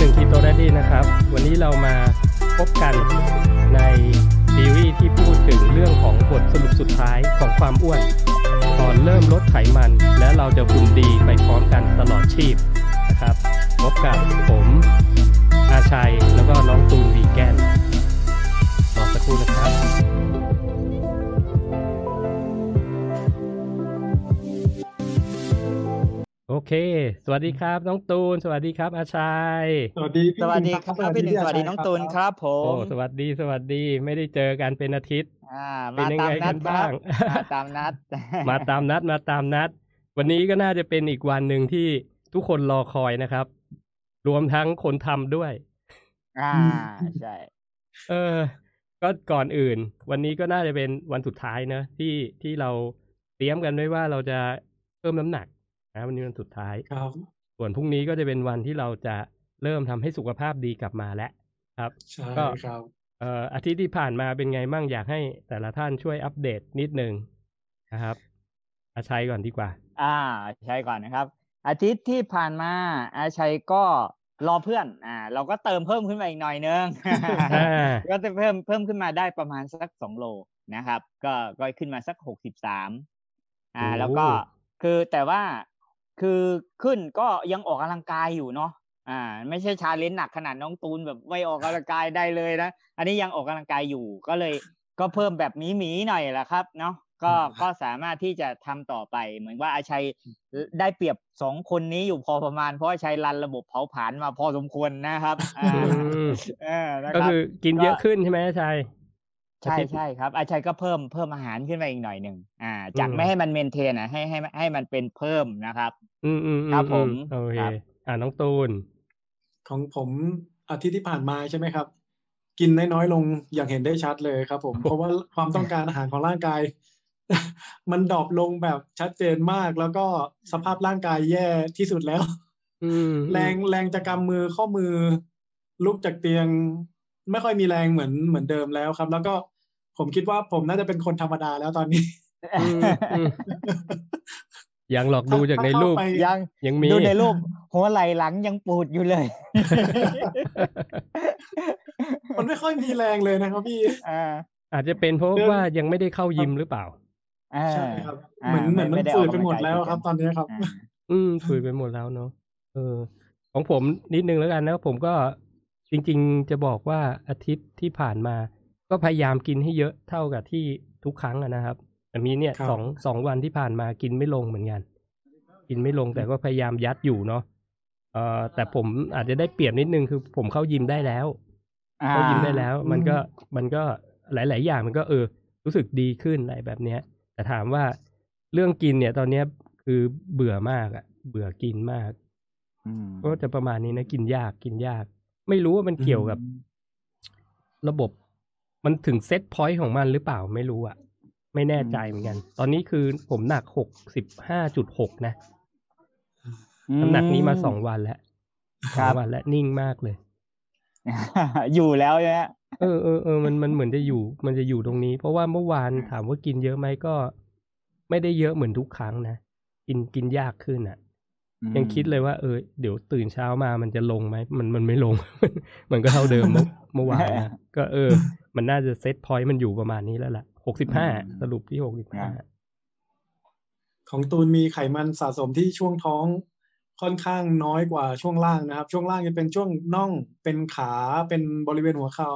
หนึ่งคีโตแดดดี้นะครับ วันนี้เรามาพบกันในซีรีส์ที่พูดถึงเรื่องของบทสรุปสุดท้ายของความอ้วน ตอนเริ่มลดไขมัน และเราจะหุ่นดีไปพร้อมกันตลอดชีพนะครับพบกับผม อาชัย แล้วก็น้องตูนวีแกนรอสักครู่นะครับ เค สวัสดีครับ น้องตูน สวัสดีครับอาชัย สวัสดีพี่สวัสดีครับพี่หนึ่งอาสวัสดีชัยน้องตูนครับผโอ้มสวัสดีสวัสดีไม่ได้เจอกันเป็นอาทิตย์อ่าเป็นมายังตาไงมนักัดนคบ้ารับงมาตามนัด มาตามนัดมาตามนัด วันนี้ก็น่าจะเป็นอีกวันหนึ่งที่ทุกคนรอคอยนะครับ รวมทั้งคนทำด้วย อ่าใช่เออ ก็ก่อนอื่น วันนี้ก็น่าจะเป็นวันสุดท้ายเนอะที่ที่เราเตรียมกันไว้ว่าเราจะเพิ่มน้ำหนัก นะวันนี้วันสุดท้ายครับส่วนพรุ่งนี้ก็จะเป็นวันที่เราจะเริ่มทำให้สุขภาพดีกลับมาแล้วครับใช่ก็ครับเอ่ออาทิตย์ที่ผ่านมาเป็นไงมั่งอยากให้แต่ละท่านช่วยอัปเดตนิดนึงนะครับ อาชัยก่อนดีกว่า อ่าใช่ก่อนนะครับ อาทิตย์ที่ผ่านมา อาชัยก็รอเพื่อน อ่า เราก็เติมเพิ่มขึ้นมาอีกหน่อยนึงอ่าก็จะเพิ่มเพิ่มขึ้นมาได้ประมาณสักสองโลนะครับ ก็ก็ขึ้นมาสักหกสิบสามอ่าโอ้แล้วก็คือแต่ว่า คือขึ้นก็ยังออกกำลังกายอยู่เนาะอ่า ไม่ใช่ชาเลนจ์หนักขนาดน้องตูนแบบไม่ออกกำลังกายได้เลยนะอันนี้ยังออกกำลังกายอยู่ก็เลยก็เพิ่มแบบหมีหมีๆหน่อยแหละครับเนาะก็ก็สามารถที่จะทำต่อไป เหมือนว่าอาชัยได้เปรียบสองคนนี้อยู่พอประมาณ เพราะอาชัยรันระบบเผาผลาญมาพอสมควรนะครับอ่าอืมเออนะรับก็คือกินเยอะขึ้นใช่ไหมอาชัยใช่อาทิตย์ใช่ครับ อาชัยก็เพิ่มเพิ่มอาหารขึ้นมาอีกหน่อยหนึ่งอ่า จากอืมไม่ให้มันเมนเทนอะให้ให้ให้มันเป็นเพิ่มนะครับ อืมอืมอืครับผมโอเคครับ อ่าน้องตูน ของผมอาทิตย์ที่ผ่านมาใช่ไหมครับ กินน้อยๆลงอย่างเห็นได้ชัดเลยครับ ผม เพราะว่าความต้องการอาหารของร่างกาย มันดรอปลงแบบชัดเจนมาก แล้วก็สภาพร่างกายแย่ที่สุดแล้ว อืมแรงแรงจะกำมือข้อมือ ลุกจากเตียง ไม่ค่อยมีแรงเหมือนเหมือนเดิมแล้วครับ แล้วก็ผมคิดว่าผมน่าจะเป็นคนธรรมดาแล้วตอนนี้ อืมอืม ยังหลอกดูจากในรูปถ้าเข้าไปยังยังมีดูในรูปหัวไหล่หลังยังปูดอยู่เลย มันไม่ค่อยมีแรงเลยนะครับพี่อ่าอาจจะเป็นเพราะเดินว่ายังไม่ได้เข้ายิมหรือเปล่าอ่าใช่ครับอ่าเหมือนเหมือนไม่มันได้ฝือดอกไปกำลังหมดกายแล้วด้วยครับกันตอนนี้ครับอ่าอืมฝืนไปหมดแล้วเนาะเออ ของผมนิดนึงแล้วกันนะผมก็จริง ๆ จะบอกว่าอาทิตย์ที่ผ่านมา ก็พยายามกินให้เยอะเท่ากับที่ทุกครั้งอะนะครับ แต่มีเนี่ยครับสองสองวันที่ผ่านมากินไม่ลงเหมือนกัน กินไม่ลงแต่ก็พยายามยัดอยู่เนาะเอ่อแต่ผมอาจจะได้เปรียบนิดนึงคือผมเข้ายิมได้แล้วอ่าเข้ายิมได้แล้ว มันก็มันก็หลาย ๆ อย่างมันก็เออ รู้สึกดีขึ้นอะไรแบบเนี้ย แต่ถามว่าเรื่องกินเนี่ย ตอนเนี้ยคือเบื่อมากอะเบื่อกินมากอืมก็จะประมาณนี้นะกินยากกินยาก ไม่รู้ว่ามันเกี่ยวกับ ระบบมันถึงเซตพอยต์ของมันหรือเปล่าไม่รู้อะ ไม่แน่ใจเหมือนกัน ตอนนี้คือผมหนักหกสิบห้าจุดหกนะน้ำหนักนี้มาสองวันแล้วคสอรังบวันแล้วนิ่งมากเลย อยู่แล้วใช่ไหมเออเออเออมันมันเหมือนจะอยู่ มันจะอยู่ตรงนี้ เพราะว่าเมื่อวานถามว่ากินเยอะไหมก็ ไม่ได้เยอะเหมือนทุกครั้งนะกินกินยากขึ้นอะ ยังคิดเลยว่าเออเดี๋ยวตื่นเช้ามามันจะลงไหมมันมันไม่ลง มันก็เท่าเดิมเมื่อเมื่อวานนะก็เออ มันน่าจะเซตพอยต์มันอยู่ประมาณนี้แล้วล่ะห กสิบห้าสรุปที่หกสิบห้าของตูนมีไขมันสะสมที่ช่วงท้องค่อนข้างน้อยกว่าช่วงล่างนะครับ ช่วงล่างจะเป็นช่วงน่องเป็นขาเป็นบริเวณหัวเข่า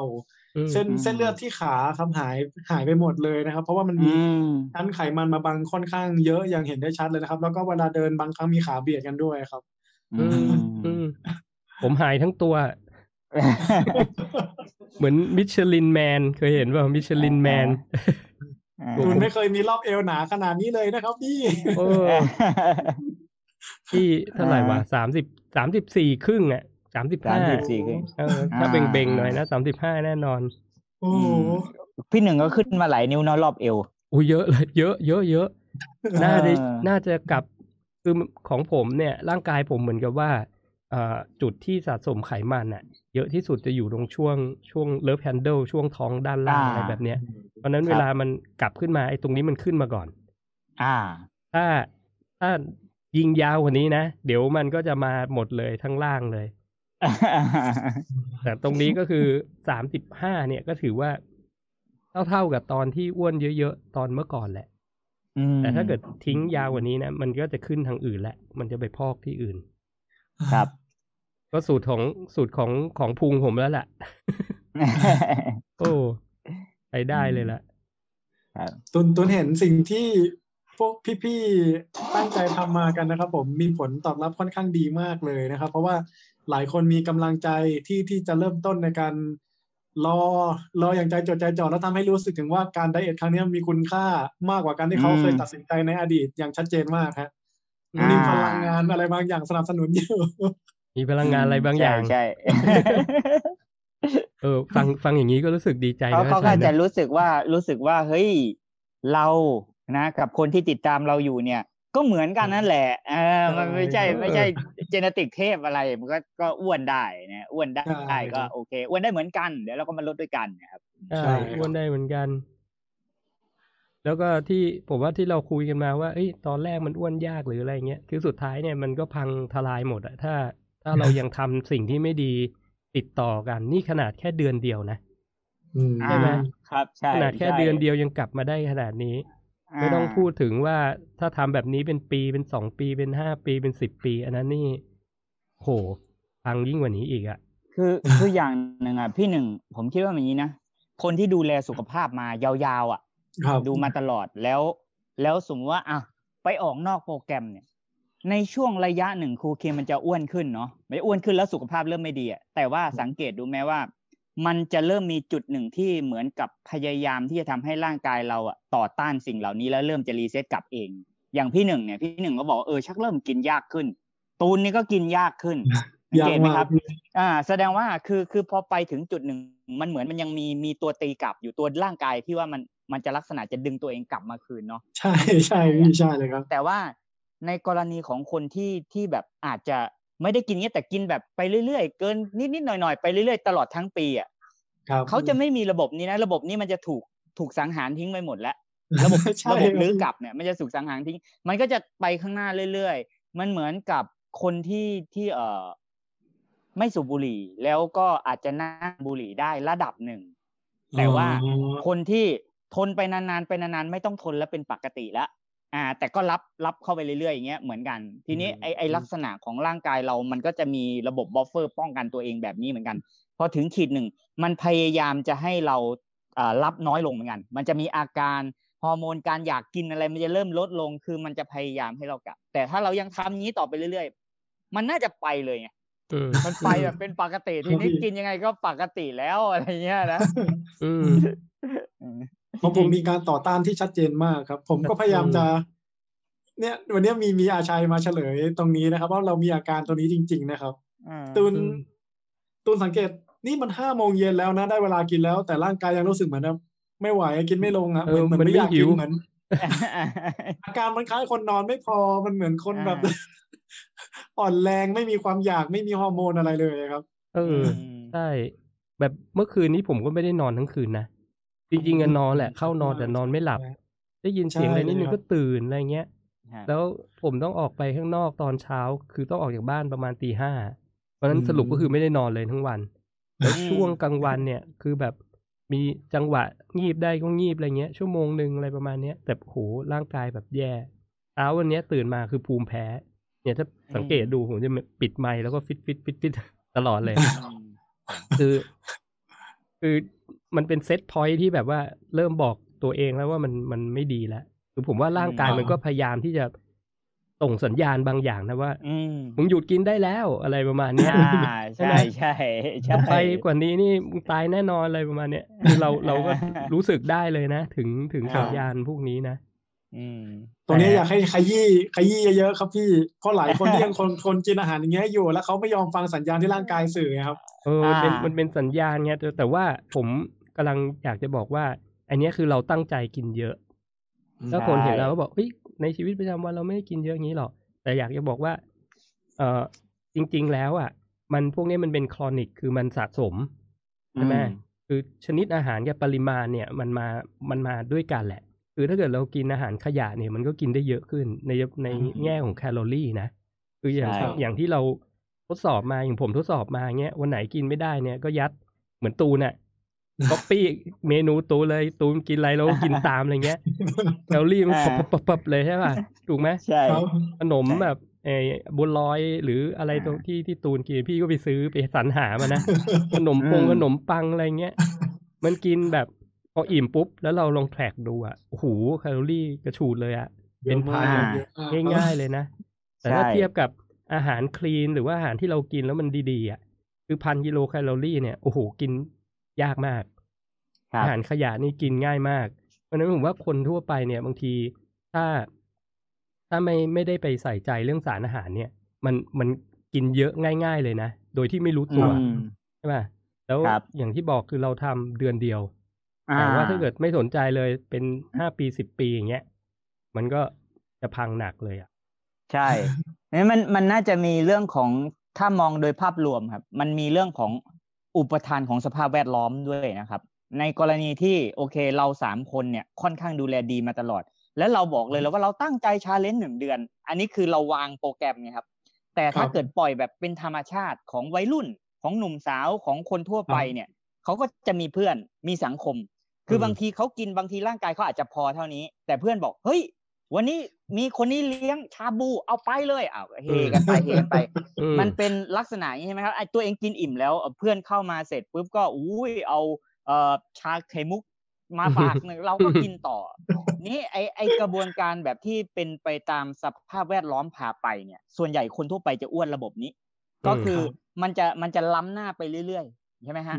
เส้นเส้นเลือดที่ขาครับหายหายไปหมดเลยนะครับ เพราะว่ามันมีอืมชั้นไขมันมาบังค่อนข้างเยอะอย่างเห็นได้ชัดเลยนะครับ แล้วก็เวลาเดินบางครั้งมีขาเบียดกันด้วยครับอืมอืมผมหายทั้งตัว เหมือนมิชลินแมนเคยเห็นว่ามิชลินแมนอ่าตูนไม่เคยมีรอบเอวหนาขนาดนี้เลยนะครับพี่โอ้ที่เท่าไหร่วะสามสิบสามสิบสี่ครึ่งอะสามสิบสาห้ามสิบสี่ขึ้นเออถ้าอ่าเบ่งๆหน่อยนะสามสิบห้าแน่นอนโอ้โหพี่หนึ่งก็ขึ้นมาหลายนิ้วเนอะรอบเอวอุ้ยเยอะเลยเยอะเยอะเยอะน่าจะอ่าน่าจะกลับคือของผมเนี่ย ร่างกายผมเหมือนกับว่าเอ่อ จุดที่สะสมไขมันอะ เยอะที่สุดจะอยู่ตรงช่วงช่วง love handle ช่วงท้องด้านล่างอะไรแบบเนี้ย เพราะฉะนั้นครับเวลามันกลับขึ้นมาไอ้ตรงนี้มันขึ้นมาก่อน อ่า ถ้าถ้ายิงยาวกว่านี้นะ เดี๋ยวมันก็จะมาหมดเลยทั้งล่างเลย แต่ตรงนี้ก็คือสามสิบห้าเนี่ยก็ถือว่าเท่าๆกับตอนที่อ้วนเยอะๆ ตอนเมื่อก่อนแหละแต่ถ้าเกิดทิ้งยาวกว่านี้นะ มันก็จะขึ้นทางอื่นแหละ มันจะไปพอกที่อื่น ครับ ก็สูตรของสูตรของของพุงผมแล้วแหละโอ้ไปได้เลยล่ะตุนตุนเห็นสิ่งที่พวกพี่ๆตั้งใจทำมากันนะครับ ผมมีผลตอบรับค่อนข้างดีมากเลยนะครับ เพราะว่าหลายคนมีกำลังใจที่ที่จะเริ่มต้นในการรอรออย่างใจจดใจจ่อแล้วทำให้รู้สึกถึงว่าการไดเอทครั้งนี้มีคุณค่ามากกว่าการที่เขาเคยตัดสินใจในอดีตอย่างชัดเจนมากฮะมีพลังงานอะไรบางอย่างสนับสนุนอยู่ มีพลังงานอะไรบางอย่างใช่เออ ฟังฟังอย่างนี้ก็รู้สึกดีใจเขานะเขาก็ใช่จะนะรู้สึกว่ารู้สึกว่าเฮ้ยเรานะกับคนที่ติดตามเราอยู่เนี่ย ก็เหมือนกันนั่นแหละเออมันไม่ใช่ไม่ใช่เจเนติกเทพอะไรมันก็ก็อ้วนได้นะอ้วนได้ใช่ก็โอเคอ้วนได้เหมือนกันเดี๋ยวเราก็มาลดด้วยกันนะครับใช่ใช่อ้วนได้เหมือนกัน แล้วก็ที่ผมว่าที่เราคุยกันมาว่าเอ้ยตอนแรกมันอ้วนยากหรืออะไรเงี้ยคือสุดท้ายเนี่ยมันก็พังทลายหมดอะถ้า ถ้าเรายังทำสิ่งที่ไม่ดีติดต่อกัน นี่ขนาดแค่เดือนเดียวนะอืมใช่ไหมอ่าครับใช่ขนาดแค่ใช่เดือนเดียวยังกลับมาได้ขนาดนี้ไม่ต้องพูดถึงว่าถ้าทำแบบนี้เป็นปีเป็นสองปีเป็นห้าปีเป็นสิบปี อันนั้นนี่โหพังยิ่งกว่านี้อีกอะคือคืออย่างหนึ่งอะพี่หนึ่งผมคิดว่าอย่างนี้นะคนที่ดูแลสุขภาพมายาวๆ อะครับดูมาตลอดแล้ว แล้วสมมติว่าอะไปออกนอกโปรแกรมเนี่ย ในช่วงระยะหนึ่งครูเคมันจะอ้วนขึ้นเนาะไม่อ้วนขึ้นแล้วสุขภาพเริ่มไม่ดีอะแต่ว่าสังเกตดูไหมว่า มันจะเริ่มมีจุดหนึ่งที่เหมือนกับพยายามที่จะทำให้ร่างกายเราอะต่อต้านสิ่งเหล่านี้แล้วเริ่มจะ reset กลับเอง อย่างพี่หนึ่งเนี่ย พี่หนึ่งก็บอกว่าเออชักเริ่มกินยากขึ้น ตูนนี่ก็กินยากขึ้นสังยาเกกตไหมมาคกรับ อ่า แสดงว่าคือคือพอไปถึงจุดหนึ่ง มันเหมือนมันยังมีมีตัวตีกลับอยู่ตัวร่างกายที่ว่ามันมันจะลักษณะจะดึงตัวเองกลับมาคืนเนาะใช่ใช่พี่ใช่เลยครับ แต่ว่า ในกรณีของคนที่ที่แบบอาจจะไม่ได้กินเงี้ยแต่กินแบบไปเรื่อยๆ เกินนิดๆหน่อยๆไปเรื่อยๆ ตลอดทั้งปีอะครับเขาจะไม่มีระบบนี้นะ ระบบนี้มันจะถูกถูกสังหารทิ้งไปหมดแล้วระบบใช่ระบบลื้อกลับเนี่ยมันจะถูกสังหารทิ้ง มันก็จะไปข้างหน้าเรื่อยๆ มันเหมือนกับคนที่ที่เอ่อไม่สูบบุหรี่ แล้วก็อาจจะนั่งบุหรี่ได้ระดับหนึ่งแต่ว่าอ๋อคนที่ทนไปนานๆไปนานๆไม่ต้องทนแล้วเป็นปกติแล้ว อ่าแต่ก็รับรับเข้าไปเรื่อยๆอย่างเงี้ยเหมือนกัน ทีนี้ไอไอลักษณะของร่างกายเรามันก็จะมีระบบ buffer ป้องกันตัวเองแบบนี้เหมือนกัน พอถึงขีดหนึ่งมันพยายามจะให้เราอ่ารับน้อยลงเหมือนกัน มันจะมีอาการฮอร์โมนการอยากกินอะไรมันจะเริ่มลดลงคือมันจะพยายามให้เรากลับ แต่ถ้าเรายังทำงี้ต่อไปเรื่อยๆ มันน่าจะไปเลยไงอืมมันไปแบบเป็นปกติทีนี้กินยังไงก็ปกติแล้วอะไรเงี้ยนะอืมอืม ของผมมีการต่อต้านที่ชัดเจนมากครับ ผมก็พยายามจะ เนี่ยวันนี้มีมีอาชัยมาเฉลยตรงนี้นะครับ ว่าเรามีอาการตัวนี้จริง ๆ นะครับอืมตูนอืมตูนสังเกตนี่มันห้าโมงเย็นแล้วนะได้เวลากินแล้ว แต่ร่างกายยังรู้สึกเหมือนแบบไม่ไหวกินไม่ลงอะเหมือนเหมือนไม่อยากกินเหมือนอาการมันคล้ายคนนอนไม่พอมันเหมือนคนแบบอ่าอ่อนแรงไม่มีความอยากไม่มีฮอร์โมนอะไรเลยครับ เออใช่แบบเมื่อคืนนี้ผมก็ไม่ได้นอนทั้งคืนนะ จริงๆอะนอนแหละ เข้านอนแต่นอนไม่หลับ ได้ยินเสียงอะไรนิดนึงใช่เลยครับก็ตื่นอะไรเงี้ยฮะแล้วผมต้องออกไปข้างนอกตอนเช้า คือต้องออกจากบ้านประมาณตีห้าเพราะฉะนั้นสรุปก็คือไม่ได้นอนเลยทั้งวันแล้วช่วงกลางวันเนี่ย คือแบบมีจังหวะงีบได้ก็งีบอะไรเงี้ย ชั่วโมงหนึ่งอะไรประมาณเนี้ยแต่โหร่างกายแบบแย่เช้าวันเนี้ยตื่นมาคือภูมิแพ้ เนี่ยถ้าสังเกตดูผมจะปิดไมค์แล้วก็ฟืดฟืดฟืดฟืดตลอดเลยอืมคือ คือ มันเป็น set point ที่แบบว่าเริ่มบอกตัวเองแล้วว่ามันมันไม่ดีแล้วคือผมว่าร่างกายอืมมันก็พยายามที่จะส่งสัญญาณบางอย่างนะว่าอืมมึงหยุดกินได้แล้วอะไรประมาณเนี้ยอ่าใช่ไหมใช่ใช่ใช่ถ้าไปกว่านี้นี่มึงตายแน่นอนอะไรประมาณเนี้ยคือเราเราก็รู้สึกได้เลยนะ ถึงถึงครัสับญญาณพวกนี้นะอืมตรงนี้แต่อยากให้ขยี้ขยี้เยอะๆครับพี่เพราะหลายคนที่ยังคนคนกินอาหารอย่างเงี้ยอยู่แล้วเขาไม่ยอมฟังสัญญาณที่ร่างกายสื่อครับเออมันเป็นอ่ามัมันเป็นสัญญาณไงแต่แต่ว่าผม กำลังอยากจะบอกว่า อันเนี้ยคือเราตั้งใจกินเยอะถ้าคนเห็นเราก็บอกเฮ้ยในชีวิตประจำวันเราไม่ได้กินเยอะอย่างนี้หรอก แต่อยากจะบอกว่า เออจริง ๆ แล้วอะ มันพวกนี้มันเป็นครอนิก คือมันสะสมใช่ไหมอืมคือชนิดอาหารกับปริมาณเนี่ย มันมามันมาด้วยกันแหละ คือถ้าเกิดเรากินอาหารขยะเนี่ย มันก็กินได้เยอะขึ้นในในอืมแง่ของแคลอรี่นะคืออย่างใช่อย่างที่เราทดสอบมาอย่างผมทดสอบมาเงี้ยวันไหนกินไม่ได้เนี่ยก็ยัดเหมือนตูนอะ ก๊อปปี้เมนูตูเลยตูนกินอะไรเราก็กินตามอะไรเงี้ยแคลอรี่มันปับๆเลยใช่ป่ะถูกไหมใช่ขนมแบบเออบุญลอยหรืออะไรตรงที่ที่ตูนกินพี่ก็ไปซื้อไปสรรหามานะขนมปงขนมปังอะไรเงี้ยมันกินแบบพออิ่มปุ๊บ แล้วเราลองแทร็กดูอะโอ้โหแคลอรี่กระฉูดเลยอะเป็นพันอ่าง่ายๆเลยนะ แต่ถ้าใช่เทียบกับอาหารคลีนหรือว่าอาหารที่เรากินแล้วมันดีๆอะคือพันกิโลแคลอรี่เนี่ยโอ้โหกิน ยากมากครับอาหารขยะนี่กินง่ายมาก เพราะฉะนั้นผมว่าคนทั่วไปเนี่ยบางทีถ้าถ้าไม่ไม่ได้ไปใส่ใจเรื่องสารอาหารเนี่ย มันมันกินเยอะง่าย ๆ เลยนะ โดยที่ไม่รู้ตัวอืมใช่ไหมแล้วครับอย่างที่บอกคือเราทำเดือนเดียวอ่แต่ว่าถ้าเกิดไม่สนใจเลยเป็นห้าปีสิบปีอย่างเงี้ยมันก็จะพังหนักเลยอะ ใช่นี่มันมันน่าจะมีเรื่องของถ้ามองโดยภาพรวมครับ มันมีเรื่องของ อุปทานของสภาพแวดล้อมด้วยนะครับ ในกรณีที่โอเคเราสามคนเนี่ยค่อนข้างดูแลดีมาตลอด แล้วเราบอกเลยแล้วว่าเราตั้งใจ challenge หนึ่งเดือน อันนี้คือเราวางโปรแกรมไงครับ แต่ถ้าเกิดปล่อยแบบเป็นธรรมชาติของวัยรุ่นของหนุ่มสาวของคนทั่วไปเนี่ยเขาก็จะมีเพื่อนมีสังคม คือบางทีเขากินบางทีร่างกายเขาอาจจะพอเท่านี้ แต่เพื่อนบอกเฮ้ย วันนี้มีคนนี้เลี้ยงชาบูเอาไปเลยอ้าวเฮกันไปเฮกันไปอืมันเป็นลักษณะอย่างนี้ใช่ไหมครับไอ้ตัวเองกินอิ่มแล้วเอ่อเพื่อนเข้ามาเสร็จปุ๊บก็อุ้ยเอาเอ่อชาไข่มุกมาฝากหนึ่งเราก็กินต่อ นี่ไอไอกระบวนการแบบที่เป็นไปตามสภาพแวดล้อมพาไปเนี่ย ส่วนใหญ่คนทั่วไปจะอ้วนระบบนี้ ก็คือมันจะมันจะล้ำหน้าไปเรื่อยๆใช่ไหมฮะ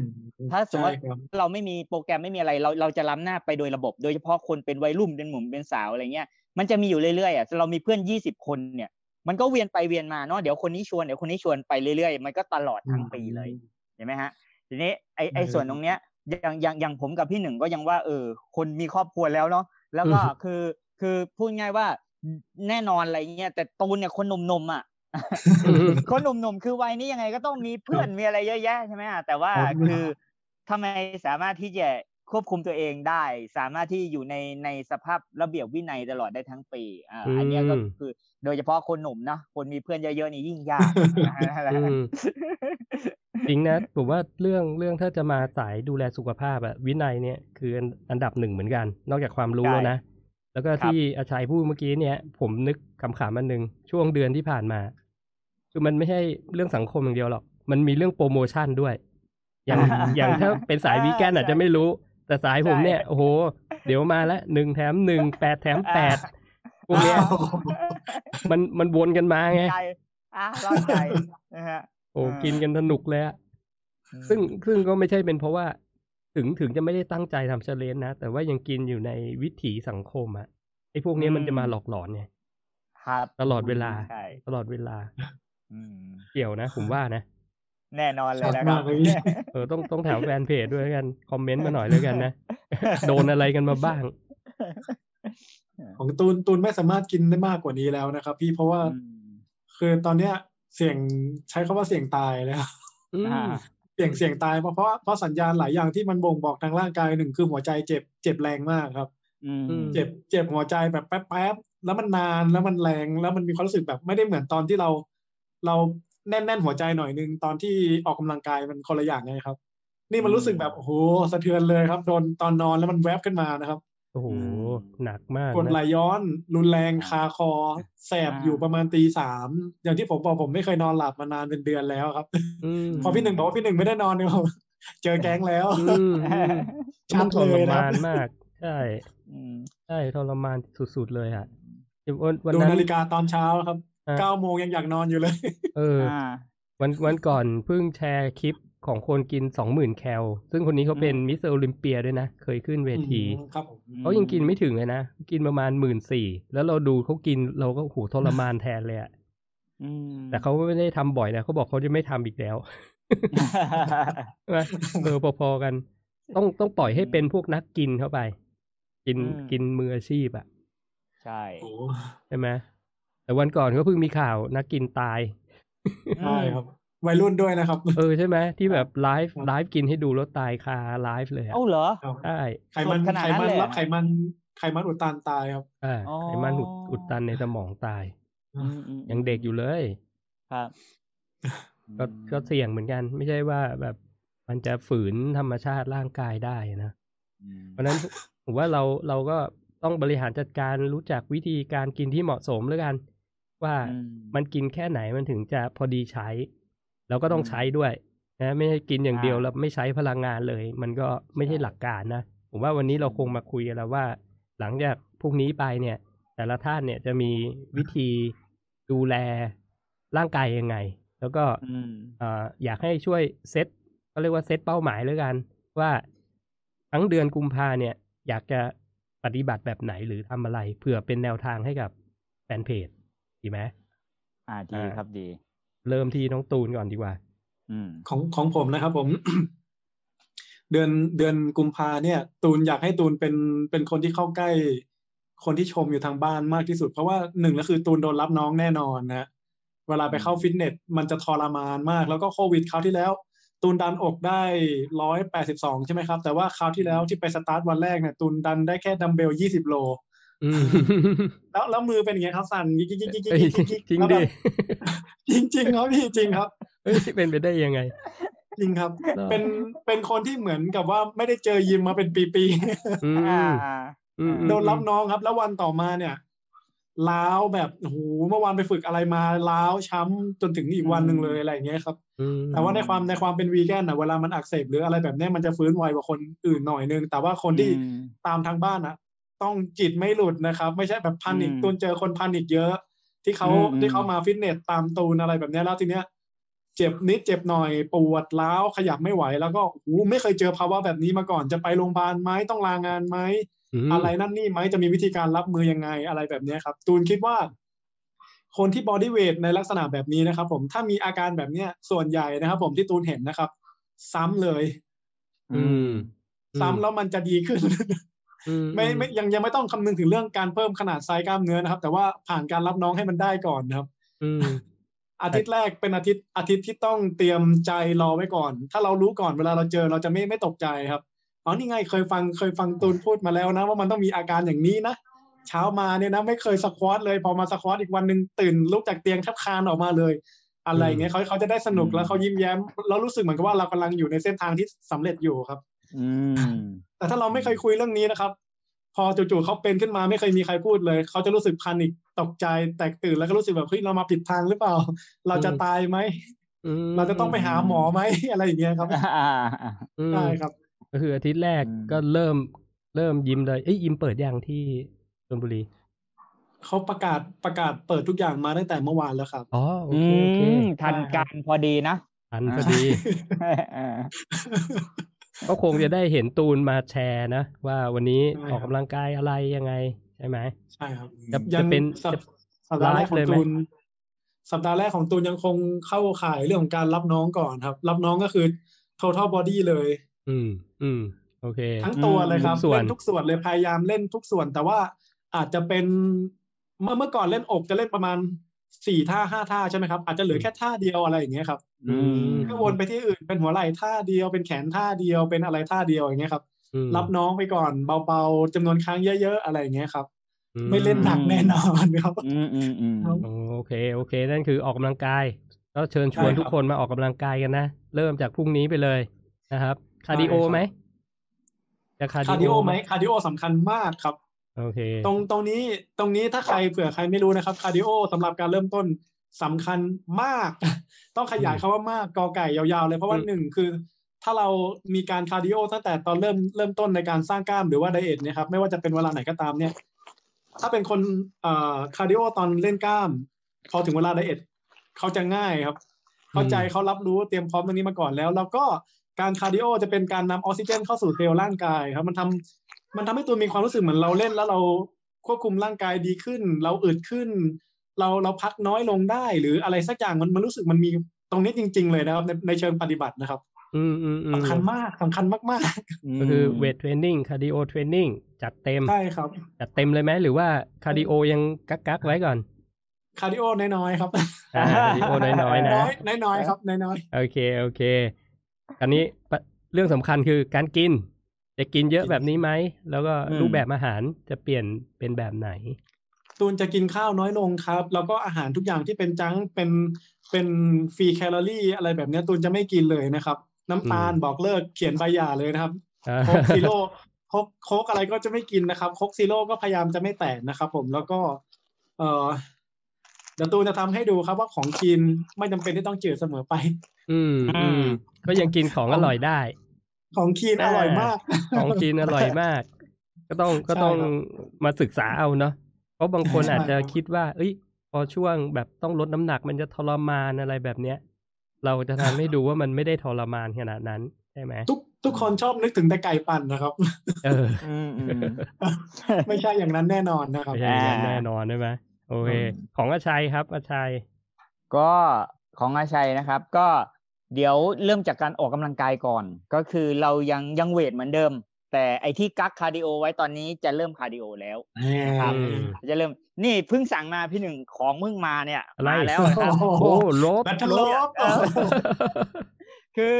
ถ้าสมมติใช่ครับเราไม่มีโปรแกรมไม่มีอะไร เราเราจะล้ำหน้าไปโดยระบบ โดยเฉพาะคนเป็นวัยรุ่นเป็นหนุ่มเป็นสาวอะไรเงี้ย มันจะมีอยู่เรื่อยๆอะเรามีเพื่อนยี่สิบคนเนี่ย มันก็เวียนไปเวียนมาเนาะเดี๋ยวคนนี้ชวนเดี๋ยวคนนี้ชวนไปเรื่อยๆ มันก็ตลอดทั้งปีเลยเห็นไหมฮะทีนี้ไอไออืมส่วนตรงเนี้ยอย่างอย่างอย่างผมกับพี่หนึ่งก็ยังว่าเออคนมีครอบครัวแล้วเนาะแล้วก็อืมคือคือพูดง่ายว่าแน่นอนอะไรเงี้ยแต่ตูนเนี่ยคนหนุ่มๆอะคนหนุ่มๆคือวัยนี้ยังไงก็ต้องมีเพื่อนมีอะไรเยอะแยะใช่ไหมอะแต่ว่าครับคือทำไมสามารถที่จะ ควบคุมตัวเองได้ สามารถที่อยู่ในในสภาพระเบียบวินัยตลอดได้ทั้งปีอ่าอืมอันเนี้ยก็คือ โดยเฉพาะคนหนุ่มนะคนมีเพื่อนเยอะๆนี่ยิ่งยากอืมจริงนะผมว่าเรื่องเรื่องถ้าจะมาสายดูแลสุขภาพอะวินัยเนี่ยคืออันอันดับหนึ่งเหมือนกัน นอกจากความรู้ใช่แล้วนะแล้วก็ครับที่อาชัยพูดเมื่อกี้เนี่ย ผมนึกคำขำอันหนึ่งช่วงเดือนที่ผ่านมา คือมันไม่ใช่เรื่องสังคมอย่างเดียวหรอก มันมีเรื่องโปรโมชั่นด้วย อย่างอย่างถ้าเป็นสายวีแกนอาจจะไม่รู้ แต่สายผมเนี่ยโอ้โห เดี๋ยวมาละหนึ่งแถมหนึ่งแปดแถมแปดพวกเนี้ยมันมันวนกันมาไงใจอะร้อนใจนะฮะโอ้อ่ากินกันสนุกเลยอะซึ่งซึ่งก็ไม่ใช่เป็นเพราะว่า ถึงถึงจะไม่ได้ตั้งใจทำเชลเลนนะ แต่ว่ายังกินอยู่ในวิถีสังคมอะไอ้พวกเนี้ยมันจะมาหลอกหลอนเนี่ยครับตลอดเวลาใช่ตลอดเวลาอืมเกี่ยวนะ ผมว่านะ แน่นอนเลยชัดนะครัมาบกเลยพี่เออต้องต้องแถวแฟนเพจด้วยแล้วกัน คอมเมนต์มาหน่อยแล้วกันนะ โดนอะไรกันมาบ้าง ของตูนตูนไม่สามารถกินได้มากกว่านี้แล้วนะครับ พี่เพราะว่าอืมคือตอนเนี้ยเสี่ยงใช้คาว่าเสี่ยงตายเลยครับอืมอ่าเสี่ยงเสี่ยงตายเพราะเพราะเพราะสัญญาณหลายอย่างที่มันบ่งบอกทางร่างกายหนึ่งคือหัวใจเจ็บเจ็บแรงมากครับอืมอืมเจ็บเจ็บหัวใจแบบแป๊บแป๊บๆแล้วมันนานแล้วมันแรงแล้วมันมีความรู้สึกแบบไม่ได้เหมือนตอนที่เรา เรา แน่นแน่น ๆ หัวใจหน่อยนึงตอนที่ออกกำลังกายมันคนละอย่างไงครับ นี่มันรู้สึกแบบโอ้โหสะเทือนเลยครับโดนตอนนอนแล้วมันแวบขึ้นมานะครับโอ้โหอืมหนักมากกดไหลนะย้อน รุนแรงอ่าคาคอ แสบอ่าอยู่ประมาณตีสามอย่างที่ผมบอกผมไม่เคยนอนหลับมานานเป็นเดือนแล้วครับอืมพอพี่หนึ่งบอกว่าพี่หนึ่งไม่ได้นอนเนี่ยผมเจอแก๊งแล้วอืมอืมชัดเลยนะทรมานมาก ใช่อืมใช่ทรมานสุดๆเลยอะวันวันนั้นดูนาฬิกาตอนเช้าครับอะ เก้าโมงยังอยากนอนอยู่เลย เอออ่าวันวันก่อนเพิ่งแชร์คลิปของคนกินสองหมื่นแคล ซึ่งคนนี้เขาเป็นอืมมิสเตอร์โอลิมเปียด้วยนะ เคยขึ้นเวทีอืมครับผมเขายังกินไม่ถึงเลยนะ กินประมาณหมื่นสี่แล้วเราดูเขากินเราก็โหทรมานแทนเลยอะอืมแต่เขาไม่ได้ทำบ่อยนะเขาบอกเขาจะไม่ทำอีกแล้วใช่ไหมเออพอๆกัน ต้องต้องปล่อยให้เป็นพวกนักกินเข้าไป กินอืมกินมืออาชีพอะใช่โอ้ใช่ไหม แต่วันก่อนก็เพิ่งมีข่าวนักกินตายใช่ครับวัยรุ่นด้วยนะครับ เออใช่ไหมที่แบบ live live กินให้ดูแล้วตายคาไลฟ์เลยอะเอ้าเหรอครับใช่ไขมันขนาดไขนั้นมันเลยเหรอรับไขมันไขมันอุดตันตายครับอ่าอ๋อไขมันอุดอุดตันในสมองตายอืมอืมยังเด็กอยู่เลยครับก็ก็เสี่ยงเหมือนกัน ไม่ใช่ว่าแบบมันจะฝืนธรรมชาติร่างกายได้นะเพราะนั้นผมว่าเราเราก็ต้องบริหารจัดการรู้จักวิธีการกินที่เหมาะสมแล้วกัน ว่ามันกินแค่ไหนมันถึงจะพอดีใช้ แล้วก็ต้องใช้ด้วยนะไม่ใช่กินอย่างเดียวแล้วไม่ใช้พลังงานเลย มันก็ไม่ใช่หลักการนะผมว่าวันนี้เราคงมาคุยกันแล้วว่า หลังจากพวกนี้ไปเนี่ย แต่ละท่านเนี่ยจะมีวิธีดูแลร่างกายยังไง แล้วก็อยากให้ช่วยเซตก็เรียกว่าเซตเป้าหมายแล้วกัน ว่าทั้งเดือนกุมภาเนี่ย อยากจะปฏิบัติแบบไหนหรือทำอะไรเผื่อเป็นแนวทางให้กับแฟนเพจ ดีไหมอ่าดีครับดี เริ่มที่น้องตูนก่อนดีกว่า อืมของของผมนะครับผม เดือนเดือนกุมภาเนี่ย ตูนอยากให้ตูนเป็นเป็นคนที่เข้าใกล้ คนที่ชมอยู่ทางบ้านมากที่สุด เพราะว่าหนึ่งก็คือตูนโดนรับน้องแน่นอนนะเวลาไปเข้าฟิตเนสมันจะทรมานมาก แล้วก็โควิดคราวที่แล้ว ตูนดันอกได้ร้อยแปดสิบสองใช่ไหมครับ แต่ว่าคราวที่แล้วที่ไปสตาร์ทวันแรกเนี่ยตูนดันได้แค่ดัมเบลยี่สิบโล แล้วแล้วมือเป็นอย่างเงี้ยครับสั่นยิกยิกยิกยิกยิกจริงดิจริงจริงครับพี่จริงครับเอ้ยเป็นไปได้ยังไง จริงครับ เป็นเป็นคนที่เหมือนกับว่าไม่ได้เจอยิมมาเป็นปีๆโดนรับน้องครับ แล้ววันต่อมาเนี่ยร้าวแบบโอ้โหเมื่อวานไปฝึกอะไรมาร้าวช้ำจนถึงอีกวันหนึ่งเลยอะไรอย่างเงี้ยครับแต่ว่าในความในความเป็นวีแกนอะเวลามันอักเสบหรืออะไรแบบนี้มันจะฟื้นไวกว่าคนอื่นหน่อยนึงแต่ว่าคนที่ตามทางบ้านอะ ต้องจิตไม่หลุดนะครับ ไม่ใช่แบบ panic ตูนเจอคน panic เยอะ ที่เขาที่เขามาฟิตเนสตามตูนอะไรแบบนี้แล้วทีเนี้ยเจ็บนิดเจ็บหน่อยปวดร้าวขยับไม่ไหว แล้วก็โอ้ไม่เคยเจอภาวะแบบนี้มาก่อนจะไปโรงพยาบาลไหมต้องลางานไหมอะไรนั่นนี่ไหมจะมีวิธีการรับมือยังไงอะไรแบบนี้ครับ ตูนคิดว่า คนที่ bodyweight ในลักษณะแบบนี้นะครับ ผมถ้ามีอาการแบบเนี้ยส่วนใหญ่นะครับ ผมที่ตูนเห็นนะครับ ซ้ำเลย อืม ซ้ำแล้วมันจะดีขึ้น ไม่ไม่ยังยังไม่ต้องคำนึงถึงเรื่องการเพิ่มขนาดไซส์กล้ามเนื้อนะครับ แต่ว่าผ่านการรับน้องให้มันได้ก่อนนะครับอาทิตย์แรกเป็นอาทิตย์อาทิตย์ที่ต้องเตรียมใจรอไว้ก่อน ถ้าเรารู้ก่อนเวลาเราเจอเราจะไม่ไม่ตกใจครับอ๋อนี่ไงเคยฟังเคยฟังตูนพูดมาแล้วนะ ว่ามันต้องมีอาการอย่างนี้นะเช้ามาเนี่ยนะไม่เคยสควอตเลยพอมาสควอตอีกวันหนึ่งตื่นลุกจากเตียงแทบคานออกมาเลย อะไรเงี้ยเขาเขาจะได้สนุกแล้วเขายิ้มแย้มเรารู้สึกเหมือนกับว่าเรากำลังอยู่ในเส้นทางที่สำเร็จอยู่ครับอื แต่ถ้าเราไม่เคยคุยเรื่องนี้นะครับ พอจู่ๆเขาเป็นขึ้นมาไม่เคยมีใครพูดเลย เขาจะรู้สึกพานิกตกใจแตกตื่นแล้วก็รู้สึกแบบเฮ้ยเรามาผิดทางหรือเปล่า เราจะตายไหมเราจะต้องไปหาหมอไหมอะไรอย่างเงี้ยครับใช่ครับ ก็คืออาทิตย์แรกก็เริ่มเริ่มยิ้มเลยเอ้ยยิ้มเปิดยังที่ชลบุรีเขาประกาศประกาศเปิดทุกอย่างมาตั้งแต่เมื่อวานแล้วครับ อ๋อโอเคโอเคทันการพอดีนะ ทันพอดี ก็คงจะได้เห็นตูนมาแชร์นะ ว่าวันนี้ออกกำลังกายอะไรยังไงใช่ไหมใช่ครับจะจะเป็นสัปดาห์แรกของตูนสัปดาห์แรกของตูนยังคงเข้าข่ายเรื่องของการรับน้องก่อนครับ รับน้องก็คือ total body เลย อืม อืม โอเค ทั้งตัวเลยครับเล่นทุกส่วนเลยพยายามเล่นทุกส่วน แต่ว่าอาจจะเป็นเมื่อเมื่อก่อนเล่นอกจะเล่นประมาณ สี่ท่าห้าท่าใช่ไหมครับ อาจจะเหลือแค่ท่าเดียวอะไรอย่างเงี้ยครับอืมก็วนไปที่อื่นเป็นหัวไหล่ท่าเดียวเป็นแขนท่าเดียวเป็นอะไรท่าเดียวอย่างเงี้ยครับ รับน้องไปก่อนเบาๆจำนวนครั้งเยอะๆอะไรอย่างเงี้ยครับ ไม่เล่นหนักแน่นอนครับอืมอืมอืมโอเคโอเค นั่นคือออกกำลังกายก็เชิญชวนทุกคนมาออกกำลังกายกันนะเริ่มจากพรุ่งนี้ไปเลยนะครับคาร์ดิโอไหมจะคาร์ดิโอไหมคาร์ดิโอสำคัญมากครับ โอเค ตรงตรงนี้ตรงนี้ถ้าใครเผื่อใครไม่รู้นะครับคาร์ดิโอสำหรับการเริ่มต้นสำคัญมาก ต้องขยายคำว่ามากกอไก่ยาวๆ เลยเพราะว่าหนึ่งคือ ถ้าเรามีการคาร์ดิโอตั้งแต่ตอนเริ่มเริ่มต้นในการสร้างกล้ามหรือว่า diet เนี่ยครับไม่ว่าจะเป็นเวลาไหนก็ตามเนี่ย ถ้าเป็นคนเอ่อคาร์ดิโอตอนเล่นกล้าม พอถึงเวลา diet เขาจะง่ายครับ เข้าใจเขารับรู้เตรียมพร้อมตรงนี้มาก่อนแล้ว แล้วก็การคาร์ดิโอจะเป็นการนำออกซิเจนเข้าสู่เซลล์ร่างกายครับ มันทำ มันทำให้ตัวมีความรู้สึกเหมือนเราเล่นแล้วเราควบคุมร่างกายดีขึ้น เราอึดขึ้น เราเราพักน้อยลงได้ หรืออะไรสักอย่างมันมันรู้สึกมันมีตรงนี้จริง ๆ เลยนะครับในในเชิงปฏิบัตินะครับอืมอืมสำคัญมากสำคัญมากๆก็คือ weight training cardio training จัดเต็มใช่ครับ จัดเต็มเลยไหมหรือว่าคาร์ดิโอยังกั๊กกั๊กไว้ก่อนคาร์ดิโอน้อยๆครับคาร์ดิโอน้อยๆนะน้อยๆครับน้อยๆโอเคโอเค อันนี้เรื่องสำคัญคือการกิน จะกินเยอะแบบนี้ไหม แล้วก็รูปแบบอาหารจะเปลี่ยนเป็นแบบไหน ตูนจะกินข้าวน้อยลงครับ แล้วก็อาหารทุกอย่างที่เป็น junk เป็นเป็น free calorie อะไรแบบนี้ตูนจะไม่กินเลยนะครับ น้ำตาลบอกเลิกเขียนใบหย่าเลยนะครับ Coke Zero Coke Coke อะไรก็จะไม่กินนะครับ Coke Zero ก็พยายามจะไม่แตะนะครับ ผมแล้วก็ เออเดี๋ยวตูนจะทำให้ดูครับว่าของกินไม่จำเป็นที่ต้องจืดเสมอไป อืมอืมก็ยังกินของอร่อยได้ ของกินอร่อยมาก ของกินอร่อยมาก ก็ต้องก็ต้องมาศึกษาเอาเนาะเพราะบางคนอาจจะคิดว่า เอ้ย พอช่วงแบบต้องลดน้ำหนักมันจะทรมานอะไรแบบเนี้ย เราจะทำให้ดูว่ามันไม่ได้ทรมานขนาดนั้นใช่ไหมทุกทุกคนชอบนึกถึงแต่ไก่ปั่นนะครับ เออไม่ใช่อย่างนั้นแน่นอนนะครับไม่ใช่อย่างนั้นแน่นอนใช่ไหมโอเค ของอาชัยครับอาชัย ก็ของอาชัยนะครับ ก็ เดี๋ยวเริ่มจากการออกกำลังกายก่อน ก็คือเรายังยัง weight เหมือนเดิม แต่ไอ้ที่กั๊กคาร์ดิโอไว้ตอนนี้จะเริ่มคาร์ดิโอแล้วครับจะเริ่มนี่เพิ่งสั่งมาพี่หนึ่งของมึงมาเนี่ยมาแล้วครับโอ้ลบลบคือ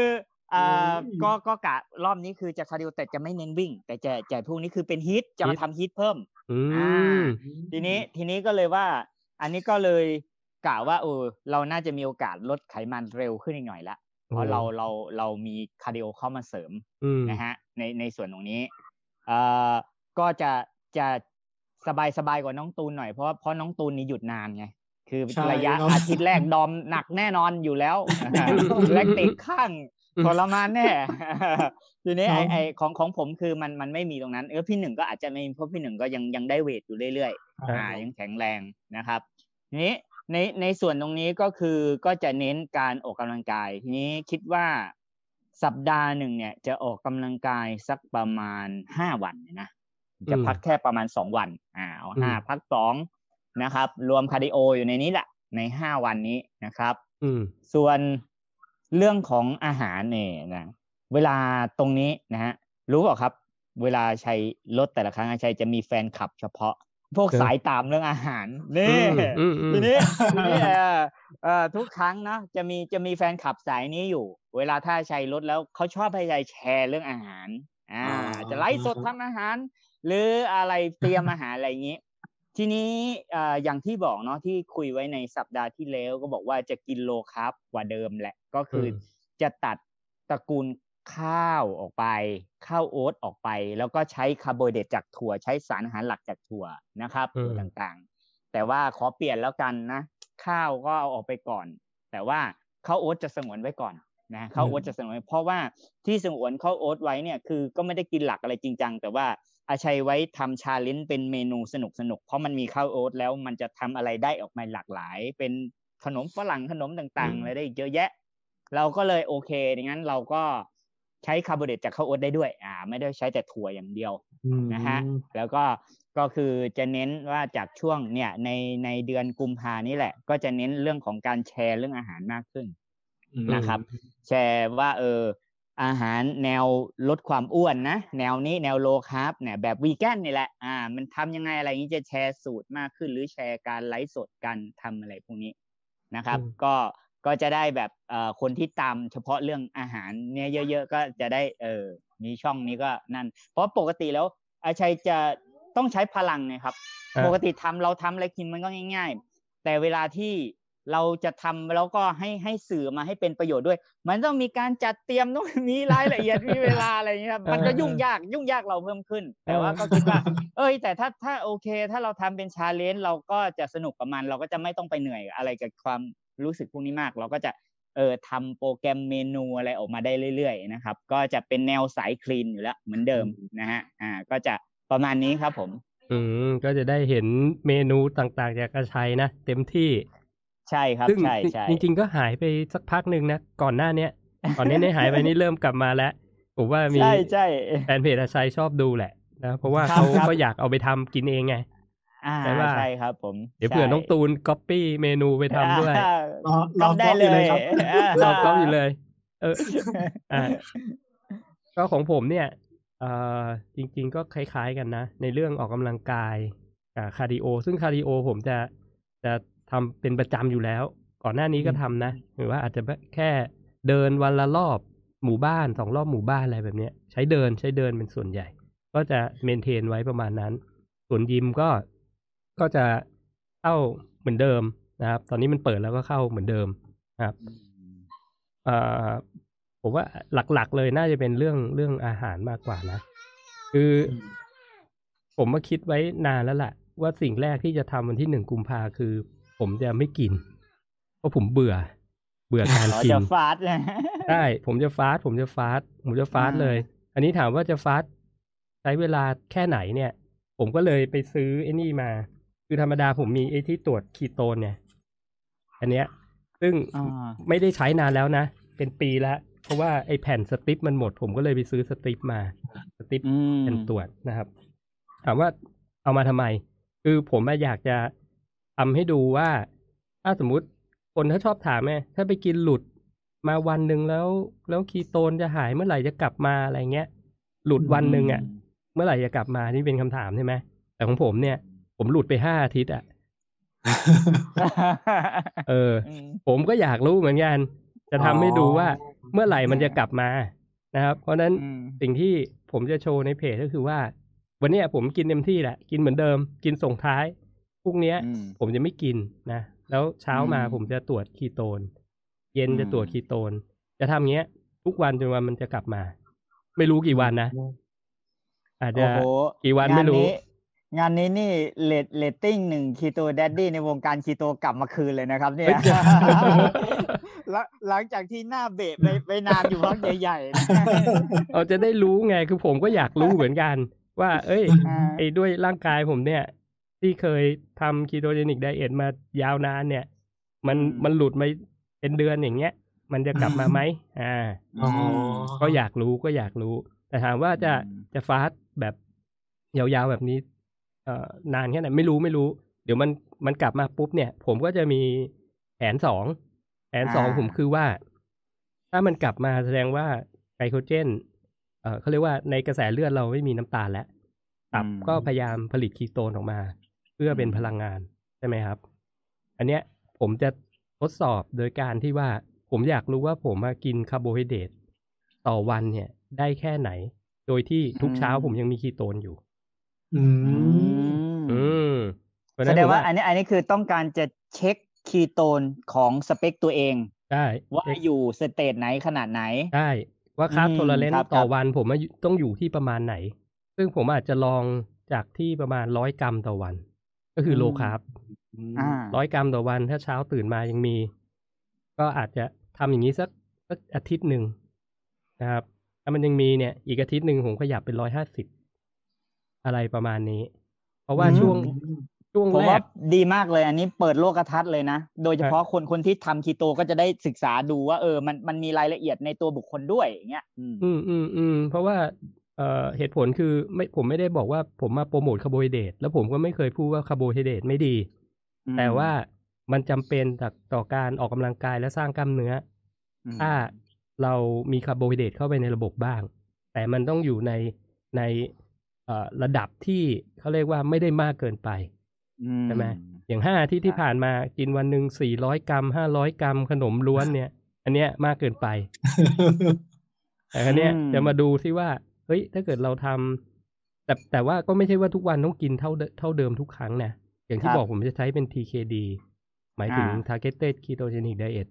อ่าก็ก็กะรอบนี้คือจะคาร์ดิโอแต่จะไม่เน้นวิ่ง แต่จะจะพวกนี้คือเป็น HIIT จะมาทำ HIIT เพิ่มอ่าทีนี้ทีนี้ก็เลยว่า อันนี้ก็เลย กะว่าเออเราน่าจะมีโอกาสลดไขมันเร็วขึ้นอีกหน่อยละเพราะเราเราเรามีคาร์ดิโอเข้ามาเสริมนะฮะในในส่วนตรงนี้เอ่อก็จะจะสบายสบายกว่าน้องตูนหน่อยเพราะเพราะน้องตูนนี่หยุดนานไงคือระยะอาทิตย์แรก DOMS หนักแน่นอนอยู่แล้ว lactic ค้างทรมานแน่ทีนี้ไอ้ไอ้ของของผมคือมันมันไม่มีตรงนั้น เออพี่หนึ่งก็อาจจะไม่เพราะพี่หนึ่งก็ยังยังได้ weight อยู่เรื่อยๆอ่ายังแข็งแรงนะครับทีนี้ ในในส่วนตรงนี้ก็คือก็จะเน้นการออกกำลังกาย ทีนี้คิดว่าสัปดาห์หนึ่งเนี่ย จะออกกำลังกายสักประมาณห้าวันนะจะพักแค่ประมาณสองวันอ่าเอาห้าพักสองนะครับ รวม cardio อยู่ในนี้แหละ ในห้าวันนี้นะครับอืส่วนเรื่องของอาหารเนี่ยนะเวลาตรงนี้นะฮะรู้เปล่าครับ เวลาชัยลดแต่ละครั้งชัยจะมีแฟนคลับเฉพาะ พวกสายตามเรื่องอาหารนี่ทีนี้ทีนี้เอ่อทุกครั้งนะจะมีจะมีแฟนคลับสายนี้อยู่ เวลาถ้าชัยลดแล้วเขาชอบให้ชัยแชร์เรื่องอาหาร อ่า จะไลฟ์สดทำอาหาร หรืออะไรเตรียมอาหารอะไรอย่างนี้ ทีนี้อย่างที่บอกเนาะที่คุยไว้ในสัปดาห์ที่แล้วก็บอกว่าจะกิน low carb กว่าเดิมแหละ ก็คือจะตัดตระกูล ข้าวออกไป ข้าวโอ๊ตออกไป แล้วก็ใช้คาร์โบไฮเดรตจากถั่ว ใช้สารอาหารหลักจากถั่วนะครับต่างๆ แต่ว่าขอเปลี่ยนแล้วกันนะ ข้าวก็เอาออกไปก่อน แต่ว่าข้าวโอ๊ตจะสงวนไว้ก่อนนะข้าวโอ๊ตจะสงวน เพราะว่าที่สงวนข้าวโอ๊ตไว้เนี่ยคือก็ไม่ได้กินหลักอะไรจริงจังแต่ว่าอาชัยไว้ทำ challenge เป็นเมนูสนุกสนุกเพราะมันมีข้าวโอ๊ตแล้วมันจะทำอะไรได้ออกมาหลากหลาย เป็นขนมฝรั่งขนมต่างๆอะไรได้เยอะแยะ เราก็เลยโอเคดังนั้นเราก็ ใช้คาร์โบไฮเดรตจากข้าวโอ๊ตได้ด้วยอ่าไม่ได้ใช้แต่ถั่วอย่างเดียวนะฮะแล้วก็ก็คือจะเน้นว่าจากช่วงเนี่ยในในเดือนกุมภานี้แหละ ก็จะเน้นเรื่องของการแชร์เรื่องอาหารมากขึ้นนะครับ แชร์ว่าเอออาหารแนวลดความอ้วนนะ แนวนี้แนว low carb เนี่ยแบบวีแกนนี่แหละอ่า มันทำยังไงอะไรนี้จะแชร์สูตรมากขึ้น หรือแชร์การไลฟ์สดการทำอะไรพวกนี้นะครับ ก็ ก็จะได้แบบเอ่อคนที่ตามเฉพาะเรื่องอาหารเนี่ยเยอะ ๆ ก็จะได้เออมีช่องนี้ก็นั่น เพราะปกติแล้วอาชัยจะต้องใช้พลังนะครับ ปกติทำเราทำอะไรกินมันก็ง่าย ๆ แต่เวลาที่เราจะทำแล้วก็ให้ให้สื่อมาให้เป็นประโยชน์ด้วย มันต้องมีการจัดเตรียมต้องมีรายละเอียดมีเวลาอะไรอย่างเงี้ยมันก็ยุ่งยากยุ่งยากเราเพิ่มขึ้น แต่ว่าก็คิดว่า เอ้ย แต่ถ้าถ้าโอเค ถ้าเราทำเป็นชาเลนจ์เราก็จะสนุกกับมันเราก็จะไม่ต้องไปเหนื่อยอะไรกับความ รู้สึกพวกนี้มาก เราก็จะเออทำโปรแกรมเมนูอะไรออกมาได้เรื่อยๆนะครับ ก็จะเป็นแนวสายคลีนอยู่แล้วเหมือนเดิมนะฮะอ่าก็จะประมาณนี้ครับผม อืมก็จะได้เห็นเมนูต่างๆ จากกระชัยนะเต็มที่ ใช่ครับใช่ใช่จริงๆก็หายไปสักพักหนึ่งนะก่อนหน้าเนี้ยก่อนนี้ได้หายไปนี่เริ่มกลับมาแล้วผมว่ามีแฟนเพจอาชัยชอบดูแหละนะเพราะว่าเขาก็อยากเอาไปทำกินเองไง ใช่ป่ะใช่ครับ ผมเดี๋ยวเผื่อน้องตูนก๊อปปี้เมนูไปทำด้วยรอได้เลยครับรอก๊อปอยู่เลย เอออ่าก็ของผมเนี่ยเอ่อจริง ๆ ก็คล้าย ๆ กันนะ ในเรื่องออกกำลังกายกับ cardio ซึ่ง cardio ผมจะจะทำเป็นประจำอยู่แล้ว ก่อนหน้านี้ก็ทำนะ หรือว่าอาจจะแค่เดินวันละรอบหมู่บ้านสองรอบหมู่บ้านอะไรแบบเนี้ยใช้เดินใช้เดินเป็นส่วนใหญ่ ก็จะเมนเทนไว้ประมาณนั้น ส่วนยิมก็ ก็จะเข้าเหมือนเดิมนะครับ ตอนนี้มันเปิดแล้วก็เข้าเหมือนเดิมนะครับอ่าผมว่าหลักๆเลยน่าจะเป็นเรื่องเรื่องอาหารมากกว่านะ คือ ผมมาคิดไว้นานแล้วแหละว่าสิ่งแรกที่จะทำวันที่หนึ่งกุมภาคือ ผมจะไม่กิน เพราะผมเบื่อ เบื่อการกินจะฟาสใช่ผมจะฟาสผมจะฟาสผมจะฟาสเลย อันนี้ถามว่าจะฟาสใช้เวลาแค่ไหนเนี่ย ผมก็เลยไปซื้อไอ้นี่มา คือธรรมดาผมมีไอ้ที่ตรวจคีโตนเนี่ย อันเนี้ย ซึ่งไม่ได้ใช้นานแล้วนะ เป็นปีแล้วเพราะว่าไอ้แผ่นสติปมันหมด ผมก็เลยไปซื้อสติปมาสติปแผ่นตรวจนะครับ ถามว่าเอามาทำไม คือผมอยากจะทำให้ดูว่า ถ้าสมมุติคนถ้าชอบถามไงถ้าไปกินหลุดมาวันหนึ่งแล้ว แล้วคีโตนจะหายเมื่อไหร่จะกลับมาอะไรเงี้ย หลุดวันหนึ่งอะ เมื่อไหร่จะกลับมานี่เป็นคำถามใช่ไหมแต่ของผมเนี่ย ผมหลุดไปห้าอาทิตย์อะเออ ผมก็อยากรู้เหมือนกัน จะทำให้ดูว่าเมื่อไหร่มันจะกลับมานะครับ เพราะนั้นสิ่งที่ผมจะโชว์ในเพจก็คือว่า วันนี้ผมกินเต็มที่แหละ กินเหมือนเดิม กินส่งท้ายพรุ่งนี้ผมจะไม่กินนะ แล้วเช้ามาผมจะตรวจคีโตน เย็นจะตรวจคีโตน จะทำเงี้ย ทุกวันจนวันมันจะกลับมา ไม่รู้กี่วันนะอาจจะกี่วันไม่รู้ งานนี้นี่เรตเรตติ้งหนึ่ง Keto Daddy ในวงการคีโตกลับมาคืนเลยนะครับ เนี่ยหลังจากที่หน้าเบะไปไปนานอยู่พักใหญ่ๆเราจะได้รู้ไงคือผมก็อยากรู้เหมือนกัน ว่า เอ้ยไอ้ด้วยร่างกายผมเนี่ย ที่เคยทำคีโตเจนิกไดเอทมายาวนานเนี่ย มันมันหลุดมาเป็นเดือนอย่างเงี้ย มันจะกลับมาไหมอ่าก็อยากรู้ก็อยากรู้ แต่ถามว่าจะจะฟาสแบบยาวๆแบบนี้เอ่อ นานแค่ไหนไม่รู้ไม่รู้ เดี๋ยวมันมันกลับมาปุ๊บเนี่ย ผมก็จะมีแผนสองแผนสองผมคือว่า ถ้ามันกลับมาแสดงว่าไกลโคเจนเอ่อเขาเรียกว่าในกระแสเลือดเราไม่มีน้ำตาลแล้วตับก็พยายามผลิตคีโตนออกมา เพื่อเป็นพลังงานใช่ไหมครับ อันเนี้ยผมจะทดสอบโดยการที่ว่าผมอยากรู้ว่าผมมากินคาร์โบไฮเดรตต่อวันเนี่ย ได้แค่ไหน โดยที่ทุกเช้าผมยังมีคีโตนอยู่ อืมอืม แสดงว่าอันนี้อันนี้คือต้องการจะเช็คคีโตนของสเปคตัวเองใช่ว่าอยู่ stage ไหนขนาดไหนใช่ว่า carb tolerance ต่อวันผมต้องอยู่ที่ประมาณไหน ซึ่งผมอาจจะลองจากที่ประมาณร้อยกรัมต่อวัน ก็คือ low carb ร้อยกรัมต่อวัน ถ้าเช้าตื่นมายังมี ก็อาจจะทำอย่างนี้สักสักอาทิตย์หนึ่งนะครับ ถ้ามันยังมีเนี่ย อีกอาทิตย์หนึ่งผมขยับเป็นร้อยห้าสิบอะไรประมาณนี้ เพราะว่าช่วง ช่วงแรกดีมากเลยอันนี้เปิดโลกทัศน์เลยนะ โดยเฉพาะคนคนที่ทำคีโตก็จะได้ศึกษาดูว่าเออมันมันมีรายละเอียดในตัวบุคคลด้วยอย่างเงี้ยอืมอืมอืมเพราะว่าเอ่อเหตุผลคือไม่ผมไม่ได้บอกว่าผมมาโปรโมทคาร์โบไฮเดรตแล้วผมก็ไม่เคยพูดว่าคาร์โบไฮเดรตไม่ดี แต่ว่ามันจำเป็นต่อการออกกำลังกายและสร้างกล้ามเนื้อถ้าเรามีคาร์โบไฮเดรตเข้าไปในระบบบ้าง แต่มันต้องอยู่ในในระดับที่เขาเรียกว่าไม่ได้มากเกินไป ใช่ไหมอย่างห้าที่ที่ผ่านมากินวันหนึ่งสี่ร้อยกรัมห้าร้อยกรัมขนมล้วนเนี่ย อันเนี้ยมากเกินไปแต่อันเนี้ยจะมาดูซิว่า เฮ้ย ถ้าเกิดเราทำแต่แต่ว่าก็ไม่ใช่ว่าทุกวันต้องกินเท่าเท่าเดิมทุกครั้งนะอย่างที่บอกผมจะใช้เป็น TKD หมายถึง Targeted Ketogenic Diet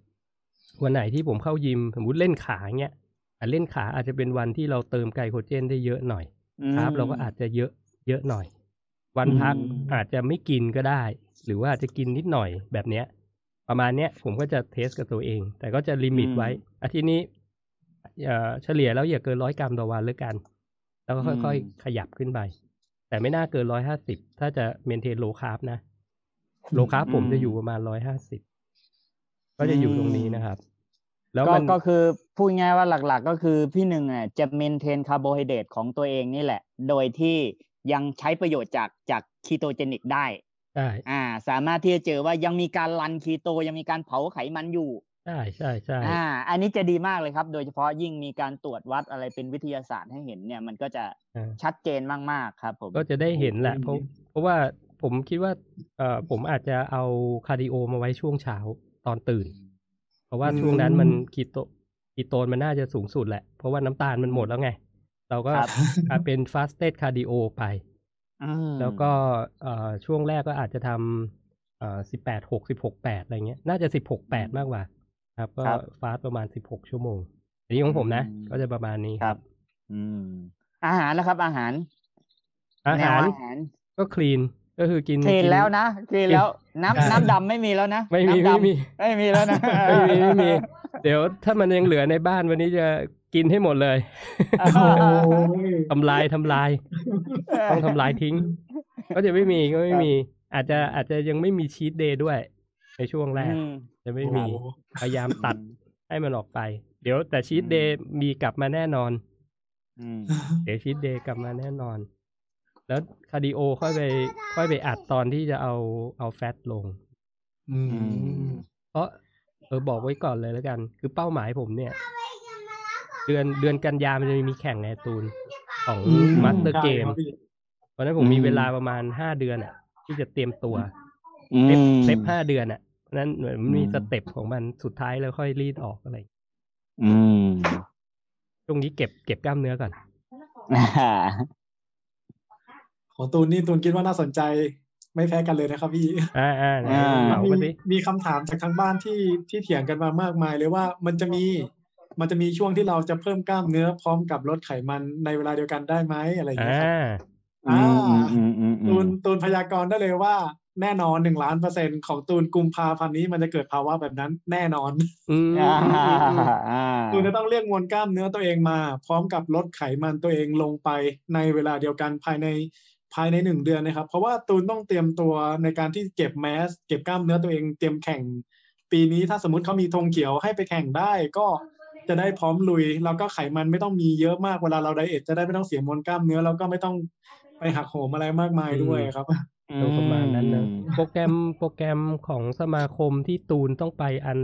วันไหนที่ผมเข้ายิมสมมติเล่นขาเงี้ยเล่นขาอาจจะเป็นวันที่เราเติมไกลโคเจนได้เยอะหน่อยครับ เราก็อาจจะเยอะเยอะหน่อย วันพักอาจจะไม่กินก็ได้ หรือว่าจะกินนิดหน่อยแบบเนี้ย ประมาณเนี้ยผมก็จะเทสกับตัวเอง แต่ก็จะลิมิตไว้ อาทิตย์นี้เฉลี่ยแล้วอย่าเกินร้อยกรัมต่อวันหรือกัน แล้วก็ค่อยๆขยับขึ้นไป แต่ไม่น่าเกินร้อยห้าสิบถ้าจะ maintain low carb นะ low carb ผมจะอยู่ประมาณร้อยห้าสิบก็จะอยู่ตรงนี้นะครับ แล้วมันก็คือพูดง่ายว่าหลัก ๆ ก็คือพี่หนึ่งอะจะ maintain คาร์โบไฮเดรตของตัวเองนี่แหละ โดยที่ ยังใช้ประโยชน์จากจาก ketogenic ได้ใช่อ่า สามารถที่จะเจอว่ายังมีการ run keto ยังมีการเผาไขมันอยู่ใช่ใช่ใช่อ่า อันนี้จะดีมากเลยครับ โดยเฉพาะยิ่งมีการตรวจวัดอะไรเป็นวิทยาศาสตร์ให้เห็นเนี่ย มันก็จะชัดเจนมากๆครับผมก็จะได้เห็นแหละเพราะเพราะว่าผมคิดว่าเอ่อผมอาจจะเอา cardio มาไว้ช่วงเช้าตอนตื่น เพราะว่าช่วงนั้นมัน keto ketone มันน่าจะสูงสุดแหละ เพราะว่าน้ำตาลมันหมดแล้วไง เราก็เป็น fasted cardio ไปแล้วก็ช่วงแรกก็อาจจะทำสิบแปดหกสิบหกแปดอะไรเงี้ย น่าจะสิบหกแปดมากกว่า ครับ ก็ fast ประมาณสิบหกชั่วโมง อันนี้ของผมนะ ก็จะประมาณนี้ครับ อืม อาหารนะครับ อาหาร อาหารก็คลีนก็คือกินคลีนแล้วนะคลีนแล้วน้ำน้ำดำไม่มีแล้วนะไม่มีไม่มีไม่มีแล้วนะไม่มีไม่มี เดี๋ยวถ้ามันยังเหลือในบ้านวันนี้จะ กินให้หมดเลยทำลายทำลาย ต้องทำลายทิ้ง ก็จะไม่มีก็ไม่มี อาจจะอาจจะยังไม่มีชีตเดย์ด้วย ในช่วงแรก จะไม่มีพยายามตัดให้มันออกไป เดี๋ยวแต่ cheat day มีกลับมาแน่นอนเดี๋ยว cheat day กลับมาแน่นอน แล้ว cardio ค่อยไป ค่อยไปอัดตอนที่จะเอาเอา fat ลงเพราะเออบอกไว้ก่อนเลยแล้วกัน คือเป้าหมายผมเนี่ย เดือนเดือนกันยามันจะมีแข่งในตูนของ Master Game เพราะนั้นผมมีเวลาประมาณห้าเดือนอะ ที่จะเตรียมตัวเซฟห้าเดือนอะนั้นเหมือนมีสเต็ปของมันสุดท้ายแล้วค่อยรีดออกอะไร อืมตรงนี้เก็บเก็บกล้ามเนื้อก่อนของตูนนี่ตูนคิดว่าน่าสนใจไม่แพ้กันเลยนะครับพี่ อ่าอ่ามีมีคำถามจากทางบ้านที่ที่เถียงกันมามากมายเลยว่ามันจะมี มันจะมีช่วงที่เราจะเพิ่มกล้ามเนื้อพร้อมกับลดไขมันในเวลาเดียวกันได้ไหมอะไรอย่างเงี้ยครับอ่าตูนตูนพยากรณ์ได้เลยว่า แน่นอนหนึ่งล้านเปอร์เซ็นของตูนกุมภาพันธ์นี้มันจะเกิดภาวะแบบนั้นแน่นอนตูนจะต้องเรียกมวลกล้ามเนื้อตัวเองมา พร้อมกับลดไขมันตัวเองลงไปในเวลาเดียวกันภายในภายในหนึ่งเดือนนะครับ เพราะว่าตูนต้องเตรียมตัวในการที่เก็บแมส เก็บกล้ามเนื้อตัวเองเตรียมแข่ง ปีนี้ถ้าสมมติเขามีธงเขียวให้ไปแข่งได้ก็ จะได้พร้อมลุย แล้วก็ไขมันไม่ต้องมีเยอะมากเวลาเราไดเอทจะได้ไม่ต้องเสียมวลกล้ามเนื้อแล้วก็ไม่ต้องไปหักโหมอะไรมากมายด้วยครับตัวประมาณนั้นนะโปรแกรมโปรแกรมของสมาคมที่ตูนต้องไปอัน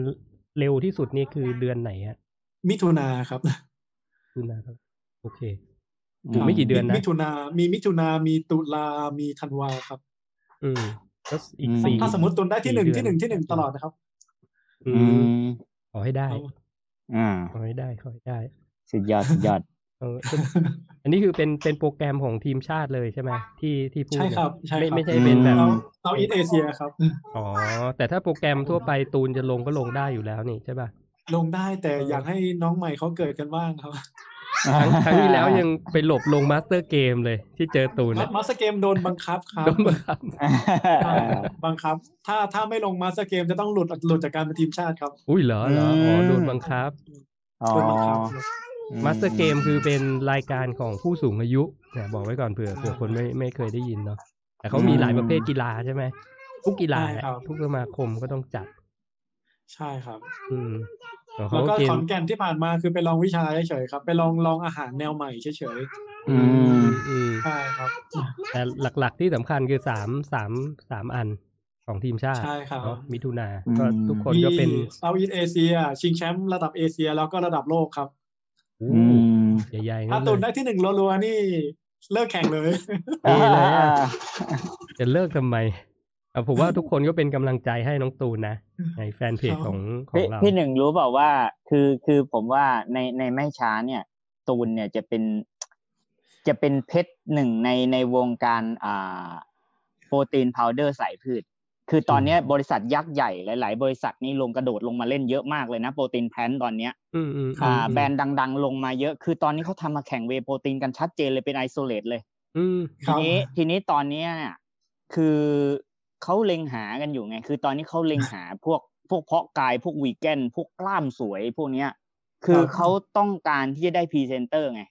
เร็วที่สุดนี่คือเดือนไหนฮะมิถุนาครับมิถุนาครับ โอเคอยู่ไม่กี่เดือนนะมิถุนามีมิถุนามีตุลามีธันวาครับ อืมก็อีกสี่ถ้าสมมติตุนได้ที่หนึ่งที่หนึ่งที่หนึ่งตลอดนะครับ อืมขอให้ได้ อ่าขอให้ได้ขอให้ได้ สุดยอดสุดยอดอันนี้คือเป็นเป็นโปรแกรมของทีมชาติเลยใช่ไหมที่ที่พูดใช่ครับใช่ไม่ไม่ใช่เป็นแบบ Southeast Asia ครับอ๋อแต่ถ้าโปรแกรมทั่วไปตูนจะลงก็ลงได้อยู่แล้วนี่ใช่ป่ะลงได้แต่อยากให้น้องใหม่เขาเกิดกันบ้างครับ ครั้งที่แล้วยังไปหลบลง Master Game เลยที่เจอตูนมาสเตอร์เกมโดนบังคับครับโดนบังคับบังคับ ถ้าถ้าไม่ลง Master Game จะต้องหลุดหลุดจากการเป็นทีมชาติครับ อุ้ยเหรอเหรออ๋อโดนบังคับโดนบังคับ Master Game คือเป็นรายการของผู้สูงอายุเนี่ยบอกไว้ก่อนเผื่อเผื่อคนไม่ไม่เคยได้ยินเนาะแต่เขามีหลายประเภทกีฬาใช่ไหมทุกกีฬาทุกสมาคมก็ต้องจัด ใช่ครับ อืม แล้วก็ขอนแก่นที่ผ่านมาคือไปลองวิชาเฉยๆครับ ไปลองลองอาหารแนวใหม่เฉยๆอืมอืมใช่ครับ แต่หลักๆที่สำคัญคือสามสามสามอันของทีมชาติใช่ครับมิถุนาก็ทุกคนก็เป็นเซาท์อีสเอเชีย ชิงแชมป์ระดับเอเชียแล้วก็ระดับโลกครับใหญ่ๆถ้าตุนได้ที่หนึ่งรัวๆนี่เลิกแข่งเลยเลยจะเลิกทำไม ผมว่าทุกคนก็เป็นกำลังใจให้น้องตูนนะในแฟนเพจของของเราพี่หนึ่งรู้เปล่าว่า คือคือผมว่าในในไม่ช้าเนี่ย ตูนเนี่ยจะเป็น จะเป็นเพชรหนึ่งในในวงการอ่าโปรตีน powder สายพืช คือตอนนี้บริษัทยักษ์ใหญ่หลาย ๆ บริษัทนี่ลงกระโดดลงมาเล่นเยอะมากเลยนะโปรตีน plant ตอนเนี้ยอ่าแบรนด์ดัง ๆ ลงมาเยอะคือตอนนี้เขาทำมาแข่ง whey protein กันชัดเจนเลยเป็น isolate เลยทีนี้ทีนี้ตอนนี้เนี่ยคือ เขาเล็งหากันอยู่ไง คือตอนนี้เขาเล็งหาพวกพวกเพาะกายพวกวีแกนพวกกล้ามสวยพวกเนี้ย คือเขาต้องการที่จะได้พรีเซนเตอร์ไง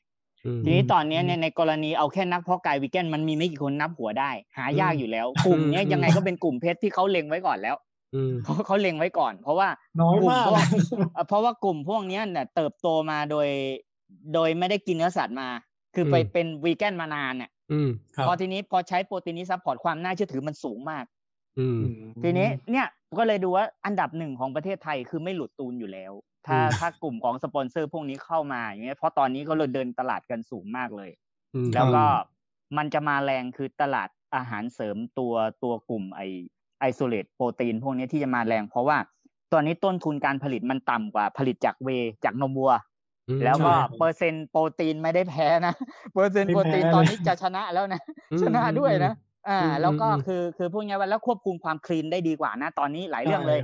ทีนี้ตอนนี้เนี่ยในกรณีเอาแค่นักเพาะกายวีแกนมันมีไม่กี่คนนับหัวได้ หายากอยู่แล้ว กลุ่มนี้ยังไงก็เป็นกลุ่มเพชรที่เขาเล็งไว้ก่อนแล้วเพราะเขาเล็งไว้ก่อน เพราะว่าน้อยมากเพราะว่ากลุ่มพวกนี้เนี่ยเติบโตมาโดย โดยไม่ได้กินเนื้อสัตว์มา คือไปเป็นวีแกนมานานเนี่ยพอทีนี้พอใช้โปรตีนนี้ support ความน่าเชื่อถือมันสูงมาก ทีนี้เนี่ยก็เลยดูว่าอันดับหนึ่งของประเทศไทยคือไม่หลุดตูนอยู่แล้ว ถ้าถ้ากลุ่มของสปอนเซอร์พวกนี้เข้ามาอย่างเงี้ยเพราะตอนนี้ก็เลยเดินตลาดกันสูงมากเลย แล้วก็มันจะมาแรงคือตลาดอาหารเสริมตัวตัวกลุ่มไอ isolate protein พวกนี้ที่จะมาแรง เพราะว่าตอนนี้ต้นทุนการผลิตมันต่ำกว่าผลิตจากเวจากนมวัว แล้วก็เปอร์เซ็นต์โปรตีนไม่ได้แพ้นะ เปอร์เซ็นต์โปรตีนตอนนี้จะชนะแล้วนะ ชนะด้วยนะ อ่าแล้วก็คือคือพูดง่ายว่าแล้วควบคุมความ clean ได้ดีกว่านะตอนนี้หลายเรื่องเลย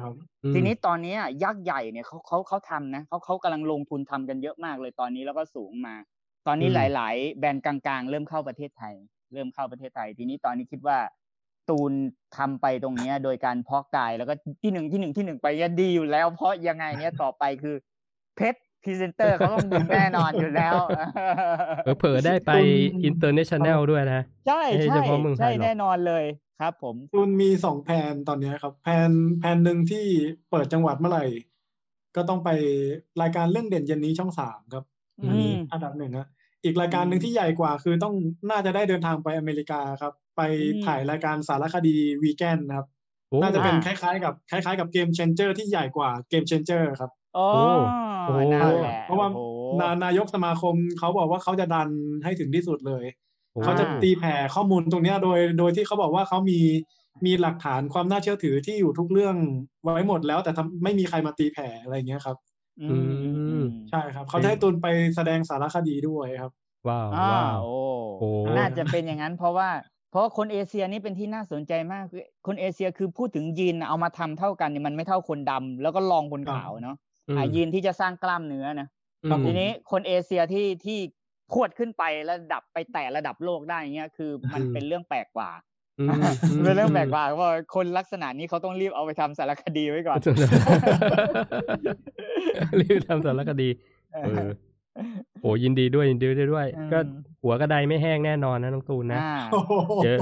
ทีนี้ตอนนี้ยักษ์ใหญ่เนี่ยเขาเขาเขาทำนะเขาเขากำลังลงทุนทำกันเยอะมากเลยตอนนี้แล้วก็สูงมา ตอนนี้หลาย ๆ แบรนด์กลางๆ เริ่มเข้าประเทศไทย เริ่มเข้าประเทศไทย ทีนี้ตอนนี้คิดว่า ตูนทำไปตรงเนี้ย โดยการเพาะกายแล้วก็ที่หนึ่งที่หนึ่งที่หนึ่งไปยัดีอยู่แล้ว เพราะยังไงเนี้ยต่อไปคือเพชร พรีเซนเตอร์เขาต้องดึงแน่นอนอยู่แล้วเผลอได้ไป international ด้วยนะ ใช่ใช่ใช่แน่นอนเลยครับ ผมตูนมีสองแผนตอนนี้ครับแผนแผนหนึ่งที่เปิดจังหวัดเมื่อไหร่ ก็ต้องไปรายการเรื่องเด่นเย็นนี้ช่องสามครับอันดับหนึ่งนะอีกรายการหนึ่งที่ใหญ่กว่าคือต้องน่าจะได้เดินทางไปอเมริกาครับ ไปถ่ายรายการสารคดีวีแกนนะครับ น่าจะเป็นคล้ายๆ กับคล้าย ๆ กับ Game Changer ที่ใหญ่กว่า Game Changer ครับ โอ้โหเพราะว่านายกสมาคมเขาบอกว่าเขาจะดันให้ถึงที่สุดเลย เขาจะตีแผ่ข้อมูลตรงนี้โดย โดยที่เขาบอกว่าเขามีมีหลักฐานความน่าเชื่อถือที่อยู่ทุกเรื่องไว้หมดแล้ว แต่ทำไม่มีใครมาตีแผ่อะไรเงี้ยครับ อืมใช่ครับ เขาจะให้ตุนไปแสดงสารคดีด้วยครับ ว้าวว้าวโอ้น่าจะเป็นอย่างนั้นเพราะว่าเพราะคนเอเชียนี่เป็นที่น่าสนใจมาก คนเอเชียคือพูดถึงยีนเอามาทำเท่ากันเนี่ยมันไม่เท่าคนดำแล้วก็ลองคนขาวเนาะ อ่ายีนที่จะสร้างกล้ามเนื้อนะทีนี้คนเอเชียที่ที่พวดขึ้นไประดับไปแต่ระดับโลกได้เงี้ยคือมันเป็นเรื่องแปลกกว่าเป็นเรื่องแปลกกว่าว่าคนลักษณะนี้เขาต้องรีบเอาไปทำสารคดีไว้ก่อนรีบทำสารคดีเออโอ้ยินดีด้วยยินดีด้วย ก็หัวกระไดไม่แห้งแน่นอนนะน้องตูนนะเดี๋ยว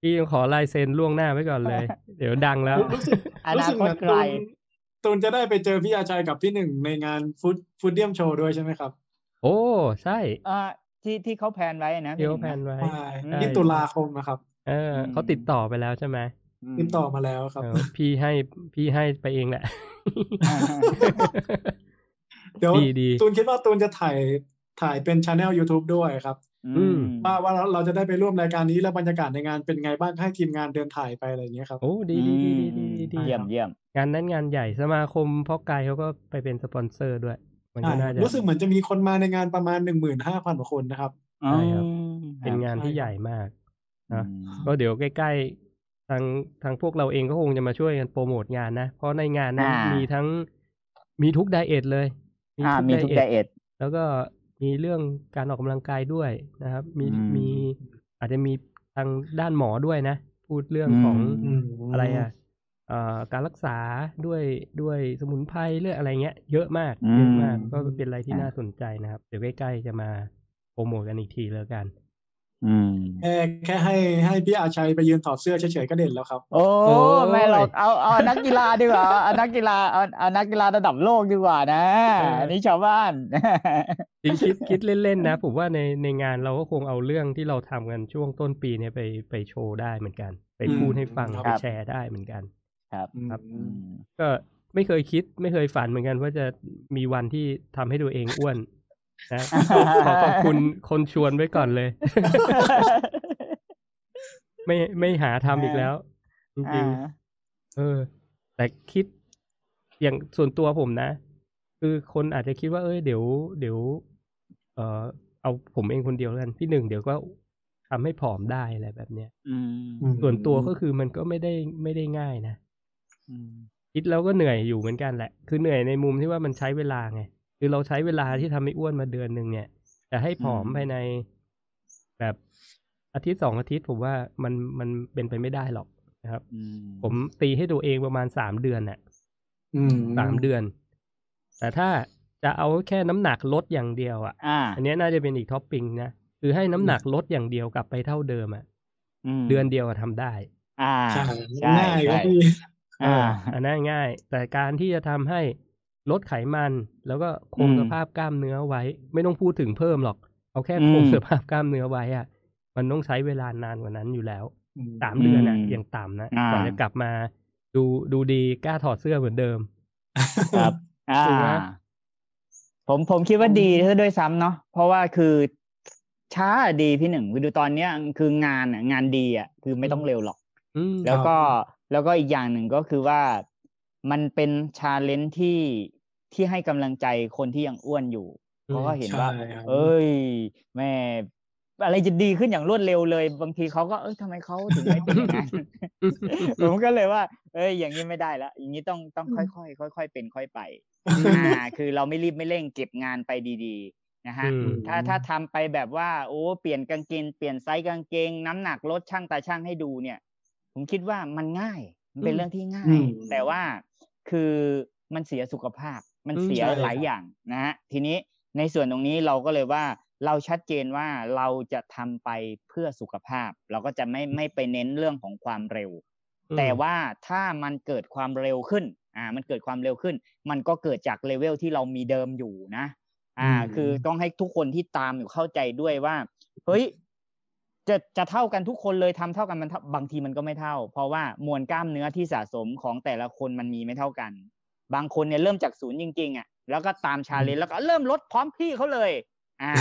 พี่ยังขอลายเซ็นล่วงหน้าไว้ก่อนเลย เดี๋ยวดังแล้วรู้สึกเหมือนตูน ตูนจะได้ไปเจอพี่อาชัยกับพี่หนึ่งในงานฟุตฟุตเดียมโชว์ด้วยใช่ไหมครับ โอ้ใช่อ่าที่ที่เขา plan ไว้นะที่เขา plan ไว้ที่ตุลาคมนะครับ เออเขาติดต่อไปแล้วใช่ไหมติดต่อมาแล้วครับ พี่ให้พี่ให้ไปเองแหละ เดี๋ยวตูนคิดว่าตูนจะถ่ายถ่ายเป็น channel YouTube ด้วยครับ ว่าว่าเราจะได้ไปร่วมรายการนี้แล้วบรรยากาศในงานเป็นไงบ้างให้ทีมงานเดินถ่ายไปอะไรอย่างเงี้ยครับโอ้ดีดีดีดีดีเยี่ยมเยี่ยมงานนั้นงานใหญ่สมาคมพ่อกายเขาก็ไปเป็นสปอนเซอร์ด้วย มันก็น่าจะรู้สึกเหมือนจะมีคนมาในงานประมาณหนึ่งหมื่นห้าพันกว่าคนนะครับใช่ครับ เป็นงานที่ใหญ่มากนะก็เดี๋ยวใกล้ๆทางทางพวกเราเองก็คงจะมาช่วยกันโปรโมทงานนะ เพราะในงานนั้นมีทั้งมีทุกไดเอทเลยมีทุกไดเอทแล้วก็ มีเรื่องการออกกำลังกายด้วยนะครับ มีมีอาจจะมีทางด้านหมอด้วยนะ พูดเรื่องของอะไรอะการรักษาด้วยด้วยสมุนไพรเรื่องอะไรเงี้ย เยอะมากเยอะมาก ก็เป็นอะไรที่น่าสนใจนะครับ เดี๋ยวใกล้ๆจะมาโปรโมทกันอีกทีแล้วกัน แค่แค่ให้ให้พี่อาชัยไปยืนถอดเสื้อเฉยๆก็เด่นแล้วครับ โอ้ไม่หรอกเอาเอานักกีฬาดีกว่าเอานักกีฬาเอาเอานักกีฬาระดับโลกดีกว่านะอันนี้ชาวบ้านจริงคิดคิดเล่นๆนะ ผมว่าในในงานเราก็คงเอาเรื่องที่เราทำกันช่วงต้นปีเนี่ยไปไปโชว์ได้เหมือนกัน ไปพูดให้ฟังไปแชร์ได้เหมือนกัน ครับครับ ก็ไม่เคยคิดไม่เคยฝันเหมือนกันว่าจะมีวันที่ทำให้ตัวเองอ้วน นะขอขอบคุณคนชวนไว้ก่อนเลย ไม่ไม่หาทำอีกแล้ว จริงๆเออ แต่คิดอย่างส่วนตัวผมนะ คือคนอาจจะคิดว่าเอ้ยเดี๋ยว เดี๋ยว เออเอาผมเองคนเดียวกันพี่หนึ่งเดี๋ยวก็ทำให้ผอมได้อะไรแบบเนี้ยส่วนตัวก็คือมันก็ไม่ได้ไม่ได้ง่ายนะคิดแล้วก็เหนื่อยอยู่เหมือนกันแหละ คือเหนื่อยในมุมที่ว่ามันใช้เวลาไง คือเราใช้เวลาที่ทำให้อ้วนมาเดือนหนึ่งเนี่ยจะให้ผอมภายในแบบอาทิตย์สองอาทิตย์ผมว่ามันมันเป็นไปไม่ได้หรอกนะครับผมตีให้ตัวเองประมาณสามเดือนน่ะสามเดือน แต่ถ้าจะเอาแค่น้ำหนักลดอย่างเดียวอะอันนี้น่าจะเป็นอีก topic นะคือให้น้ำหนักลดอย่างเดียวกลับไปเท่าเดิมอะเดือนเดียวทำได้ อ่าใช่ง่ายอ่าอันนั้นง่าย แต่การที่จะทำให้ ลดไขมัน แล้วก็คงสภาพกล้ามเนื้อไว้ ไม่ต้องพูดถึงเพิ่มหรอก เอาแค่คงสภาพกล้ามเนื้อไว้อะมันต้องใช้เวลานานกว่านั้นอยู่แล้วสามเดือนอะยังต่ำนะก่อนจะกลับมาดูดูดีกล้าถอดเสื้อเหมือนเดิม ครับ อ่า ผมผมคิดว่าดีซะด้วยซ้ำเนาะเพราะว่าคือช้าดีพี่หนึ่งคือดูตอนเนี้ยคืองานอะงานดีอะคือไม่ต้องเร็วหรอกแล้วก็แล้วก็อีกอย่างหนึ่งก็คือว่ามันเป็นชาเลนจ์ที่ ที่ให้กำลังใจคนที่ยังอ้วนอยู่เขาก็เห็นว่า เอ้ย แม่อะไรจะดีขึ้นอย่างรวดเร็วเลย บางทีเขาก็เอ้ยทำไมเขาถึงไม่เป็นอย่างนั้นผมก็เลยว่า เอ้ย อย่างนี้ไม่ได้แล้วอย่างนี้ต้องต้องค่อยๆค่อยๆเป็นค่อยไปอ่าคือเราไม่รีบไม่เร่งเก็บงานไปดีๆนะฮะถ้าถ้าทำไปแบบว่าโอ้เปลี่ยนกางเกงเปลี่ยนไซส์กางเกง น้ำหนักลดช่างตาช่างให้ดูเนี่ย ผมคิดว่ามันง่าย มันเป็นเรื่องที่ง่าย แต่ว่าคือมันเสียสุขภาพมันเสียหลายอย่างนะฮะทีนี้ในส่วนตรงนี้เราก็เลยว่าเราชัดเจนว่าเราจะทำไปเพื่อสุขภาพ เราก็จะไม่ไม่ไปเน้นเรื่องของความเร็ว แต่ว่าถ้ามันเกิดความเร็วขึ้นอ่ามันเกิดความเร็วขึ้น มันก็เกิดจากเลเวลที่เรามีเดิมอยู่นะ อ่า คือต้องให้ทุกคนที่ตามอยู่เข้าใจด้วยว่าเฮ้ยจะจะเท่ากันทุกคนเลยทำเท่ากันมันบางทีมันก็ไม่เท่า เพราะว่ามวลกล้ามเนื้อที่สะสมของแต่ละคนมันมีไม่เท่ากัน บางคนเนี่ยเริ่มจากศูนย์จริง ๆอะแล้วก็ตามชาเลนแล้วก็เริ่มลดพร้อมพี่เขาเลย อ่า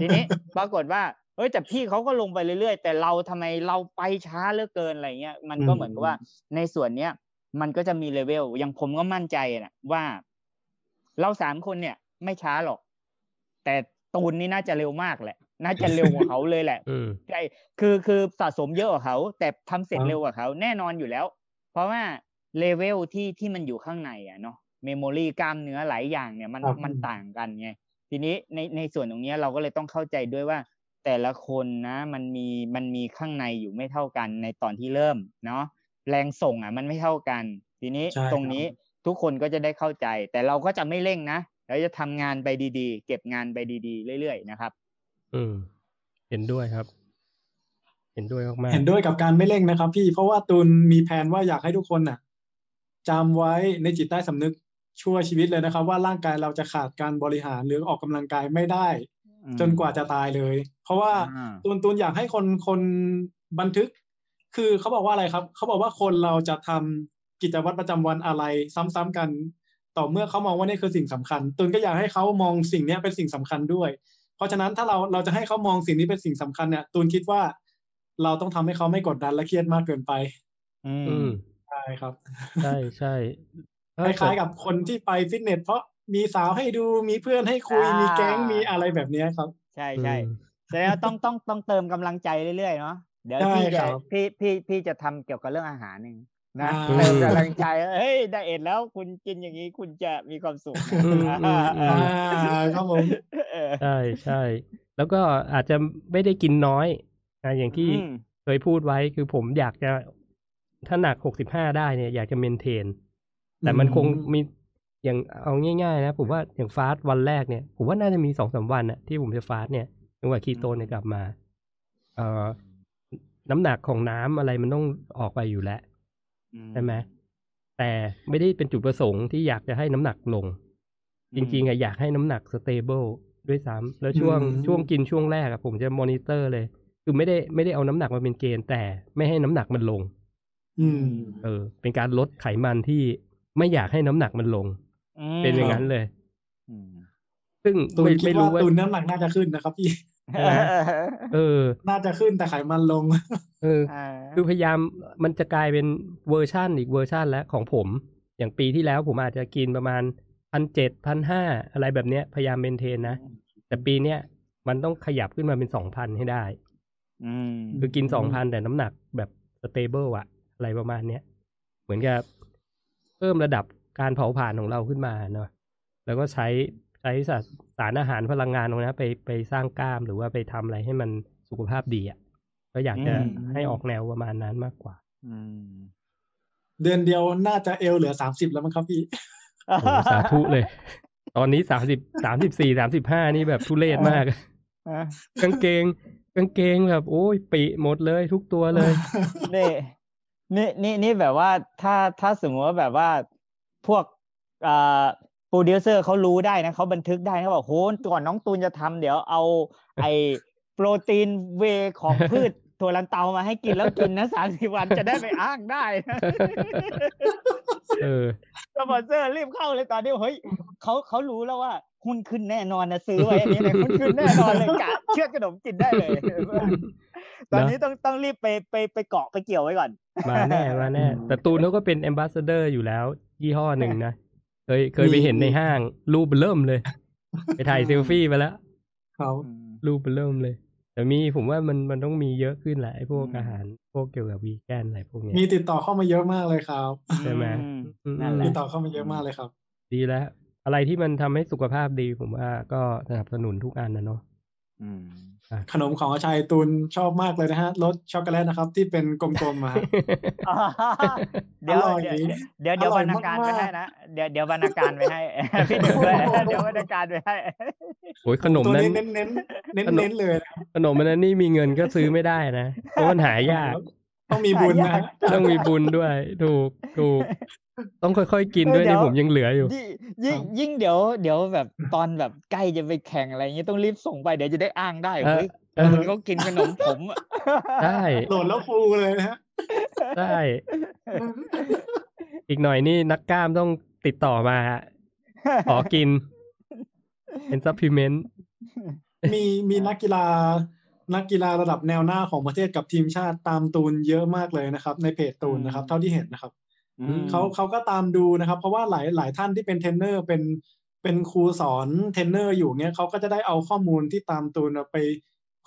ทีนี้ปรากฏว่าเฮ้ยแต่พี่เขาก็ลงไปเรื่อยๆ แต่เราทำไมเราไปช้าเหลือเกินอะไรเงี้ยมันก็เหมือนกับว่าในส่วนเนี้ยมันก็จะมีเลเวลอย่างผมก็มั่นใจนะว่า เราสามคนเนี่ย ไม่ช้าหรอก แต่ตูนนี่น่าจะเร็วมากแหละ น่าจะเร็วกว่าเขาเลยแหละใช่คือคือสะสมเยอะกว่าเขา แต่ทำเสร็จเร็วกว่าเขา แน่นอนอยู่แล้ว เพราะว่า เลเวลที่ที่มันอยู่ข้างในอะเนาะ memory กล้ามเนื้อหลายอย่างเนี่ยมันมันต่างกันไงทีนี้ในในส่วนตรงนี้เราก็เลยต้องเข้าใจด้วยว่า แต่ละคนนะมันมีมันมีข้างในอยู่ไม่เท่ากันในตอนที่เริ่มเนาะแรงส่งอะมันไม่เท่ากัน ทีนี้ตรงนี้ทุกคนก็จะได้เข้าใจ แต่เราก็จะไม่เร่งนะเราจะทำงานไปดีๆ เก็บงานไปดีๆ เรื่อยๆนะครับ อืม เห็นด้วยครับ เห็นด้วยมากๆเห็นด้วยกับการไม่เร่งนะครับ พี่เพราะว่าตูนมีแผนว่าอยากให้ทุกคนน่ะ จำไว้ในจิตใต้สำนึกชั่วชีวิตเลยนะครับ ว่าร่างกายเราจะขาดการบริหารหรือออกกำลังกายไม่ได้ จนกว่าจะตายเลย เพราะว่าตูนตูนอยากให้คนคนบันทึก คือเขาบอกว่าอะไรครับ เขาบอกว่าคนเราจะทำกิจวัตรประจำวันอะไร ซ้ำๆกันต่อเมื่อเขามองว่านี่คือสิ่งสำคัญตูนก็อยากให้เขามองสิ่งนี้เป็นสิ่งสำคัญด้วย เพราะฉะนั้นถ้าเราเราจะให้เขามองสิ่งนี้เป็นสิ่งสำคัญเนี่ยตูนคิดว่าเราต้องทำให้เขาไม่กดดันและเครียดมากเกินไป อืมใช่ ครับ ใช่ใช่คล้ายๆกับคนที่ไปฟิตเนสเพราะมีสาวให้ดูมีเพื่อนให้คุยมีแก๊งมีอะไรแบบนี้ครับ ใช่ใช่แสดงว่าต้องต้องต้องเติมกำลังใจเรื่อยๆเนาะเดี๋ยวพี่จะพี่พี่พี่จะทำเกี่ยวกับเรื่องอาหารหนึ่งนะเติมกำลังใจเฮ้ยได้เอ็ดแล้วคุณกินอย่างนี้คุณจะมีความสุขครับผมใช่ใช่แล้วก็อาจจะไม่ได้กินน้อยนะอย่างที่เคยพูดไว้คือผมอยากจะ ถ้าหนักหกสิบห้าได้เนี่ยอยากจะเมนเทน แต่มันคงมีอย่างเอาง่ายๆนะผมว่าอย่าง fast วันแรกเนี่ย ผมว่าน่าจะมีสองสามวันอะที่ผมจะ fast เนี่ยจังหวะคีโตเนี่ยกลับมา เอ่อน้ำหนักของน้ำอะไรมันต้องออกไปอยู่แล้วใช่ไหมแต่ไม่ได้เป็นจุดประสงค์ที่อยากจะให้น้ำหนักลง จริงๆอะอยากให้น้ำหนัก stable ด้วยซ้ำแล้วช่วงช่วงกินช่วงแรกอะผมจะมอนิเตอร์เลย คือไม่ได้ไม่ได้เอาน้ำหนักมาเป็นเกณฑ์แต่ไม่ให้น้ำหนักมันลง อืม เออ เป็นการลดไขมันที่ไม่อยากให้น้ำหนักมันลง เป็นอย่างนั้นเลยซึ่งตูนคิดว่าตูนน้ำหนักน่าจะขึ้นนะครับพี่เออ น่าจะขึ้นแต่ไขมันลง เออ คือพยายามมันจะกลายเป็นเวอร์ชั่นอีกเวอร์ชั่นแล้วของผม อย่างปีที่แล้วผมอาจจะกินประมาณพันเจ็ดพันห้าอะไรแบบเนี้ย พยายาม maintain นะ แต่ปีเนี้ยมันต้องขยับขึ้นมาเป็นสองพันให้ได้คือกินสองพันแต่น้ำหนักแบบสเตเบิลอะ อะไรประมาณเนี้ยเหมือนกับเพิ่มระดับการเผาผลาญของเราขึ้นมาเนาะแล้วก็ใช้ใช้สารอาหารพลังงานตรงนี้ไปไปสร้างกล้ามหรือว่าไปทำอะไรให้มันสุขภาพดีอะก็อยากจะให้ออกแนวประมาณนั้นมากกว่า อืเดือนเดียวน่าจะเอลเหลือสามสิบแล้วมั้งครับพี่สาธุเลย ตอนนี้สามสิบสามสิบสี่สามสิบห้านี่แบบทุเรศมากกางเกงกางเกงแบบ โอ้ยปริหมดเลยทุกตัวเลยนี่ นี่นี่นี่แบบว่าถ้าถ้าสมมติว่าแบบว่าพวกอ่าโปรดิวเซอร์เขารู้ได้นะเขาบันทึกได้เขาบอกโหก่อนน้องตูนจะทำเดี๋ยวเอา ไอโปรตีนเวของพืชถั่วลันเตามาให้กินแล้วกินนะสามสิบวันจะได้ไปอ้างได้เออสปอนเซอร์รีบเข้าเลยตอนนี้เฮ้ยเขาเขารู้แล้วว่าหุ้นขึ้นแน่นอนนะซื้อไว้อันนี้เลยหุ้นขึ้นแน่นอนเลยกะเชือกขนมกินได้เลย ตอนนี้ต้องต้องรีบไปไปไปเกาะไปเกี่ยวไว้ก่อน มาแน่มาแน่ แต่ตูนเขาก็เป็นแอมบาสเดอร์อยู่แล้ว ยี่ห้อหนึ่งนะเคยเคยไปเห็นในห้าง รูปเริ่มเลย ไปถ่ายเซลฟี่ไปแล้วครับรูปเป็นเริ่มเลย แต่มีผมว่ามันมันต้องมีเยอะขึ้นแหละไอ้พวกอาหาร พวกเกี่ยวกับวีแกนอะไรพวกเนี้ยมีติดต่อเข้ามาเยอะมากเลยครับใช่ไหมอือืมนั่นแหละติดต่อเข้ามาเยอะมากเลยครับ ดีแล้ว อะไรที่มันทำให้สุขภาพดีผมว่าก็สนับสนุนทุกอันนะเนาะอืม ขนมของอาชัยตูนชอบมากเลยนะฮะรสช็อกโกแลตนะครับ ที่เป็นกลมๆมาเดี๋ยวอร่อยเดี๋ยวเดี๋ยวเดี๋ยวอร่บรอยรณาการไปมากๆให้นะเดี๋ยวเดี๋ยวบรรณาการไปให้พี่หนึ่งด้วยเดี๋ยวบรรณาการไปให้โอ้ยขนมตัวนั้นนี้เน้นเน้นเน้นเน้นๆเลยนะขนมมันนั้นนี่มีเงินก็ซื้อไม่ได้นะเพราะมันหายาก ต้องมีบุญนะฮะต้องมีบุญด้วย ถูกถูก ต้องค่อยๆ กินด้วยเดี๋นี่ผมยังเหลืออยู่ยิ่งยิ่งยิ่งเดี๋ยวเดี๋ยวแบบตอนแบบใกล้จะไปแข่งอะไรอย่างเงี้ยต้องรีบส่งไปเดี๋ยวจะได้อ้างได้เออเฮ้ยเออมันก็กินขนมผมอะใช่ load แล้วฟูเลยนะฮะใช่อีกหน่อยนี่นักกล้ามต้องติดต่อมาขอกิน เป็น supplementมีมีนักกีฬานักกีฬาระดับแนวหน้าของประเทศกับทีมชาติตามตูนเยอะมากเลยนะครับ ในเพจตูนนะครับ เท่าที่เห็นนะครับอืม เขาเขาก็ตามดูนะครับ เพราะว่าหลายหลายท่านที่เป็นเทรนเนอร์เป็นเป็นครูสอนเทรนเนอร์อยู่เนี้ยเขาก็จะได้เอาข้อมูลที่ตามตูนไป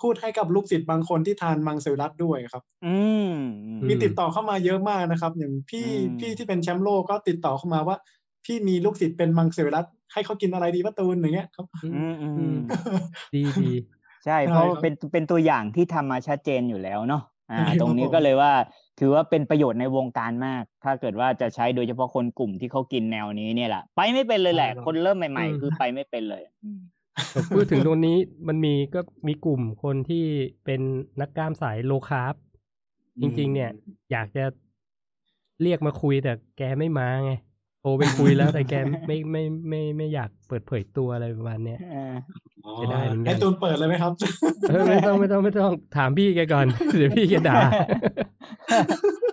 พูดให้กับลูกศิษย์บางคนที่ทานมังสวิรัตด้วยครับ อืมมีติดต่อเข้ามาเยอะมากนะครับ อย่างพี่อืมพี่ที่เป็นแชมป์โลกก็ติดต่อเข้ามาว่า พี่มีลูกศิษย์เป็นมังสวิรัตให้เขากินอะไรดีป้าตูนอย่างเงี้ยครับอืมอืมดีดีใช่ใช่เพราะครับเป็นเป็นตัวอย่างที่ทำมาชัดเจนอยู่แล้วเนาะอ่าใช่ครับตรงนี้ผมก็เลยว่า ถือว่าเป็นประโยชน์ในวงการมาก ถ้าเกิดว่าจะใช้โดยเฉพาะคนกลุ่มที่เขากินแนวนี้เนี่ยแหละไปไม่เป็นเลยแหละ คนเริ่มใหม่ ๆ คือไปไม่เป็นเลยอืมแต่พูดถึงตรงนี้มันมีก็มีกลุ่มคนที่เป็นนักกล้ามสายโลคาร์บจริง ๆ เนี่ย อยากจะเรียกมาคุยแต่แกไม่มาไงโทรไปคุยแล้วแต่แกไม่ไม่ไม่ไม่อยากเปิดเผยตัวอะไรประมาณเนี้ยอ่าอ๋อ จะได้เหมือนกันให้ตูนเปิดเลยไหมครับเออไม่ต้องไม่ต้องไม่ต้องถามพี่แกก่อนเดี๋ยวพี่แกด่า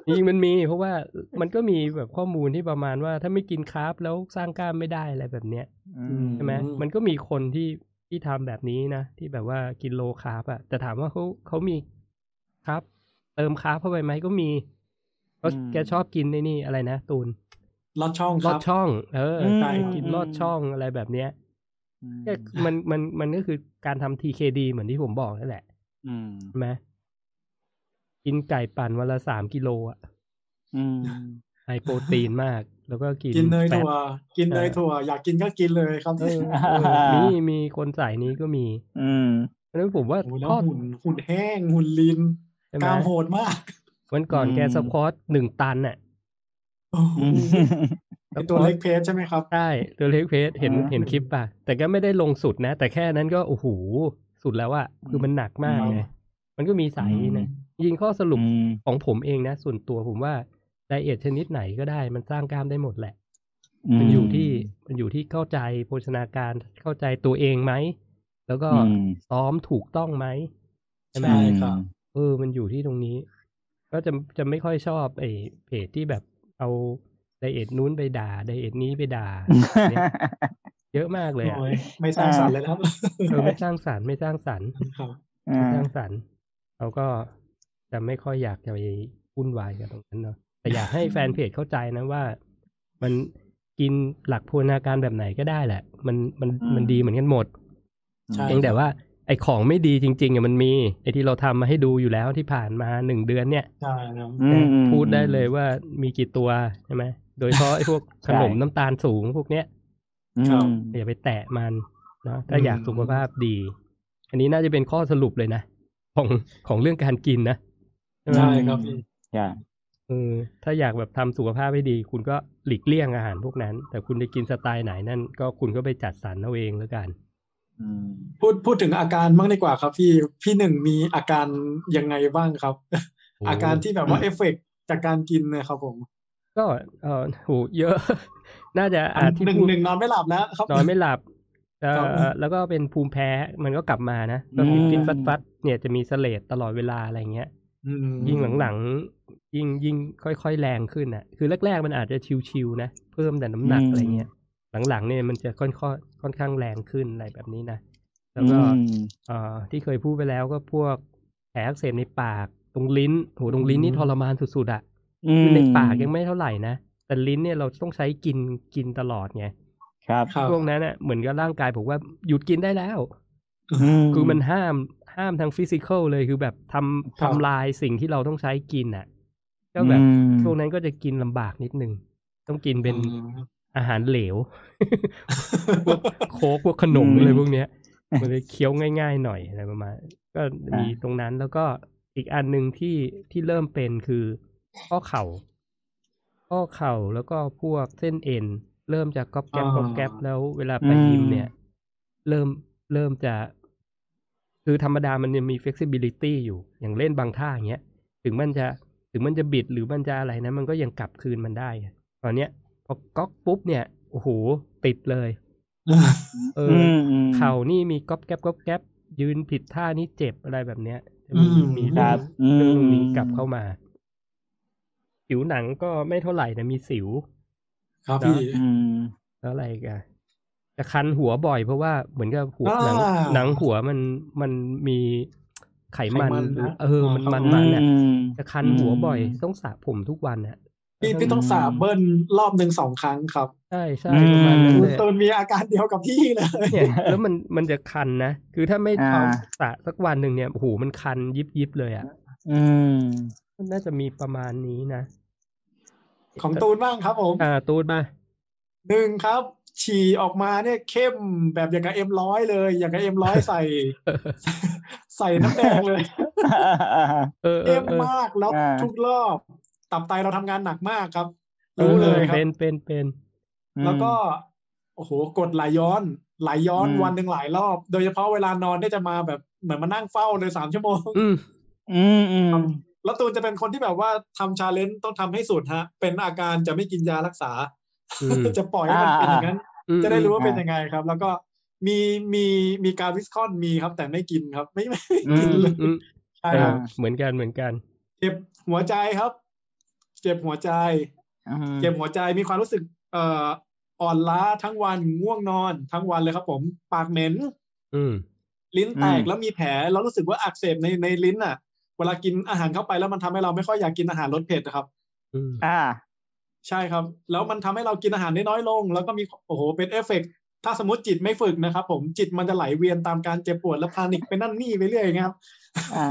จริงๆมันมี เพราะว่ามันก็มีแบบข้อมูลที่ประมาณว่า ถ้าไม่กินคาร์บแล้วสร้างกล้ามไม่ได้อะไรแบบเนี้ยอืมใช่ไหมอืมมันก็มีคนที่ที่ทำแบบนี้นะ ที่แบบว่ากินโลคาร์บอะแต่ถามว่าเขาเขามีครับ เติมคาร์บเข้าไปไหมก็มีเพราะอืมแกชอบกินในนี่อะไรนะตูนลอดช่องคลอรัดบช่อง เอออืมใช่กินอืมลอดช่องอะไรแบบเนี้ยอื มก็มันมันมันก็คือการทำ TKD เหมือนที่ผมบอกนั่นแหละอืมใช่ไหมกินไก่ปั่นวันละสามกิโลอะอืมไฮโปรตีนมาก แล้วก็กินกินเนยแฟตถั่ว กินเนยถั่ว อยากกินก็กินเลยครับเออเออมีมีคนสายนี้ก็มี อืมเพราะฉะนั้นผมว่าโอ้โหแล้วข้อหุ่นหุ่นแห้ง หุ่นลีนใช่ไหกมล้ามโหดมาก วันก่อนอืมแกสควอตหนึ่งตันน่ะ โอ้โหอืมไอ้ตัวเล็กเพจใช่ไหมครับใช่ตัวเล็กเพจเห็นอ่าเห็นคลิปป่ะ แต่ก็ไม่ได้ลงสุดนะ แต่แค่นั้นก็โอ้โหสุดแล้วอะคือมันหนักมากไงมันก็มีสายนี้นะยิงข้อสรุปอืมของผมเองนะ ส่วนตัวผมว่าไดเอทชนิดไหนก็ได้ มันสร้างกล้ามได้หมดแหละ มันอยู่ที่มันอยู่ที่เข้าใจโภชนาการเข้าใจตัวเองไหม แล้วก็อืมซ้อมถูกต้องไหมใช่ไหมใช่ครับเออ มันอยู่ที่ตรงนี้ ก็จะจะไม่ค่อยชอบไอ้เพจที่แบบเอาได เอทนู้นไปด่าไดเอทนี้ไปด่าเนี่ยเยอะมากเลยอะโอ้ยไม่สร้างสรรค์เลยนะครับเออไม่สร้างสรรค์ไม่สร้างสรรค์ครับอ่าไม่สร้างสรรค์เราก็จะไม่ค่อยอยากจะไปวุ่นวายกับตรงนั้นเนาะแต่อยากให้แฟนเพจเข้าใจนะว่า มันกินหลักโภชนาการแบบไหนก็ได้แหละ มันมันมันดีเหมือนกันหมดใช่เพียงแต่ว่าไอ้ของไม่ดีจริงๆอะมันมีไอ้ที่เราทำมาให้ดูอยู่แล้วที่ผ่านมาหนึ่งเดือนเนี่ยใช่ครับอืมอืมพูดได้เลยว่ามีกี่ตัวใช่ไหม โดยเฉพาะไอ้พวกขนมใช่น้ำตาลสูงพวกเนี้ยอืมอย่าไปแตะมันเนาะถ้าอยากสุขภาพดี อันนี้น่าจะเป็นข้อสรุปเลยนะ ของของเรื่องการกินนะใช่ไหมใช่ครับพี่ใช่เออถ้าอยากแบบทำสุขภาพให้ดี คุณก็หลีกเลี่ยงอาหารพวกนั้น แต่คุณจะกินสไตล์ไหนนั่น ก็คุณก็ไปจัดสรรเอาเองแล้วกันอืมพูดพูดถึงอาการบ้างดีกว่าครับ พี่พี่หนึ่งมีอาการยังไงบ้างครับโอ้อาการที่แบบว่าเอฟเฟกต์จากการกินนะครับผม ก็เออโหเยอะ น่าจะอาที่หนึ่งพูดหนึ่งนอนไม่หลับแล้วครับนอนไม่หลับเอ่อครับแล้วก็เป็นภูมิแพ้มันก็กลับมานะก็ฟิตฟิตฟัดฟัดเนี่ยจะมีเสลดตลอดเวลาอะไรเงี้ยอืมยิ่งหลังๆยิ่งยิ่งค่อยๆแรงขึ้นอะ คือแรกๆมันอาจจะชิวๆนะเพิ่มแต่น้ำหนักอืมอะไรเงี้ยหลังๆเนี่ยมันจะค่อนข้างค่อนข้างแรงขึ้นอะไรแบบนี้นะแล้วก็อืมเอ่อที่เคยพูดไปแล้วก็พวกแผลอักเสบในปากตรงลิ้นโหตรงลิ้นนี่ทรมานสุดๆอะ คือในปากยังไม่เท่าไหร่นะ แต่ลิ้นเนี่ยเราต้องใช้กินกินตลอดไงครับครับช่วงนั้นน่ะเหมือนกับร่างกายผมว่าหยุดกินได้แล้วคือมันห้ามห้ามทางฟิสิกอลเลยคือแบบทำครับทำลายสิ่งที่เราต้องใช้กินอะ ก็แบบอืมช่วงนั้นก็จะกินลำบากนิดนึง ต้องกินเป็นอืมอาหารเหลวพวกโค้กพวกขนมอะไรพวกเนี้ยมันเลยเคี้ยวง่ายๆหน่อยอะไรประมาณก็มีตรงนั้นแล้วก็อีกอันหนึ่งที่ที่เริ่มเป็นคือ ข้อเข่า ข้อเข่าแล้วก็พวกเส้นเอ็น เริ่มจากก๊อบแก๊บอ่าก๊อบแก๊บแล้วเวลาไปยิมเนี่ย เริ่มเริ่มจะ คือธรรมดามันยังมี flexibility อยู่ อย่างเล่นบางท่าอย่างเงี้ย ถึงมันจะถึงมันจะบิดหรือมันจะอะไรนะ มันก็ยังกลับคืนมันได้อะตอนเนี้ยพอก๊อกปุ๊บเนี่ยโอ้โหติดเลย เอออือมอืมเข่านี่มีก๊อบแก๊บก๊อบแก๊บยืนผิดท่านี่เจ็บอะไรแบบเนี้ยจะอืมีมมีคเรื่รัองบอืมเรื่องนี้กลับเข้ามา ผิวหนังก็ไม่เท่าไหร่นะมีสิว ครับพี่อืมแล้วอะไรอีกันจะคันหัวบ่อยเพราะว่าเหมือนกับหัวหนังอ่าหนังหัวมันมันมีไขมันไขมันหรือนะเออ มันอ่ามันครับมันเนี่ยอืมจะคันหัวบ่อย ต้องสระผมทุกวันอะพี่พี่ต้องสาบเบิ้ลรอบหนึ่งสองครั้งครับ ใช่ใช่อืมประมาณนั้นตูเลนยตูนมีอาการเดียวกับพี่เลยเนี่ยแล้วมันมันจะคันนะ คือถ้าไม่อ่าทำสระสักวันหนึ่งเนี่ยโอ้โหมันคันยิบยิบเลยอะ อืมมั นน่าจะมีประมาณนี้นะ ของตูนบ้างครับผม อ่า ตูนมาหนึ่งครับ ฉี่ออกมาเนี่ยเข้มแบบอย่างกับเอ็มร้อยเลย อย่างกับเอ็มร้อยใส่ ใส่น้ำแดงเลยเออเอเข้อมเออมากแล้วอ่าทุกรอบตับไตเราทำงานหนักมากครับออรู้เลยครับเป็นเป็นเป็นแล้วก็ โอ้โหกรดไหลย้อนไหลย้อนอืมวันหนึ่งหลายรอบ โดยเฉพาะเวลานอนเนี่ยจะมาแบบเหมือนมานั่งเฝ้าเลยสามชั่วโมง อืมอืมอืม แล้วตูนจะเป็นคนที่แบบว่าทำ challenge ต้องทำให้สุดฮะ เป็นอาการจะไม่กินยารักษาอืมจะปล่อยให้มันเป็นอย่างนั้นอืมจะได้รู้ว่าอ่าเป็นยังไงครับ แล้วก็มีมีมี Gaviscon มีครับ แต่ไม่กินครับ ไม่ไม่กินเลยอืมอืมใช่เออครับเหมือนกันเหมือนกัน เจ็บหัวใจครับ เจ็บหัวใจอืมเจ็บหัวใจมีความรู้สึก เอ่ออ่อนล้าทั้งวันง่วงนอน ทั้งวันเลยครับผม ปากเหม็นอืมลิ้นแตกแล้วมีแผลแล้วรู้สึกว่าอักเสบในในลิ้นอะ เวลากินอาหารเข้าไปแล้วมันทำให้เราไม่ค่อยอยากกินอาหารรสเผ็ดนะครับอืมอ่า ใช่ครับ แล้วมันทำให้เรากินอาหารได้น้อยลง แล้วก็มีโอ้โหเป็นเอฟเฟกต์ถ้าสมมติจิตไม่ฝึกนะครับ ผมจิตมันจะไหลเวียนตามการเจ็บปวดและ panic ไปนั่นนี่ไปเรื่อยอย่างเงี้ยครับอ่า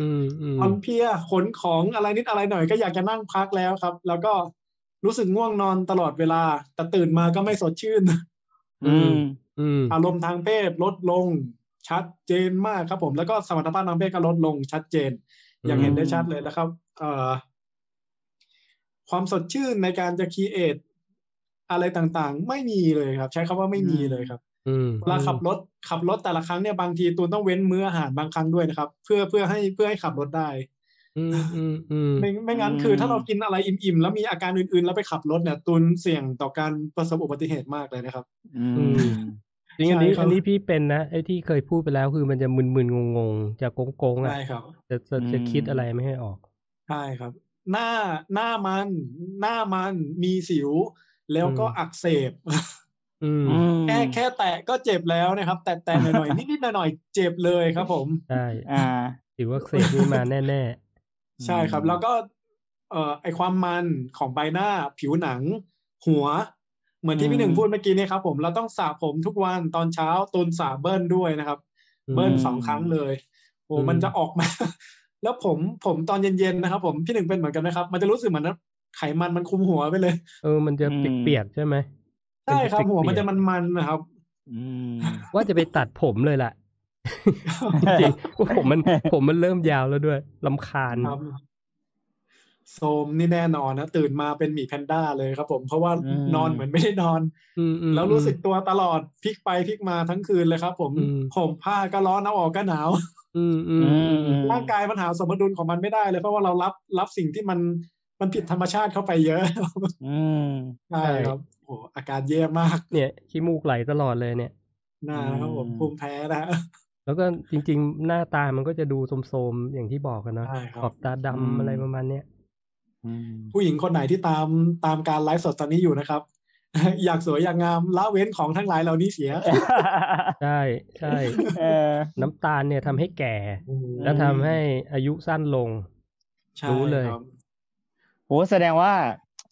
อืมอืมอ่อนเพลียขนของอะไรนิดอะไรหน่อยก็อยากจะนั่งพักแล้วครับ แล้วก็รู้สึกง่วงนอนตลอดเวลา แต่ตื่นมาก็ไม่สดชื่น อืมอืมอารมณ์ทางเพศลดลง ชัดเจนมากครับผมแล้วก็สมรรถภาพทางเพศก็ลดลงชัดเจน อย่างเห็นได้ชัดเลยนะครับ เอ่อความสดชื่นในการจะคีเอทอะไรต่างๆ ไม่มีเลยครับ ใช้คำว่าไม่มีเลยครับอืมเวลาขับรถขับรถแต่ละครั้งเนี่ยบางทีตูนต้องเว้นมื้ออาหารบางครั้งด้วยนะครับ เพื่อเพื่อให้เพื่อให้ขับรถได้อืมอืมอืมไม่ไม่งั้นอืมคือถ้าเรากินอะไรอิ่มๆแล้วมีอาการอื่นๆ แล้วไปขับรถเนี่ย ตูนเสี่ยงต่อการประสบอุบัติเหตุมากเลยนะครับอืม จริงอันนี้ใช่ครับอันนี้พี่เป็นนะไอ้ที่เคยพูดไปแล้วคือมันจะมึนๆงงๆจะโกงๆอะใช่ครับจะจะจะคิดอะไรไม่ให้ออกใช่ครับ หน้าหน้ามันหน้ามันมีสิว แล้วก็อืมอักเสบอืมอืมแค่แค่แตะก็เจ็บแล้วนะครับ แต่แต่หน่อยๆนิดๆหน่อยๆเจ็บเลยครับผมใช่อ่าถือว่าเสพนี่มาแน่ใช่ครับ แล้วก็ เอ่อไอความมันของใบหน้าผิวหนัง หัว เหมือนที่พี่หนึ่งพูดเมื่อกี้เนี่ยครับผมเราต้องสระผมทุกวันตอนเช้าตูนสระเบิ้ลด้วยนะครับๆเบิ้ลอืมสองครั้งเลยโอ้อืมมันจะออกมา แล้วผมผมตอนเย็นๆนะครับ ผมพี่หนึ่งเป็นเหมือนกันนะครับ มันจะรู้สึกเหมือนไขมันมันคลุมหัวไปเลย เออมันจะอืมเปียกๆใช่ไหมใช่ครับเป็หัวมันเปียจะกมันๆนะครับอืมๆว่าจะไปตัดผมเลยล่ะจริงๆว่าผมมันผมมันเริ่มยาวแล้วด้วยลำคาญครับ โซมนี่แน่นอนนะตื่นมาเป็นหมีแพนด้าเลยครับผม เพราะว่าอืมนอนเหมือนไม่ได้นอนอืมอืมแล้วรู้สึกตัวตลอดพลิกไปพลิกมาทั้งคืนเลยครับผมอืมห่มผ้าก็ร้อนเอาออกก็หนาวอืมอืมอือืมมอืมร่างกายมันหาสมดุลของมันไม่ได้เลย เพราะว่าเรารับรับสิ่งที่มันมันผิดธรรมชาติเข้าไปเยอะอืมใช่ครับโอ้อาการแย่มาก เนี่ยขี้มูกไหลตลอดเลยเนี่ยหน้าครับผมอืมภูมิแพ้นะแล้วก็จริง ๆ หน้าตามันก็จะดูโทรมๆอย่างที่บอกกันเนาะใช่คขรัอบบตาดำอะไรประมาณเนี้ยอืม ผู้หญิงคนไหนที่ตามตามการไลฟ์สดตอนนี้อยู่นะครับ อยากสวยอยากงามละเว้นของทั้งหลายเหล่านี้เสีย ใช่ใช่เออน้ำตาลเนี่ยทำให้แก่ และทำให้อายุสั้นลงใช่รู้เลยครับโหแสดงว่า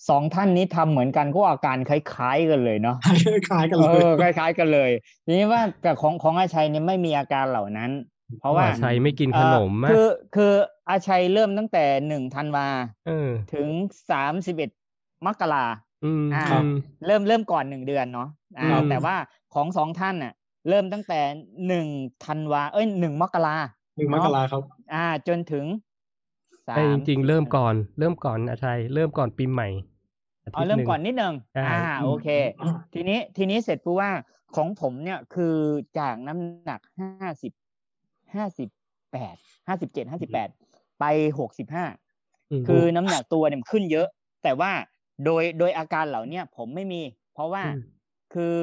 สองท่านนี้ทำเหมือนกันก็อาการคล้าย ๆ กันเลยเนาะคล้ายกันเอเลยอคล้ายๆกันเลยทีนี้ว่าแต่ของของอาชัยเนี่ยไม่มีอาการเหล่านั้น เพราะว่าอาชัยไม่กินขนมเอ่อะอคือคืออาชัยเริ่มตั้งแต่หนึ่งธันวาเออถึงสามสิบเอ็ดมกราอืมอ่าอืมเริ่มเริ่มก่อนหนึ่งเดือนเนาะอ่าครับแต่ว่าของสองท่านน่ะ เริ่มตั้งแต่หนึ่งธันวาเอ้ยหนึ่งมกราหนึ่งมกราครับ อ่า จนถึงสาแต่จมริงๆเริ่มก่อน เริ่มก่อนอาชัยเริ่มก่อนปีใหม่าอ๋อทิตย์เริ่มหงก่อนนิดนึงใช่อ่า โอเค ทีนี้ทีนี้เสร็จปุ๊บว่าของผมเนี่ยคือจากน้ำหนักห้าสิบ ห้าสิบแปดห้าสิบเจ็ดห้าสิบแปดไปหกสิบห้ามคือน้ำหนักตัวเนี่ยมันขึ้นเยอะ แต่ว่าโดยโดยอาการเหล่าเนี้ยผมไม่มี เพราะว่าอืมคือ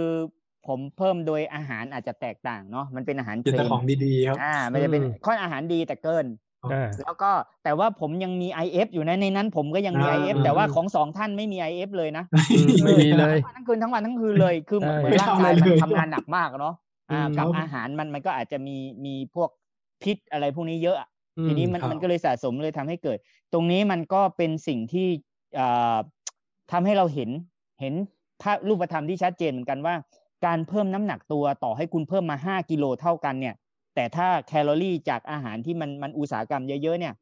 ผมเพิ่มโดยอาหารอาจจะแตกต่างเนาะมันเป็นอาหารกินเทรแต่นของดีๆครับอ่า มันจะเป็นอืมข้ออาหารดีแต่เกินอ่าแล้วก็แต่ว่าผมยังมี IF อยู่นะในนั้นผมก็ยังมีอ่า IF แต่ว่าของสองท่านไม่มี IF เลยนะอืมไม่มีเลยทั้งวันทั้งคืนทั้งวันทั้งคืนเลยคือเหมือนใช่เหมือนร่างกายมันไม่ทำอะไรเลยทำงานหนักมากเนาะอ่าอืมกับอาหารมันมันก็อาจจะมีมีพวก พิษอะไรพวกนี้เยอะอะทีนี้มันครับมันก็เลยสะสมเลยทำให้เกิด ตรงนี้มันก็เป็นสิ่งที่อ่าทำให้เราเห็นเห็นภาพรูปธรรมที่ชัดเจนเหมือนกันว่า การเพิ่มน้ำหนักตัวต่อให้คุณเพิ่มมาห้ากิโลเท่ากันเนี่ย แต่ถ้าแคลอรี่จากอาหารที่มันมันอุตสาหกรรมเยอะๆเนี่ย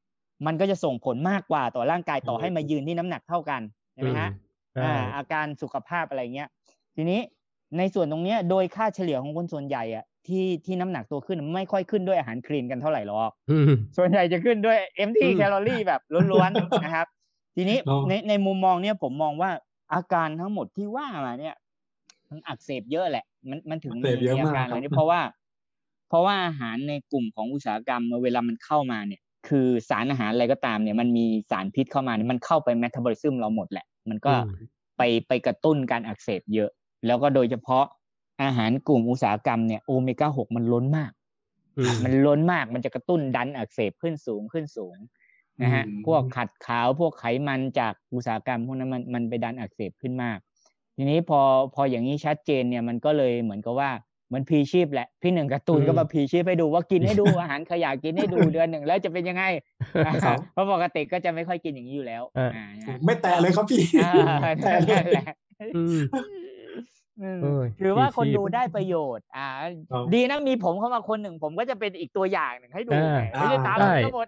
มันก็จะส่งผลมากกว่าต่อร่างกายต่อให้มายืนที่น้ำหนักเท่ากันใช่ไหมฮะใช่อ่าอาการสุขภาพอะไรเงี้ย ทีนี้ในส่วนตรงเนี้ยโดยค่าเฉลี่ยของคนส่วนใหญ่อะ ที่ที่น้ำหนักตัวขึ้นไม่ค่อยขึ้นด้วยอาหารคลีนกันเท่าไหร่หรอกอืมส่วนใหญ่จะขึ้นด้วย empty อืมแคลอรี่แบบล้วนๆนะครับ ทีนี้อ๋อในในมุมมองเนี้ยผมมองว่าอาการทั้งหมดที่ว่ามาเนี่ยมันอักเสบเยอะแหละ มันมันถึงอักเสบเยอะมีอาการมากอะไรครับนี้เพราะว่า เพราะว่าอาหารในกลุ่มของอุตสาหกรรมเวลามันเข้ามาเนี่ย คือสารอาหารอะไรก็ตามเนี่ยมันมีสารพิษเข้ามาเนี่ยมันเข้าไปเมตาบอลิซึมเราหมดแหละ มันก็อืมไปไปกระตุ้นการอักเสบเยอะ แล้วก็โดยเฉพาะ อาหารกลุ่มอุตสาหกรรมเนี่ยโอเมก้าหกมันล้นมากอืมมันล้นมากมันจะกระตุ้นดันอักเสบขึ้นสูงขึ้นสูงนะฮะอืมพวกขัดขาวพวกไขมันจากอุตสาหกรรมพวกนั้นมันมันไปดันอักเสบขึ้นมาก ทีนี้พอพออย่างนี้ชัดเจนเนี่ยมันก็เลยเหมือนกับว่าเหมือนพีชีพแหละพี่หนึ่งการ์ตูนอืมก็มาพีชีพให้ดูว่ากินให้ดูอาหารขยะกินให้ดูเดือนหนึ่งแล้วจะเป็นยังไงครับเพราะปกติก็จะไม่ค่อยกินอย่างนี้อยู่แล้วอ่าอ่านะไม่แตะเลยครับพี่อ่าแตะเลนั่ยนแหละอืมอืมโอ้ย ถือว่าพีคนชีพดูได้ประโยชน์ อ่าครับดีนะมีผมเข้ามาคนหนึ่งผมก็จะเป็นอีกตัวอย่างหนึ่งให้ดูอ่าไงไม่ได้ตามได้ทั้งหมด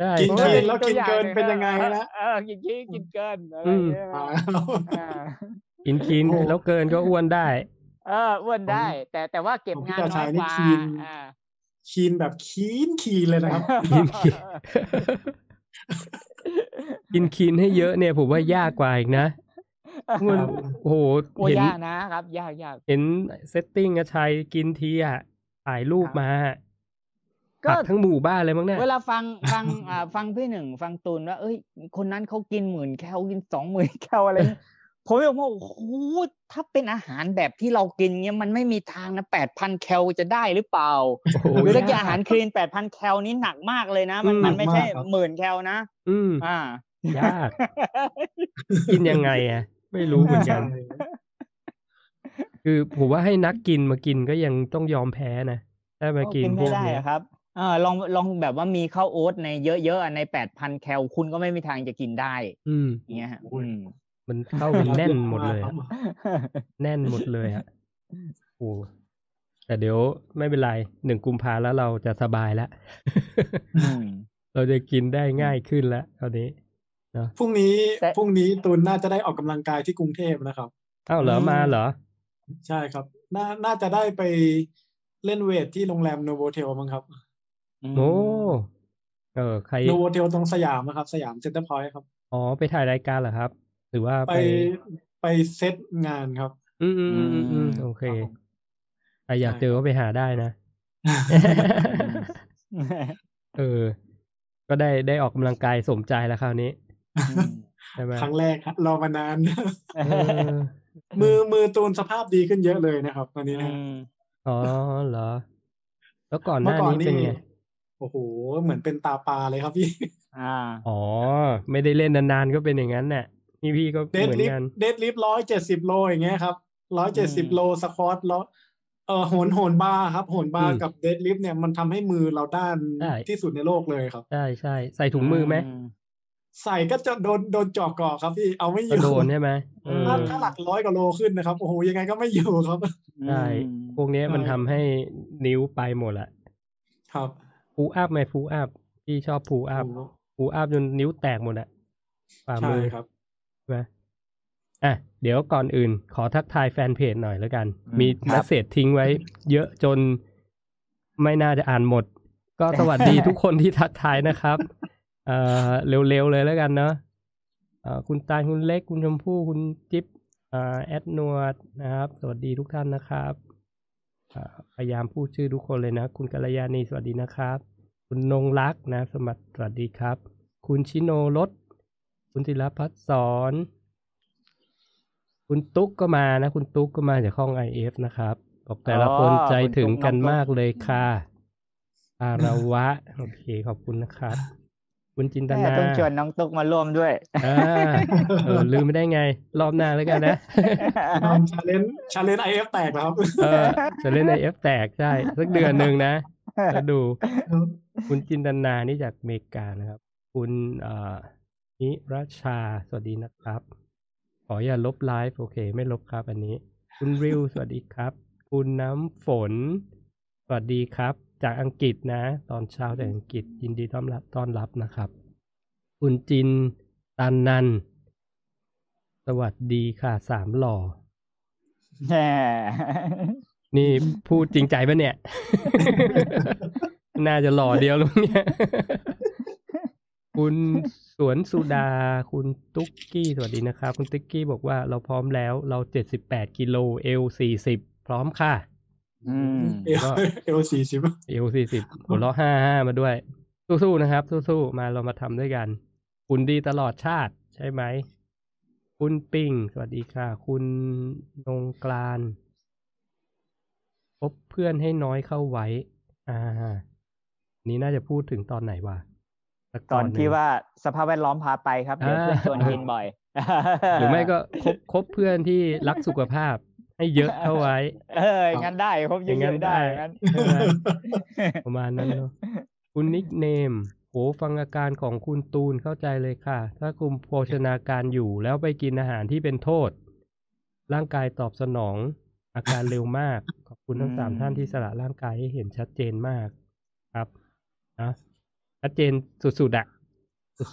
ใช่กินผมใช่ก็ทีป็แล้วตัวกินอย่างเกินหงเป็นยังไงนะเออกินขี้กินเกินอะไรอืมเงี้ยอ่าอ่ากินกินโอ้แล้วเกินก็อ้วนได้ เอออ้วนได้ แต่แต่ว่าเก็บของพี่งานตาน้ชัอยยกนี่ว่าคีนอ่าclean แบบ clean clean เลยนะครับกินกินกิน clean ให้เยอะเนี่ยผมว่ายากกว่าอีกนะ มันโอ้โหโอ้เห็นยากนะครับ ยากยากเห็นเซตติ้งอาชัยกินทีอะถ่ายรูปมาก็ตัดทั้งหมู่บ้านเลยมั้งเนี่ยเวลาฟังฟังอ่าฟังพี่หนึ่งฟังตูนว่า เอ้ย คนนั้นเขากินหมื่นแคลกินสองหมื่นแคลอะไรเงี้ยผมบอกว่าโอ้โหถ้าเป็นอาหารแบบที่เรากินเงี้ยมันไม่มีทางนะแปดพันแคลจะได้หรือเปล่าโอ้โหหรือถ้ากินอาหารคลีนแปดพันแคลนี้หนักมากเลยนะ มันอืมมันไม่ใช่หนักมากครับหมื่นแคลนะ อืมอ่ายากกินยังไงอะ ไม่รู้เหมือนกัน คือผมว่าให้นักกินมากินก็ยังต้องยอมแพ้นะถ้ามากินพไม่วกได้เนี้ยอะครับอ่าลองลองแบบว่ามีข้าวโอ๊ตในเยอะๆอะในแปดพันแคลคุณก็ไม่มีทางจะกินได้ อืมอย่างเงี้ยฮะโอ้ยอืมมันเข้ากันแน่นหมดเลยครัอะบแน่นหมดเลยอะโอ้แต่เดี๋ยวไม่เป็นไรหนึ่งกุมภาแล้วเราจะสบายแล้วอืมเราจะกินได้ง่ายขึ้นแล้วคราว นี้พรุ่งนี้แต่พรุ่งนี้ตูนน่าจะได้ออกกำลังกายที่กรุงเทพนะครับอ้าวเหรออืมมาเหรอ ใช่ครับ น่าน่าจะได้ไปเล่น weight ที่โรงแรมโนโวเทลมั้งครับโอ้เออใครโนโวเทลตรงสยามนะครับ สยามเซ็นเตอร์พอยต์ครับ อ๋อ ไปถ่ายรายการเหรอครับ หรือว่าไปไปไปเซตงานครับ อืมอืมอืมอืมอืมโอเคครับผมใครอยากเจอก็ไปหาได้นะ เออ ก็ได้ได้ออกกำลังกายสมใจแล้วคราวนี้ ใช่ไหมครั้งแรกฮะรอมานานเออมือมือตูนสภาพดีขึ้นเยอะเลยนะครับ ตอนนี้นะอืมอ๋อเหรอ แล้วก่อนหเมื่อน้าก่อนนี้เป็นนี่ไงโอ้โห เหมือนเป็นตาปลาเลยครับพี่ อ่า อ๋อ ไม่ได้เล่นนานๆก็เป็นอย่างนั้นแหละนี่พี่ก็ deadlift เหมือนกัน deadlift ร้อยเจ็ดสิบโลอย่างเงี้ยครับร้อยเจ็ดสิบโล squat แล้วเออโหนโหนบาร์ครับโหนบาอืร์มกับ deadlift เนี่ยมันทำให้มือเราด้านใช่ที่สุดในโลกเลยครับ ใช่ใช่ใส่ถุงมือไหม ใส่ก็จะโดนโดนจอกเกาะครับพี่เอาไม่อยู่ก็โดนใช่ไหมเออถ้าถ้าหลักร้อยกว่าโลขึ้นนะครับโอ้โหยังไงก็ไม่อยู่ครับใช่พวกเนี้ยมันใช่ทำให้นิ้วไปหมดแหละครับฟูอัพไหมฟูอัพที่ชอบฟูอัพฟูอัพจนนิ้วแตกหมดอะฝ่ามือใช่ครับใช่ไหมอะเดี๋ยวก่อนอื่น ขอทักทายแฟนเพจหน่อยแล้วกันอืมมีครับ message ทิ้งไว้ เยอะจนไม่น่าจะอ่านหมด ก็สวัสดีทุกคนที่ทักทายนะครับ เอ่อเร็วๆเลยแล้วกันเนาะเอ่อคุณตาลคุณเล็กคุณชมพู่คุณจิ๊บอ่าแอดนวดนะครับ สวัสดีทุกท่านนะครับอ่าพยายามพูดชื่อทุกคนเลยนะ คุณกัลยาณีสวัสดีนะครับ คุณนงรักนะ สมัติสวัสดีครับ คุณชิโนรสคุณศิลพัฒน์สอนคุณตุ๊กก็มานะ คุณตุ๊กก็มาจากห้องไอเอฟนะครับบอกแต่ละคนอ๋อใจถึงกันคุณตุ๊กมากเลยค่ะอารวะ โอเค ขอบคุณนะครับ คุณจินตนาแม่ต้องชวนน้องตุ๊กมาร่วมด้วยอ่าเออลืมไม่ได้ไง รอบหน้าแล้วกันนะทำชาเ challenge IF แตกนะครับเออจะเล่น IF แตกใช่สักเดือนหนึ่งนะแล้วดู คุณจินตนานี่จากอเมริกานะครับ คุณเอ่อนิรัชชาสวัสดีนะครับ ขออย่าลบไลฟ์โอเค ไม่ลบครับอันนี้ คุณริวสวัสดีครับ คุณน้ำฝน สวัสดีครับ จากอังกฤษนะ ตอนเช้าจากอังกฤษยินดีต้อนรับต้อนรับนะครับ คุณจินตันนัน สวัสดีค่ะสามหล่อแหมนี่พูดจริงใจปะเนี่ย น่าจะหล่อเดียวลุงเนี่ย คุณสวนสุดา คุณตุ๊กกี้สวัสดีนะครับ คุณตุ๊กกี้บอกว่าเราพร้อมแล้ว เราเจ็ดสิบแปดกิโลเอลสี่สิบพร้อมค่ะอืม เอลเอลสี่สิบเอลสี่สิบหัวเราะห้าห้ามาด้วย สู้ๆนะครับ สู้ๆมาเรามาทำด้วยกันคุณดีตลอดชาติใช่ไหม คุณปิงสวัสดีค่ะ คุณนงกลานพบเพื่อนให้น้อยเข้าไว้ อ่า นี่น่าจะพูดถึงตอนไหนวะสักตอนหงที่ว่าสภาพแวดล้อมพาไปครับเดี๋ยวอ่าเพื่อนชวนกินบ่อย หรือไม่ก็คบคบเพื่อนที่รักสุขภาพ ให้เยอะเข้าไว้ เอองั้นได้ครบเยอย่างนั้อะนๆได้ได้งั้นใช่ไหมประมาณนั้นเนาะคุณนิกเนมโหฟังอาการของคุณตูนเข้าใจเลยค่ะ ถ้าคุมโภชนาการอยู่แล้วไปกินอาหารที่เป็นโทษ ร่างกายตอบสนอง อาการเร็วมาก ขอบคุณทั้งสามอืมท่านที่สละร่างกายให้เห็นชัดเจนมากครับนะชัดเจนสุดๆอะ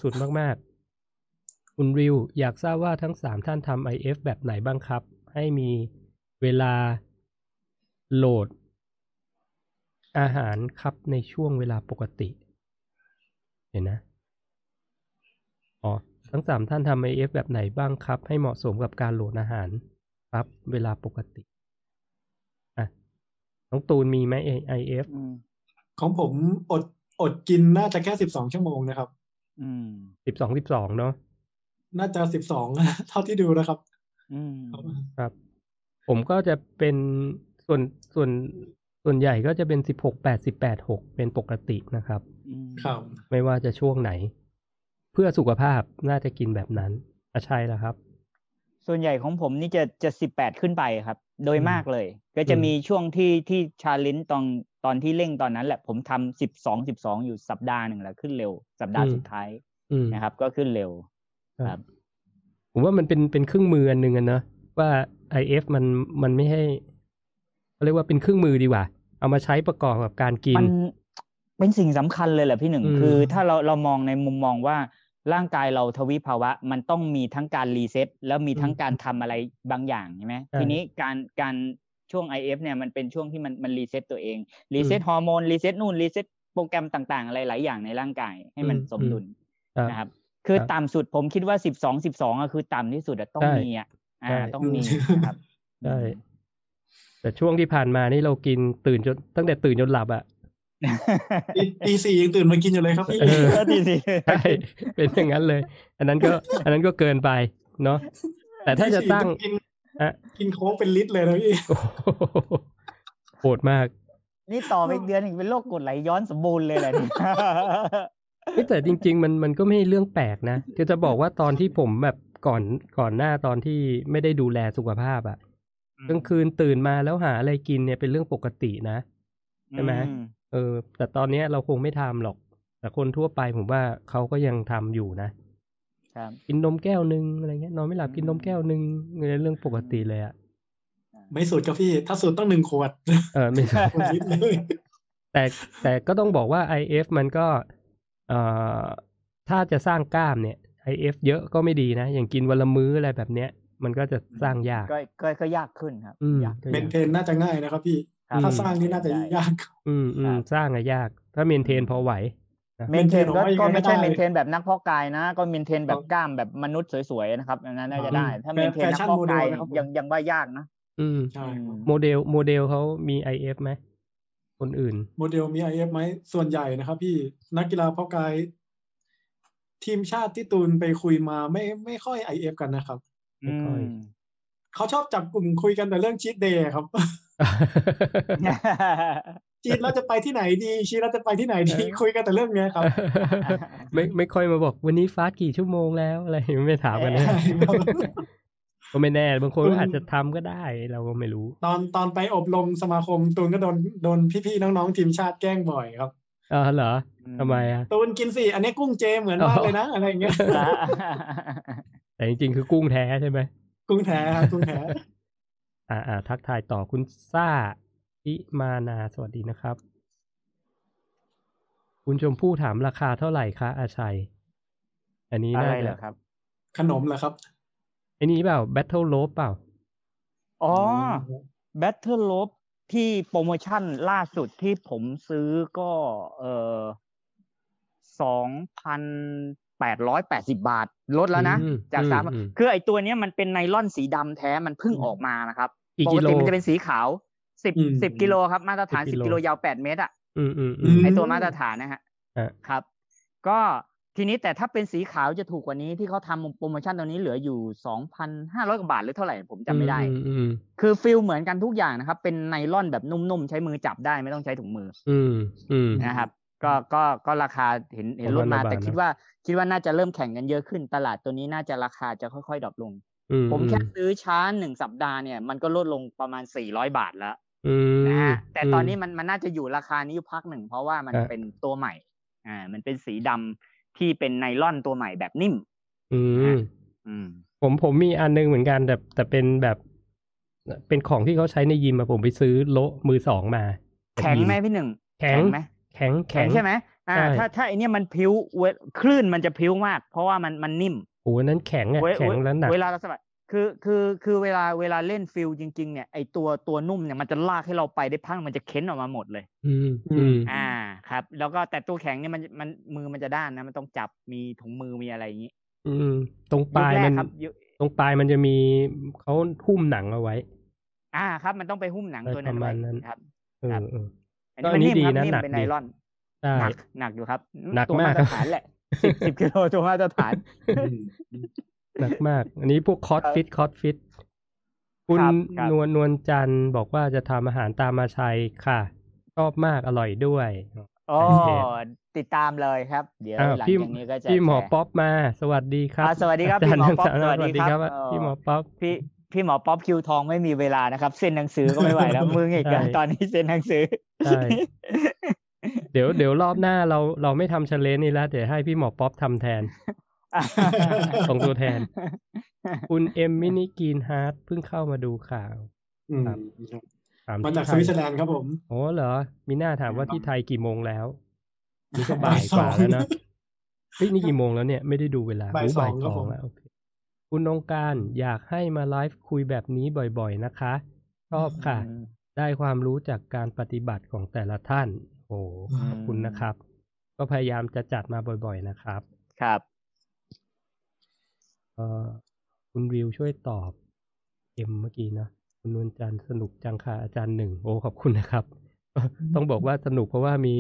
สุดๆมากๆ คุณริว อยากทราบว่าทั้งสามท่านทำ IF แบบไหนบ้างครับ ให้มี เวลาโหลดอาหารครับในช่วงเวลาปกติ เห็นนะ อ๋อ ทั้งสามท่านทำ IF แบบไหนบ้างครับ ให้เหมาะสมกับการโหลดอาหารครับ เวลาปกติ อะ น้องตูนมีไหม IF อืมของผมอดอดกินน่าจะแค่สิบสองชั่วโมงนะครับ อืมสิบสองสิบสองเนาะ น่าจะสิบสองเท่าที่ดูนะครับ อืมครับ ผมก็จะเป็นส่วนส่วนส่วนใหญ่ก็จะเป็นสิบหกแปดสิบแปดหกเป็นปกตินะครับอืมครับ ไม่ว่าจะช่วงไหน เพื่อสุขภาพน่าจะกินแบบนั้นอะใช่แล้วครับ ส่วนใหญ่ของผมนี่จะจะสิบแปดขึ้นไปครับ โดยอืมมากเลย ก็จะอืมมีช่วงที่ที่ชาเลนจ์ตอนตอนที่เร่งตอนนั้นแหละ ผมทำสิบสองสิบสองอยู่สัปดาห์หนึ่งแหละขึ้นเร็ว สัปดาห์สุดท้ายอืมนะครับ ก็ขึ้นเร็ว ครับ ผมว่ามันเป็นเป็นเครื่องมืออันหนึ่งอะเนอะว่า IF มันมันไม่ให้เขาเรียกว่าเป็นเครื่องมือดีกว่า เอามาใช้ประกอบกับการกิน มันเป็นสิ่งสำคัญเลยแหละพี่หนึ่งอืมคือถ้าเราเรามองในมุมมองว่าร่างกายเราทวิภาวะ มันต้องมีทั้งการ reset แล้วมีทั้งการทำอะไรบางอย่างใช่ไหมทีนี้การการช่วง IF เนี่ยมันเป็นช่วงที่มันมัน reset ตัวเอง reset ฮอร์โมน reset นู่น reset โปรแกรมต่างๆ อะไรหลายอย่างในร่างกายให้มันสมดุลครับนะครับ คือครับต่ำสุดผมคิดว่าสิบสองสิบสองอะคือต่ำที่สุดอะต้องใช่มีอะ อ่าใช่ต้องมีนะครับใช่แต่ช่วงที่ผ่านมานี่เรากินตื่นจนตั้งแต่ตื่นจนหลับอะตีตีสี่ยังตื่นมากินอยู่เลยครับพี่เออก็ดีสิใช่เป็นอย่างนั้นเลย อันนั้นก็ อันนั้นก็เกินไปเนาะแต่ถ้าจะสร้างตีสี่องกินอะกินโค้กเป็นลิตรเลยนะพี่โอ้โหโหดมาก นี่ต่อไปอีกเดือนอีกเป็นโรคกรดไหลย้อนสมบูรณ์เลยแหละเนี่ยเอ้ยแต่จริง ๆ มันมันก็ไม่ใช่เรื่องแปลกนะคือจะบอกว่าตอนที่ผมแบบ ก่อนก่อนหน้าตอนที่ไม่ได้ดูแลสุขภาพอะกลางคืนตื่นมาแล้วหาอะไรกินเนี่ยเป็นเรื่องปกตินะใช่ไหมอืเออ แต่ตอนเนี้ยเราคงไม่ทำหรอก แต่คนทั่วไปผมว่าเขาก็ยังทำอยู่นะครับกินนมแก้วหนึ่งอะไรเงี้ยนอนไม่หลับกินนมแก้วหนึ่งเรื่องปกติเลยอะไม่สูตรครับพี่ถ้าสูตรต้องหนึ่งขวด เออไม่ขวดลิตรเลยแต่แต่ก็ต้องบอกว่า IF มันก็ เอ่อถ้าจะสร้างกล้ามเนี่ย IF เยอะก็ไม่ดีนะ อย่างกินวันละมื้ออะไรแบบเนี้ย มันก็จะสร้างยากก็ก็ก็ยากขึ้นครับอืมยากก็เมยากนเทนน่าจะง่ายนะครับพี่ครับถ้าสร้างนี่น่าจะยาก อืมอืมสร้างอะยาก ถ้าเมนเทนพอไหวเมนเทน maintain ก็ผมว่ายังก็ไงไม่ใช่ก็ได้เมนเทนแบบนักเพาะกายนะ ก็เมนเทนแบบกล้ามแบบมนุษย์สวยๆนะครับอันนั้นน่าจะได้ ถ้าแฟเมนเทนนักแฟชั่นเพาะกายโมเดลนะครับผมยังยังว่ายากนะอืมใช่ครับโมเดลโมเดลเขามี IF ไหมคนอื่น โมเดลมีไอเอฟไหมส่วนใหญ่นะครับพี่นักกีฬาเพาะกาย ทีมชาติที่ตูนไปคุยมาไม่ไม่ค่อยไอเอฟกันนะครับไม่ค่อยอืมเขาชอบจับกลุ่มคุยกันแต่เรื่องชีตเดย์ครับชีตเราจะไปที่ไหนดี ชีตเราจะไปที่ไหนดีเออคุยกันแต่เรื่องเนี้ยครับ ไม่ไม่ค่อยมาบอกวันนี้ฟาสต์กี่ชั่วโมงแล้วอะไรไม่ถามกันนะใช่ครับก็ไม่แน่บางคนอืก็มอาจจะทำก็ได้เราก็ไม่รู้ ตอนตอนไปอบรมสมาคมตูนก็โดนโดนพี่ๆน้องๆทีมชาติแกล้งบ่อยครับ อ่าเหรออืมทำไมอะตูนกินสิอันนี้กุ้งเจเหมือนมากเลยนะอะไรอย่างเงี้ยแต่จริงๆคือกุ้งแท้ใช่ไหมกุ้งแท้ครับกุ้งแท้อ่าอ่าทักทายต่อคุณซ่าอิมานาสวัสดีนะครับ คุณชมพู่ถามราคาเท่าไหร่คะอาชัย อันนี้อะไรน่าเหรจะอครับ ขนมเหรอครับ อันนี้เปล่า Battle Rope เปล่า อ๋อ Battle l o b ที่โปรโมชั่นล่าสุดที่ผมซื้อก็เออสองพันแปดร้อยแปดสิบบาท ลดแล้วนะอืมจากอืมสามอืมคือไอตัวเนี้ยมันเป็นไนล่อนสีดำแท้มันเพิ่งออกมานะครับกี่กิโลปกติมันจะเป็นสีขาวสิบอืมสิบกิโลครับ มาตรฐาน10กิโลสิบกิกิโลโลยาวแปดเมตรอะอืมอืมอืมอืมไอตัวมาตรฐานนะฮะอะครับ ก็ ทีนี้แต่ถ้าเป็นสีขาวจะถูกกว่านี้ที่เขาทำโปรโมชั่นตรงนี้เหลืออยู่สองพันห้าร้อยกว่าบาทหรือเท่าไหร่ผมจำไม่ได้อืมอืมคือ feel เหมือนกันทุกอย่างนะครับ เป็นไนล่อนแบบนุ่มๆ ใช้มือจับได้ไม่ต้องใช้ถุงมือ อืมอืมนะครับ ก็ก็ก็ราคาเห็นเห็นลดมาประมาณแต่บาทนะคิดว่าคิดว่าน่าจะเริ่มแข่งกันเยอะขึ้น ตลาดตัวนี้น่าจะราคาจะค่อยๆดรอปลงอืผมแค่ซื้อช้าหนึ่งสัปดาห์เนี่ยมันก็ลดลงประมาณสี่ร้อยบาทแล้วอืมนะฮะแต่ตอนนี้มันมันน่าจะอยู่ราคานี้อยู่พักหนึ่งเพราะว่ามันอะเป็นตัวใหม่อ่ามันเป็นสีดำ ที่เป็นไนล่อนตัวใหม่แบบนิ่ม อืมอืม ผมผมมีอันนึงเหมือนกันแต่แต่เป็นแบบเป็นของที่เขาใช้ในยิมอะผมไปซื้อโละมือสองมา แข็งไหมยิพี่หนึ่ง แข็งไหมแข็งแข็งใช่ไหมอ่าใช่ถ้าถ้าไอเนี้ยมันพิ้วเวคลื่นมันจะพิ้วมาก เพราะว่ามันมันนิ่มโอ้โหนั้นแข็งอะเวแข็งแล้วหนักเวลาเราสมัคร คือคือคือเวลาเวลาเล่นฟิลจริง ๆ เนี่ยไอตัวตัวนุ่มเนี่ยมันจะลากให้เราไปได้พังมันจะเค้นออกมาหมดเลย อืมอืมอ่าครับ แล้วก็แต่ตัวแข็งเนี่ยมันมันมือมันจะด้านนะ มันต้องจับมีถุงมือมีอะไรอย่างนี้อืม ตรงปยุคลายแรมักนครับยุคตรงปลายมันจะมีเขาหุ้มหนังเอาไว้ อ่าครับ มันต้องไปหุ้มหนังอะไรตัวนั้นประมาไว้ณนั้นครับเอครัอบเอออันก็นี้อัมันนนี้นิ่มครับนิ่มดีนะหนักเป็นไนดีลอนใช่หนักหนักอยู่ครับหนักตัวมากมาตรฐานแหละสิบสิบกิโลตัวมาตรฐาน หนักมาก อันนี้พวกคอร์สฟิตคอร์สฟิต คุณครับครับนวลนวลจันทร์บอกว่าจะทำอาหารตามมาชัยค่ะ ชอบมากอร่อยด้วยโอ้โอเคติดตามเลยครับ เดี๋ยวอ้าวหลังพี่จากนี้ก็จะพี่หมอแชร์ป๊อปมาสวัสดีครับอ่าสวัสดีครับอาจารย์พี่หมอป๊อปทั้งสามสวัสดีครับสวัสดีครับเอ่อพี่หมอป๊อปพี่พี่หมอป๊อปคิวทองไม่มีเวลานะครับเซ็นหนังสือก็ไม่ไหวแล้วมึงอีกแล้วใช่ตอนนี้เซ็นหนังสือใช่เดี๋ยวเดี๋ยวรอบหน้าเราเราไม่ทำ challenge นี่แล้วเดี๋ยวให้พี่หมอป๊อปทำแทน ส่งตัวแทน คุณเอ็มมินิกีนฮาร์ดเพิ่งเข้ามาดูข่าวอืมครับถามมาที่จากสไทยวิตเซอร์แลนด์ครับผมโอ้เหรอ มีหน้าถามว่าครับที่ไทยกี่โมงแล้ว นี่ก็บ่ายกว่าบ่ายสองแล้วนะเฮ้ยนี่กี่โมงแล้วเนี่ยไม่ได้ดูเวลาบ่ายโสองครับผมแล้วโอเคคุณองค์การอยากให้มาไลฟ์คุยแบบนี้บ่อยๆนะคะ ชอบค่ะอืมได้ความรู้จากการปฏิบัติของแต่ละท่าน โอ้ขอบคุณนะครับ ก็พยายามจะจัดมาบ่อยๆนะครับ ครับเอ่อ คุณวิวช่วยตอบเอ็มเมื่อกี้นะคุณนวลจันทร์สนุกจังค่ะอาจารย์หนึ่งโอ้ขอบคุณนะครับ ต้องบอกว่าสนุกเพราะว่ามี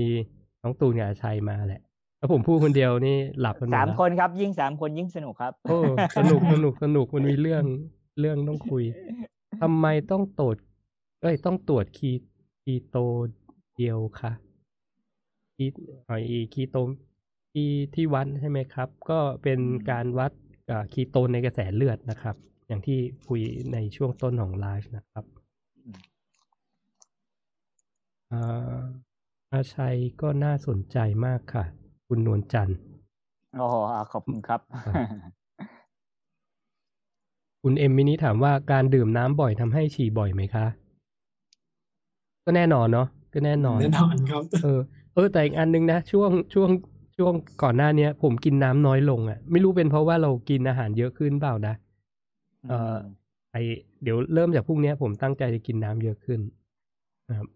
น้องตูนกับอาชัยมาแหละแล้วผมพูดคนเดียวนี่หลับกันหมดสามแล้วคนครับ ยิ่งสามคนยิ่งสนุกครับโอ้สนุกสนุกสนุกมันมีเรื่องเรื่องต้องคุยทำไมต้องตรวจเอ้ยต้องตรวจคีคีโตเดียวคะคีไอคีโตที่ที่วัดใช่ไหมครับ ก็เป็นการวัดอ่า คีโตนในกระแสเลือดนะครับ อย่างที่คุยในช่วงต้นของไลฟ์นะครับอืมอ่าอาชัยก็น่าสนใจมากค่ะ คุณนวลจันทร์โอ้โหอ่าขอบคุณครับครับ คุณเอ็มมินิถามว่าการดื่มน้ำบ่อยทำให้ฉี่บ่อยไหมคะ ก็แน่นอนเนาะก็แน่นอนแน่นอนครับ เออเออแต่อีกอันนึงนะ ช่วงช่วง ช่วงก่อนหน้าเนี้ย ผมกินน้ำน้อยลงอะ่ะ ไม่รู้เป็นเพราะว่าเรากินอาหารเยอะขึ้นเปล่านะเออไอเดี๋ยวเริ่มจากพรุ่งนี้ผมตั้งใจจะกินน้ำเยอะขึ้นนะครับ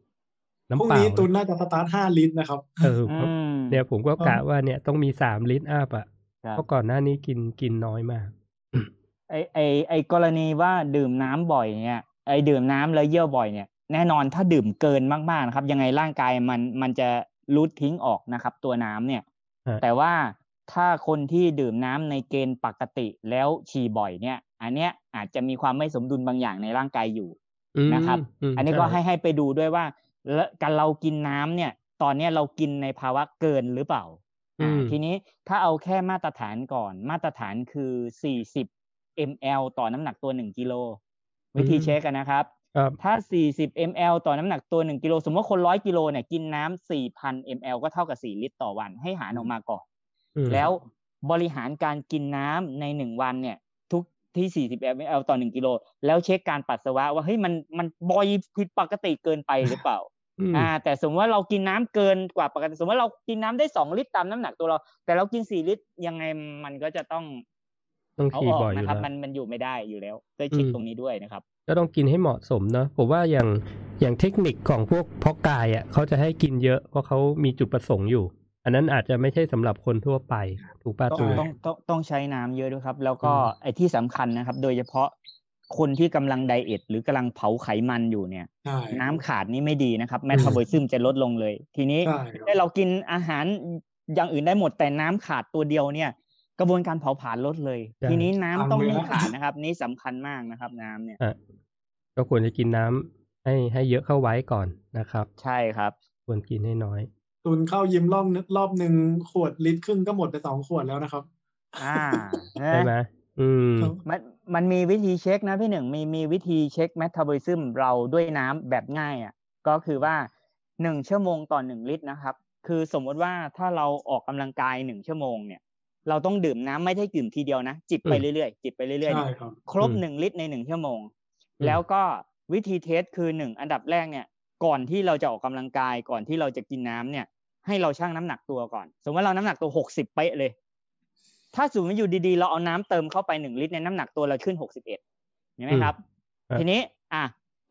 น้ำเปล่าพรุ่งนี้ตุนน่าจะสตาร์ทห้าลิตรนะครับ เออเนี่ยผมก็กะว่าเนี่ยต้องมีสามลิตรอัพอะเพราะก่อนหน้านี้กินกินน้อยมาก ไอไอไอกรณีว่าดื่มน้ำบ่อยเนี่ย ไอดื่มน้ำแล้วเยี่ยวบ่อยเนี่ย แน่นอนถ้าดื่มเกินมากๆนะครับ ยังไงร่างกายมันมันจะรูดทิ้งออกนะครับ ตัวน้ำเนี่ย แต่ว่าถ้าคนที่ดื่มน้ำในเกณฑ์ปกติแล้วฉี่บ่อยเนี่ย อันเนี้ยอาจจะมีความไม่สมดุลบางอย่างในร่างกายอยู่นะครับ อันนี้ก็ให้ให้ไปดูด้วยว่าแล้วการเรากินน้ำเนี่ย ตอนเนี้ยเรากินในภาวะเกินหรือเปล่าอ่าทีนี้ถ้าเอาแค่มาตรฐานก่อน มาตรฐานคือสี่สิบ ml ต่อน้ำหนักตัวหนึ่งกิโล วิธีเช็คกันนะครับ ถ้า 40 ml ต่อน้ำหนักตัว 1 กิโล สมมติคนร้อยกิโลเนี่ย กินน้ำ 4,000 ml ก็เท่ากับ 4 ลิตรต่อวัน ให้หารออกมาก่อน แล้วบริหารการกินน้ำใน 1 วันเนี่ย ทุกที่ 40 ml ต่อ 1 กิโล แล้วเช็คการปัสสาวะว่า เฮ้ย มัน มันบ่อยผิดปกติเกินไปหรือเปล่า อ่า แต่สมมติว่าเรากินน้ำเกินกว่าปกติ สมมติว่าเรากินน้ำได้2ลิตรตามน้ำหนักตัวเรา แต่เรากิน4ลิตรยังไงมันก็จะต้องต้องขี่บ่อยอยู่นะครับ มันมันอยู่ไม่ได้อยู่แล้วได้เช็คตรงนี้ด้วยนะครับ ก็ต้องกินให้เหมาะสมเนาะผมว่าอย่างอย่างเทคนิคของพวกพอกายอะเขาจะให้กินเยอะเพราะเขามีจุดประสงค์อยู่ อันนั้นอาจจะไม่ใช่สำหรับคนทั่วไปถูกป่ะต้องต้องต้องต้องใช้น้ำเยอะด้วยครับ แล้วก็ไอ้ที่สำคัญนะครับ โดยเฉพาะคนที่กำลังไดเอทหรือกำลังเผาไขมันอยู่เนี่ย น้ำขาดนี่ไม่ดีนะครับแมทาบอลิซึมจะลดลงเลย ทีนี้ถ้าเรากินอาหารอย่างอื่นได้หมดแต่น้ำขาดตัวเดียวเนี่ย กระบวนการเผาผลาญลดเลย ทีนี้น้ำต้องไม่ขาดนะครับ นี่สำคัญมากนะครับ น้ำเนี่ยก็ควรจะกินน้ำให้ให้เยอะเข้าไว้ก่อนนะครับ ใช่ครับ ควรกินให้น้อย ตุนเข้ายิมรอบรอบหนึ่งขวดลิตรครึ่งก็หมดไปสองขวดแล้วนะครับ อ่าใช่ไหมอืมมันมันมีวิธีเช็คนะพี่หนึ่งมีมีวิธีเช็คแมทาบอลิซึมเราด้วยน้ำแบบง่ายอะ ก็คือว่าหนึ่งชั่วโมงต่อหนึ่งลิตรนะครับ คือสมมติว่าถ้าเราออกกำลังกายหนึ่งชั่วโมงเนี่ย เราต้องดื่มน้ำไม่ได้ดื่มทีเดียวนะ จิบไปเรื่อยๆจิบไปเรื่อยๆครบหนึ่งลิตรในหนึ่งชั่วโมง แล้วก็วิธีเทสคือหนึ่งอันดับแรกเนี่ย ก่อนที่เราจะออกกำลังกายก่อนที่เราจะกินน้ำเนี่ย ให้เราชั่งน้ำหนักตัวก่อน สมมติว่าเราน้ำหนักตัวหกสิบเป๊ะเลย ถ้าสูงมาอยู่ดีๆ เราเอาน้ำเติมเข้าไปหนึ่งลิตรในน้ำหนักตัวเราขึ้นหกสิบเอ็ดเห็นไหมครับ ทีนี้อะ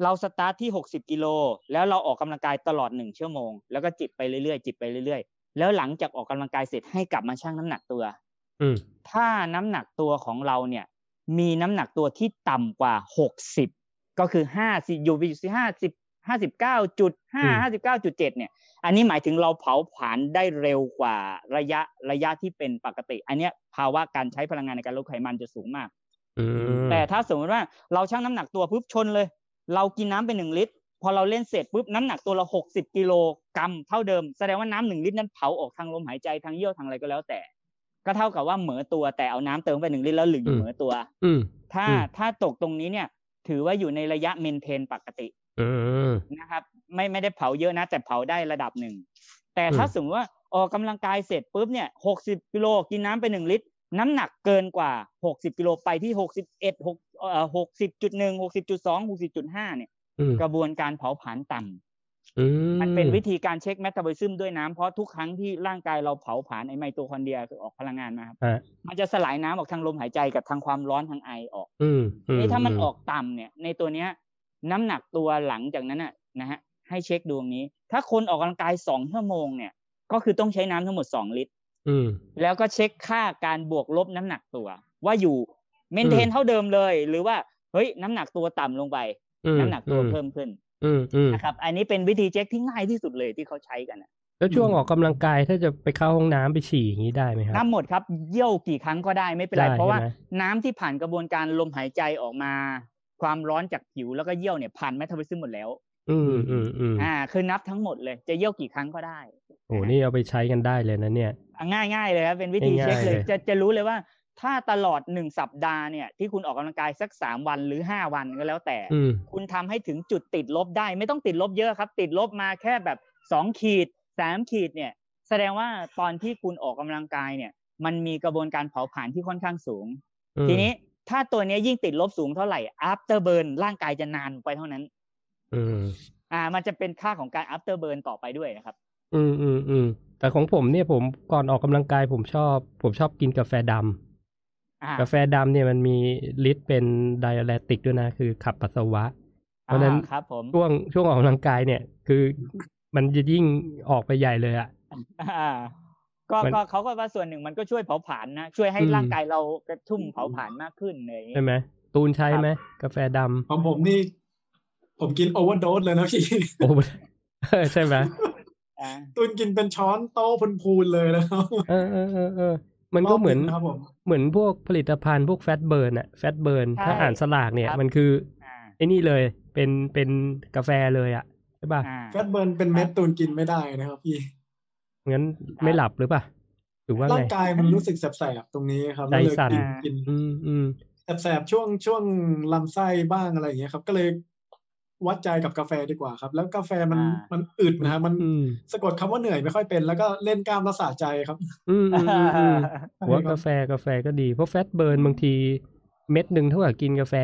เราสตาร์ทที่หกสิบกิโลแล้วเราออกกำลังกายตลอดหนึ่งชั่วโมง แล้วก็จิบไปเรื่อยๆจิบไปเรื่อยๆแล้วหลังจากออกกำลังกายเสร็จให้กลับมาชั่งน้ำหนักตัว ถ้าน้ำหนักตัวของเราเนี่ย มีน้ำหนักตัวที่ต่ำกว่าหกสิบก็คือห้าสิอยู่ที่ห้าสิบห้าสิบเก้าจุดห้าห้าสิบเก้าจุดเจ็ดเนี่ย อันนี้หมายถึงเราเผาผลาญได้เร็วกว่าระยะระยะที่เป็นปกติ อันนี้ภาวะการใช้พลังงานในการลดไขมันจะสูงมากแต่ถ้าสมมติว่าเราชั่งน้ำหนักตัวปุ๊บชนเลย เรากินน้ำไปหนึ่งลิตร พอเราเล่นเสร็จปุ๊บน้ำหนักตัวเราหกสิบกิโลกรัมเท่าเดิม แสดงว่าน้ำหนึ่งลิตรนั้นเผาออกทางลมหายใจทางเยี่ยวทางอะไรก็แล้วแต่ ก็เท่ากับว่าเหมือตัวแต่เอาน้ำเติมไปหนึ่งลิตรแล้วหรือเหมือตัว อืถ้าถ้าตกตรงนี้เนี่ย ถือว่าอยู่ในระยะเมนเทนปกตินะครับ ไม่ไม่ได้เผาเยอะนะ แต่เผาได้ระดับหนึ่ง แต่ถ้าสมมติว่าออกกำลังกายเสร็จปุ๊บเนี่ยหกสิบกิโลกินน้ำไปหนึ่งลิตร น้ำหนักเกินกว่าหกสิบกิโลไปที่หกสิบเอ็ดหกเอ่อหกสิบจุดหนึ่งหกสิบจุดสองหกสิบจุดห้าเนี่ย กระบวนการเผาผลาญต่ำ มันเป็นวิธีการเช็ค metabolism ด้วยน้ำเพราะทุกครั้งที่ร่างกายเราเผาผลาญไอไมโตคอนเดรียคือออกพลังงานมาครับมันจะสลายน้ำออกทางลมหายใจกับทางความร้อนทางไอออกนี่ถ้ามันออกต่ำเนี่ย ในตัวเนี้ย น้ำหนักตัวหลังจากนั้นน่ะนะฮะให้เช็คดวงนี้ ถ้าคนออกกำลังกายสองชั่วโมงเนี่ย ก็คือต้องใช้น้ำทั้งหมดสองลิตรแล้วก็เช็คค่าการบวกลบน้ำหนักตัว ว่าอยู่เมนเทนเท่าเดิมเลย หรือว่าเฮ้ยน้ำหนักตัวต่ำลงไป น้ำหนักตัวเพิ่มขึ้น นะครับ อันนี้เป็นวิธีเช็คที่ง่ายที่สุดเลยที่เขาใช้กันแล้วช่วงออกกำลังกายถ้าจะไปเข้าห้องน้ำไปฉี่อย่างนี้ได้ไหมครับน้ำหมดครับเยี่ยวกี่ครั้งก็ได้ไม่เป็นไร เพราะว่าน้ำที่ผ่านกระบวนการลมหายใจออกมา ความร้อนจากผิวแล้วก็เยี่ยวเนี่ยผ่านแมทาบอลิซึมหมดแล้ว อืมอืมอืมอ่า คือนับทั้งหมดเลย จะเยี่ยวกี่ครั้งก็ได้โอ้นี่เอาไปใช้กันได้เลยนะเนี่ย ง่ายง่ายเลยครับเป็นวิธีเช็คเลย จะจะรู้เลยว่า ถ้าตลอดหนึ่งสัปดาห์เนี่ยที่คุณออกกำลังกายสักสามวันหรือห้าวันก็แล้วแต่ คุณทำให้ถึงจุดติดลบได้ ไม่ต้องติดลบเยอะครับ ติดลบมาแค่แบบสองขีดสามขีดเนี่ย แสดงว่าตอนที่คุณออกกำลังกายเนี่ย มันมีกระบวนการเผาผลาญที่ค่อนข้างสูง ทีนี้ถ้าตัวเนี้ยยิ่งติดลบสูงเท่าไหร่ after burn ร่างกายจะนานไปเท่านั้น อืมอ่า มันจะเป็นค่าของการ after burn ต่อไปด้วยนะครับ อืมอืมอืมแต่ของผมเนี่ยผมก่อนออกกำลังกายผมชอบ ผมชอบกินกาแฟดำอ่า กาแฟดำเนี่ยมันมีฤทธิ์เป็นไดอะเลติกด้วยนะ คือขับปัสสาวะ เพราะฉะนั้นอ่าครับผมช่วงช่วงออกกำลังกายเนี่ย คือมันจะยิ่งออกไปใหญ่เลยอะอ่าก็มันก็เขาก็ว่าส่วนหนึ่งมันก็ช่วยเผาผลาญนะช่วยให้อืมร่างกายเรากระชุ่มเผาผลาญมากขึ้นเลยใช่ไหมตูนใช้ไหมกาแฟดำของผมนี่ ผมกิน overdose เลยนะพี่โอ้ใช่ไหมอ่าตุนกินเป็นช้อนโต๊ะพูนๆเลยนะครับเออเออเออเออ มันก็เหมือนรบงครับผมเหมือนพวกผลิตภัณฑ์พวก fat burn อะ fat burn ใช่ถ้าอ่านฉลากเนี่ยครับมันคืออ่าไอ้นี่เลยเป็นเป็นกาแฟเลยอะใช่ป่ะอ่าแฟตเบิร์นเป็นเม็ดตูนกินไม่ได้นะครับพี่งั้นไม่หลับหรือป่ะหรือว่าร่าไงงกายมันรู้สึกแสบๆตรงนี้ครับใจสั่นแล้วเลยกินกินอืมอืมแสบๆช่วงช่วงลำไส้บ้างอะไรอย่างเงี้ยครับ ก็เลย วัดใจกับกาแฟดีกว่าครับ แล้วกาแฟมันอ่ามัมันอึดนะฮะมันอืมสะกดคำว่าเหนื่อยไม่ค่อยเป็น แล้วก็เล่นกล้ามรักษาใจครับ อืมอืมอืมอืมใช่หัวครับกาแฟกาแฟก็ดีเพราะแฟตเบิร์นบางทีเม็ดหนึ่งเท่ากับกินกาแฟ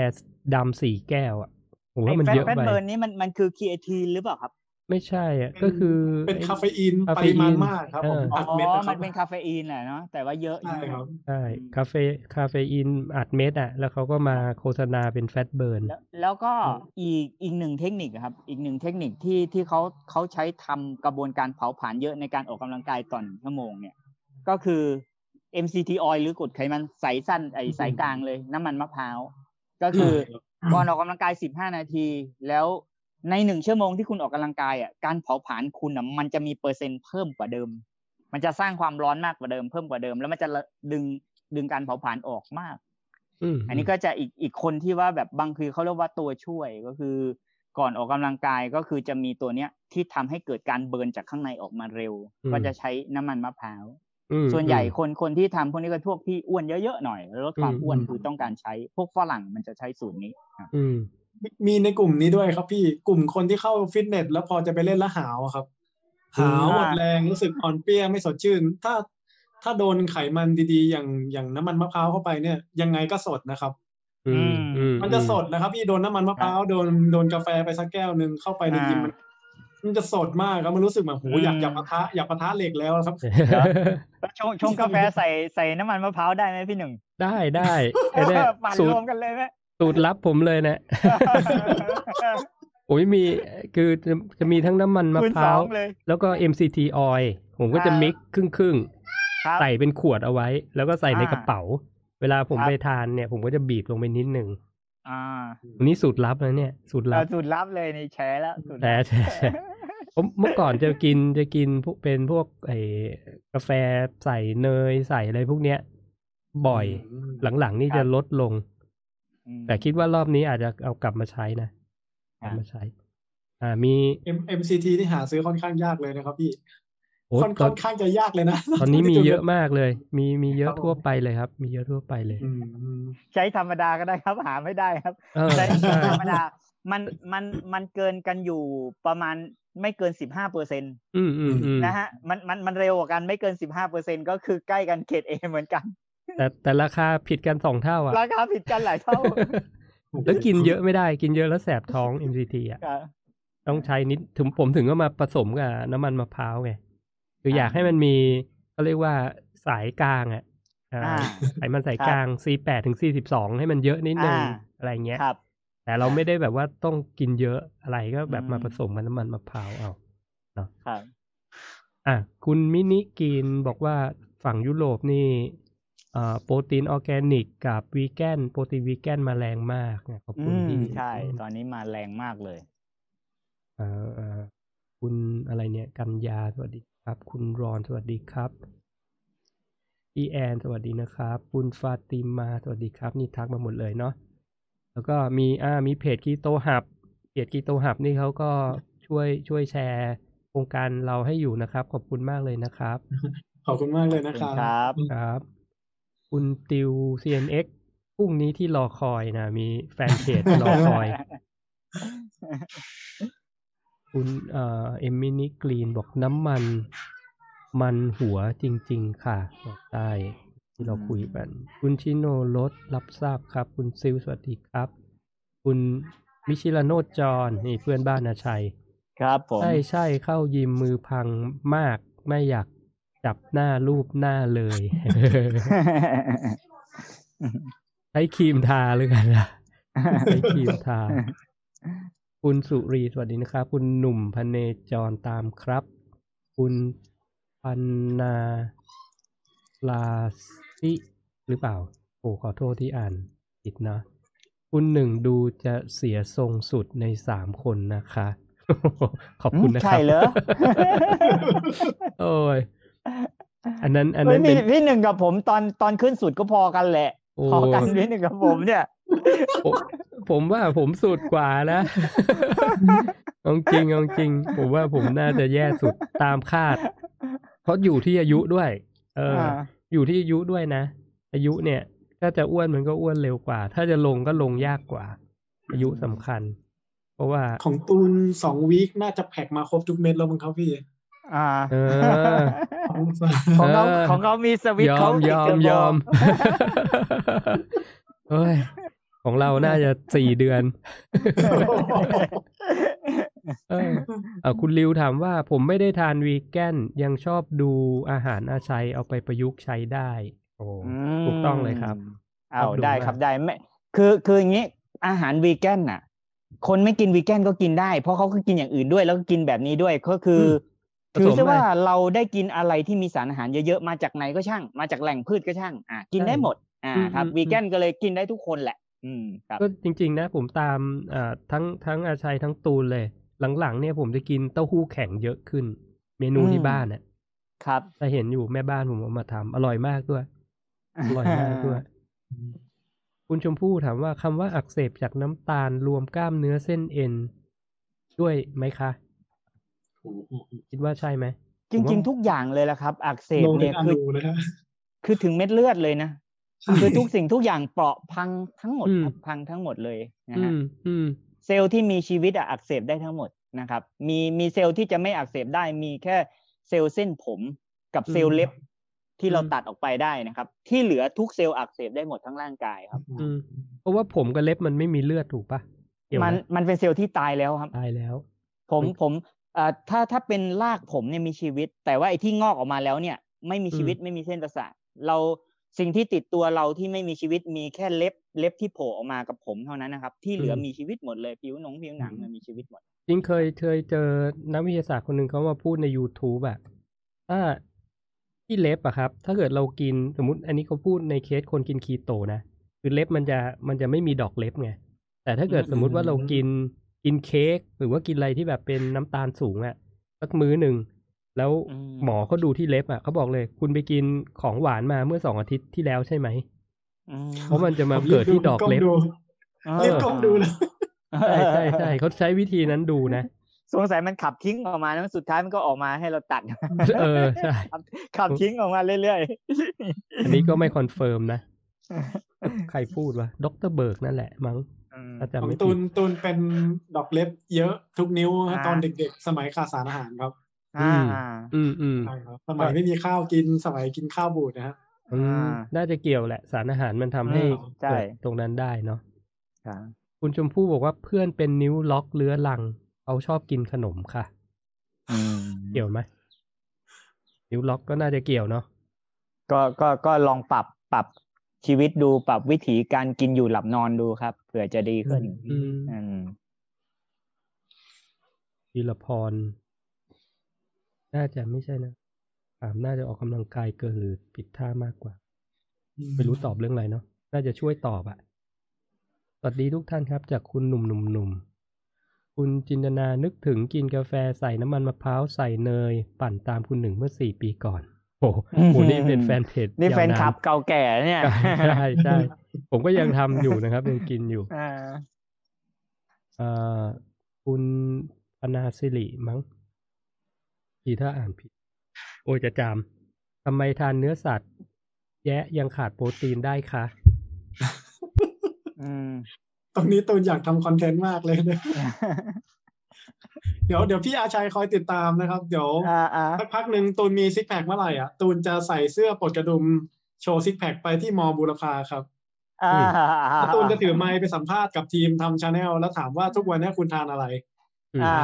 ดำสี่แก้วอะผมว่ามันไแฟตเยอะแฟตไปเบิร์นนี่มันมันคือคีเอทีนหรือเปล่าครับ ไม่ใช่อะก็คือเป็นไอ้คาเฟอีนคาปเฟอีรินมาณมากครับผมเอออัดเม็ดอ๋อนะคมัรับนเป็นคาเฟอีนแหละเนาะแต่ว่าเยอะใช่ครับใช่อืมคาเฟคาเฟอีนอัดเม็ดอะ แล้วเขาก็มาโฆษณาเป็นแฟตเบิร์นแล้วแล้วก็อีกอีกหนึ่งเทคนิคอะครับ อีกหนึ่งเทคนิคที่ที่เขาเขาใช้ทำกระบวนการเผาผลาญเยอะในการออกกำลังกายต่อหนึ่งชั่วโมงเนี่ย ก็คือ MCT oil หรือกรดไขมันสายสั้นไอสายกลางเลย น้ำมันมะพร้าวก็คือก่อนออกกำลังกาย 15 นาที แล้ว ในหนึ่งชั่วโมงที่คุณออกกำลังกายอะการเผาผลาญคุณอะมันจะมีเปอร์เซ็นต์เพิ่มกว่าเดิม มันจะสร้างความร้อนมากกว่าเดิมเพิ่มกว่าเดิม แล้วมันจะดึงดึงการเผาผลาญออกมากอืมอันนี้ก็จะอีกอีกคนที่ว่าแบบบางทีเขาเรียกว่าตัวช่วยก็คือ ก่อนออกกำลังกายก็คือจะมีตัวเนี้ยที่ทำให้เกิดการเบิร์นจากข้างในออกมาเร็ว ก็จะใช้น้ำมันมะพร้าวอืมส่วนใหญ่อืมคนคนที่ทำพวกนี้ก็พวกที่อ้วนเยอะๆหน่อยแล้วลดความอืมอ้วนอืมคือต้องการใช้พวกฝรั่งมันจะใช้สูตรนี้ครับอื มมีมีในกลุ่มนี้ด้วยครับพี่กลุ่มคนที่เข้าฟิตเนสแล้วพอจะไปเล่นแล้วหาวอะครับ หาวหมดแรงรู้สึกอ่อนเปรี้ยไม่สดชื่น ถ้าถ้าโดนไขมันดีๆ อย่างอย่างน้ำมันมะพร้าวเข้าไปเนี่ย ยังไงก็สดนะครับอืมอืมมันจะสดนะครับ พี่โดนน้ำมันมะพร้าวโดนโดนกาแฟไปสักแก้วหนึ่งเข้าไปในยิมมันมันจะสดมากครับมันรู้สึกแบบโหอยากอยากปะทะอยากปะทะเหล็กแล้วครับแล้วชงชงกาแฟใส่ใส่น้ำมันมะพร้าวได้ไหมพี่หนึ่งได้ได้ไอ้เนี่ยปั่นสูตรรวมกันเลยไหม สูตรลับผมเลยนะโอ้ยมีคือจะจะมีทั้งน้ำมันมะคูณพสร้าอวงเลยแล้วก็ MCT oil ผมก็จะอ่ามิมิกครึ่งครึ่งๆครับใส่เป็นขวดเอาไว้ แล้วก็ใส่ในอ่ากระเป๋า เวลาผมครับไปทานเนี่ย ผมก็จะบีบลงไปนิดหนึ่งอ่าอันนี้สูตรลับนะเนี่ยสูตรลัเราบสูตรลับเลยนี่แชร์แล้วสูตรแชร์แชร์แชร์ผมเมื่อก่อนจะกินจะกินพวกเป็นพวกไอ้กาแฟใส่เนยใส่อะไรพวกเนี้ย บ่อย หลังๆนี่จะลดลงอืม แต่คิดว่ารอบนี้อาจจะเอากลับมาใช้นะกลับมาใช้ อ่ามี M MCT ที่หาซื้อค่อนข้างยากเลยนะครับพี่โอ้ค่อนตอค่อนนข้างจะยากเลยนะ ตอนนี้มีเยอะมากเลย มีมีเยครัอะบผมทั่วไปเลยครับ มีเยอะทั่วไปเลยอืมใช้ธรรมดาก็ได้ครับ หาไม่ได้ครับเออใช้ใช่ธรรมดา มันมันมันเกินกันอยู่ประมาณไม่เกินสิบห้าเปอร์เซ็นตอืมอืมอืมนะฮะมันมันมันเร็วกว่ากันไม่เกินสิบห้าเปอร์เซ็นก็คือใกล้กันเขตเอเหมือนกัน แต่แต่ราคาผิดกันสองเท่าอะราคาผิดกันหลายเท่า แล้วกินเยอะไม่ได้กินเยอะแล้วแสบท้อง MCT อะครับต้องใช้นิดถึงผมถึงก็มาผสมกับน้ำมันมะพร้าวไงคืออยากอ่าให้มันมีเขาเรียกว่าสายกลางอะอ่าอ่าไขมันสายครับกลาง C8 ถึง C12 ให้มันเยอะนิดนึงอ่าอะไรเงี้ยครับแต่เราไม่ได้แบบว่าต้องกินเยอะอะไรก็แบบอืมมาผสมกับน้ำมันมะพร้าวเอาครับอะคุณมินิกินบอกว่าฝั่งยุโรปนี่อ่า โปรตีนออร์แกนิกกับวีแกนโปรตีนวีแกนมาแรงมากนะอืมขอบคุณที่ใช่ ตอนนี้มาแรงมากเลยอ่าอ่าคุณอะไรเนี่ย กันยาสวัสดีครับ คุณรอนสวัสดีครับพี่แอนสวัสดีนะครับ คุณฟาติมาสวัสดีครับ นี่ทักมาหมดเลยเนาะแล้วก็มีอ่ามีเพจกีโตหับเพจกีโตหับนี่เขาก็ช่วยช่วยแชร์โครงการเราให้อยู่นะครับ ขอบคุณมากเลยนะครับ ขอบคุณมากเลยขอบนะคุคณรับครับ ครับคุณติว CNX พรุ่งนี้ที่รอคอยนะ มีแฟนเพจรอคอย คุณเอ่อเอมินิกรีนบอกน้ำมัน มันหัวจริง ๆ ค่ะบอกได้ที่เราคุยกัน คุณชิโนรถรับทราบครับ คุณซิลสวัสดีครับ คุณมิชิลาโนจรนี่เพื่อนบ้านอาชัย ครับผม ใช่ใช่เข้ายิมมือพังมากไม่อยาก จับหน้ารูปหน้าเลย ใช้ครีมทาเลยกันนะใช้ครีมทา คุณสุรีสวัสดีนะครับ คุณหนุ่มพเนจรตามครับ คุณปันนาลาซิหรือเปล่าโอ้ขอโทษที่อ่านผิดนะ คุณหนึ่งดูจะเสียทรงสุดในสามคนนะคะ ขอบคุณนะครัใช่เหรอ โอ้ย อันนั้น อันเฮ้นั้ยนพี่เป็นพี่หนึ่งกับผมตอนตอนขึ้นสุดก็พอกันแหละโอ้พอกันพี่หนึ่งกับผมเนี่ย ผมผมว่าผมสุดกว่านะเอาจริงเอาจริง ผมว่าผมน่าจะแย่สุดตามคาด เพราะอยู่ที่อายุด้วย เอออ่าอยู่ที่อายุด้วยนะ อายุเนี่ย ถ้าจะอ้วนมันก็อ้วนเร็วกว่า ถ้าจะลงก็ลงยากกว่า อายุสำคัญ เพราะว่าของตูนสองวีคน่าจะแพ็กมาครบทุกเม็ดแล้วมั้งครับพี่ อ่าเออของเขาเออของเขามีสวิตช์ยอเขามติยดอเทมร์โบยอมเฮ้ยของเราน่าจะสี่เดือนเออเอาคุณริวถามว่าผมไม่ได้ทานวีแกนยังชอบดูอาหารอาชัยเอาไปประยุกต์ใช้ได้ โอ้อืมถูกต้องเลยครับเอาชอบดูได้มากครับได้ไม่คือคืออย่างนี้ อาหารวีแกนน่ะ คนไม่กินวีแกนก็กินได้ เพราะเขาก็กินอย่างอื่นด้วย แล้วก็กินแบบนี้ด้วยก็คืออผ ถือสมซะว่าได้เราได้กินอะไรที่มีสารอาหารเยอะๆ มาจากไหนก็ช่าง มาจากแหล่งพืชก็ช่าง อะกินใช่ได้หมด อ่าอืมครับอืมวีแกนก็เลยกินได้ทุกคนแหละ อืมครับก็จริง ๆ นะ ผมตามอ่าทั้งทั้งอาชัยทั้งตูนเลย หลังๆ เนี่ยผมจะกินเต้าหู้แข็งเยอะขึ้น เมนูอืมที่บ้านเนี่ยครับแต่เห็นอยู่แม่บ้านผมเอามาทำอร่อยมากด้วย อร่อยมากด้วย คุณชมพู่ถามว่าคำว่าอักเสบจากน้ำตาลรวมกล้ามเนื้อเส้นเอ็นด้วยไหมคะ คิดว่าใช่ไหม จริง ๆ ทุกอย่างเลยละครับ อักเสบโลเป็เนี่นยอคือนูเลยฮะคือถึงเม็ดเลือดเลยนะคือทุกสิ่งทุกอย่างเปราะพังทั้งหมดอืมครับพังทั้งหมดเลยนะอืฮะมอืมเซลล์ที่มีชีวิตอะอักเสบได้ทั้งหมดนะครับ มีมีเซลล์ที่จะไม่อักเสบได้มีแค่เซลล์เส้นผมกับเซลล์เล็บที่เราอืมตัดออกไปได้นะครับ ที่เหลือทุกเซลล์อักเสบได้หมดทั้งร่างกายครับอืมเพราะว่าผมกับเล็บมันไม่มีเลือดถูกปะเกี่ยวไหมันมันเป็นเซลล์ที่ตายแล้วครับตายแล้ว ผมมันผมเอ่อ ถ้าถ้าเป็นรากผมเนี่ยมีชีวิต แต่ว่าไอ้ที่งอกออกมาแล้วเนี่ย ไม่มีชีวิตไม่มีเส้นประสาทเราสิ่งที่ติดตัวเราที่ไม่มีชีวิตมีแค่เล็บเล็บที่โผล่ออกมากับผมเท่านั้นนะครับ ที่เหลือมีชีวิตหมดเลยผิวหนงผิวหนังมันมีชีวิตหมด จริงเคยเคยเจอนักวิทยาศาสตร์คนหนึ่งเขามาพูดใน YouTube อะถ้าที่เล็บอะครับ ถ้าเกิดเรากินสมมติ อันนี้เขาพูดในเคสคนกินคีโตนะคือเล็บมันจะมันจะไม่มีดอกเล็บไงแต่ถ้าเกิดอืมสมมุติว่าเรากิน กินเค้กหรือว่ากินอะไรที่แบบเป็นน้ำตาลสูงอะสักมื้อหนึ่งแล้วหมอเขาดูที่เล็บอะเขาบอกเลย คุณไปกินของหวานมาเมื่อสองอาทิตย์ที่แล้วใช่ไหมอืมเพราะมันจะมาเกิดที่ดอกเล็บรีบก้มดูเลยใช่ใช่ใช่เขาใช้วิธีนั้นดูนะสงสัยมันขับทิ้งออกมาแล้วสุดท้ายมันก็ออกมาให้เราตัด เออใช่ขับขับทิ้งออกมาเรื่อยอันนี้ก็ไม่ confirm นะ ใครพูดวะดร.เบิร์กนั่นแหละมั้งๆอืม ถ้าจำไม่ผิดของตูนตูนเป็นดอกเล็บเยอะทุกนิ้วฮะอ่าตอนเด็ก ๆ สมัยขาดสารอาหารครับอ่าอืมอืมอืมใช่ครับสมัยไม่มีข้าวกินสมัยกินข้าวบูดนะฮะอืมอ่าน่าจะเกี่ยวแหละสารอาหารมันทำให้อืมใช่เกิดตรงนั้นได้เนาะครับคุณชมพู่บอกว่าเพื่อนเป็นนิ้วล็อกเลื้อรังเขาชอบกินขนมค่ะอืมเกี่ยวไหมนิ้วล็อกก็น่าจะเกี่ยวเนาะก็ก็ก็ลองปรับปรับ ชีวิตดูปรับวิถีการกินอยู่หลับนอนดูครับเผื่อจะดีขึ้นอืมอืมธีรพร น่าจะไม่ใช่นะถามน่าจะออกกำลังกายเกินหรือผิดท่ามากกว่า ไม่รู้ตอบเรื่องอะไรเนาะน่าจะช่วยตอบอะสวัสดีทุกท่านครับ จากคุณหนุ่มหนุ่มหนุ่มคุณจินตนานึกถึงกินกาแฟใส่น้ำมันมะพร้าวใส่เนย ปั่นตามคุณหนึ่งเมื่อสี่ปีก่อน โอ้โหอืมโหนี่เป็นแฟนเพจนี่แฟนยาวาคลับเก่าแก่เนี่ยใช่ใช่ผมก็ยังทำอยู่นะครับยังกินอยู่อ่าเอ่อคุณปนาสิริมั้งทีถ้าอ่านผิด โอ้ยจะจามทำไมทานเนื้อสัตว์ แยะยังขาดโปรตีนได้คะอืมตรงนี้ตูนอยากทำคอนเทนต์มากเลยเนี่ย เดี๋ยวเดี๋ยวพี่อาชัยคอยติดตามนะครับ เดี๋ยวอ่าอ่าสักพักหนึ่งตูนมีซิกแพคเมื่อไหร่อะตูนจะใส่เสื้อปลดกระดุมโชว์ซิกแพคไปที่มอบุรพาครับอ่าแล้วตูนจะถือไมค์ไปสัมภาษณ์กับทีมทำชาแนลแล้วถามว่าทุกวันนี้คุณทานอะไรอ่า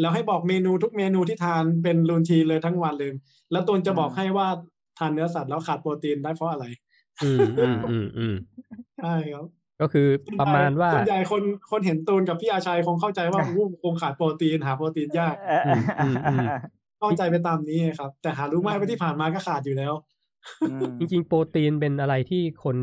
แล้วให้บอกเมนูทุกเมนูที่ทานเป็นรูทีนเลยทั้งวันเลย แล้วตูนจะบอกให้ว่าทานเนื้อสัตว์แล้วขาดโปรตีนได้เพราะอะไร อืมอืมอืมอืมใช่ครับ ก็คือประมาณว่าส่วนใหญ่คนคนเห็นตูนกับพี่อาชัยคงเข้าใจว่าอู้คงขาดโปรตีนหาโปรตีนยากเอออืมอืมอืมเข้าใจไปตามนี้ครับ แต่หารู้ไหมว่าที่ผ่านมาก็ขาดอยู่แล้วอืมจริงๆ โปรตีนเป็นอะไรที่คน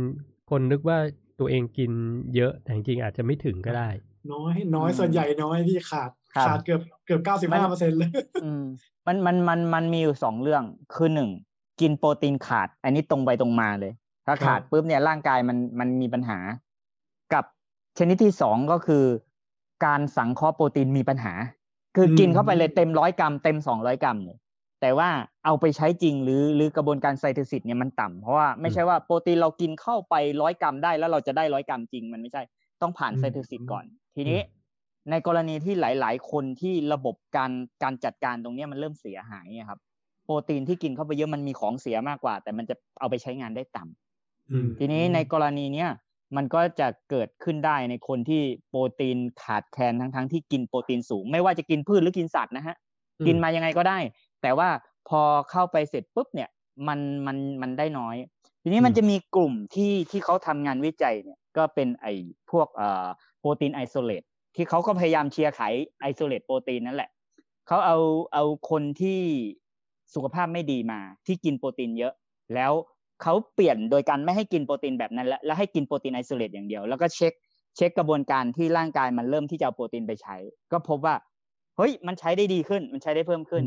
คนนึกว่าตัวเองกินเยอะแต่จริงๆอาจจะไม่ถึงก็ได้ น้อยน้อยส่วนใหญ่น้อยที่ขาดครับขาดเกือบเกือบเก้าสิบห้าเปอร์เซ็นต์เลยอืมมันมันมันมันมีอยู่สองเรื่องคือหนึ่งกินโปรตีนขาด อันนี้ตรงไปตรงมาเลย ถ้าขาดปุ๊บเนี่ยร่างกายมันมันมีปัญหากับ ชนิดที่สองก็คือ การสังเคราะห์โปรตีนมีปัญหา คือกินเข้าไปเลยเต็มร้อยกรัมเต็มสองร้อยกรัมเลยแต่ว่าเอาไปใช้จริงหรือหรือกระบวนการ synthesis เนี่ยมันต่ำเพราะว่าไม่ใช่ว่าโปรตีนเรากินเข้าไปร้อยกรัมได้แล้วเราจะได้ร้อยกรัมจริงมันไม่ใช่ต้องผ่านอืม synthesis ก่อน ทีนี้ในกรณีที่หลาย ๆ คนที่ระบบการการจัดการตรงเนี้ยมันเริ่มเสียหายอะครับ โปรตีนที่กินเข้าไปเยอะมันมีของเสียมากกว่า แต่มันจะเอาไปใช้งานได้ต่ำอืมทีนี้ในกรณีเนี้ย มันก็จะเกิดขึ้นได้ในคนที่โปรตีนขาดแคลนทั้งทั้งๆที่กินโปรตีนสูง ไม่ว่าจะกินพืชหรือกินสัตว์นะฮะอืมกินมายังไงก็ได้ แต่ว่าพอเข้าไปเสร็จปุ๊บเนี่ยมันมันมันได้น้อย ทีนี้มันจะมีกลุ่มที่ที่เขาทำงานวิจัยเนี่ยก็เป็นไอ้พวกเอ่อโปรตีน isolate ที่เขาก็พยายามเชียร์ขาย isolate โปรตีนนั่นแหละเขาเอาเอาคนที่สุขภาพไม่ดีมาที่กินโปรตีนเยอะ แล้ว เขาเปลี่ยนโดยการไม่ให้กินโปรตีนแบบนั้นแล้วแล้วให้กินโปรตีน isolate อย่างเดียว แล้วก็เช็คเช็คกระบวนการที่ร่างกายมันเริ่มที่จะเอาโปรตีนไปใช้ ก็พบว่าเฮ้ยมันใช้ได้ดีขึ้นมันใช้ได้เพิ่มขึ้น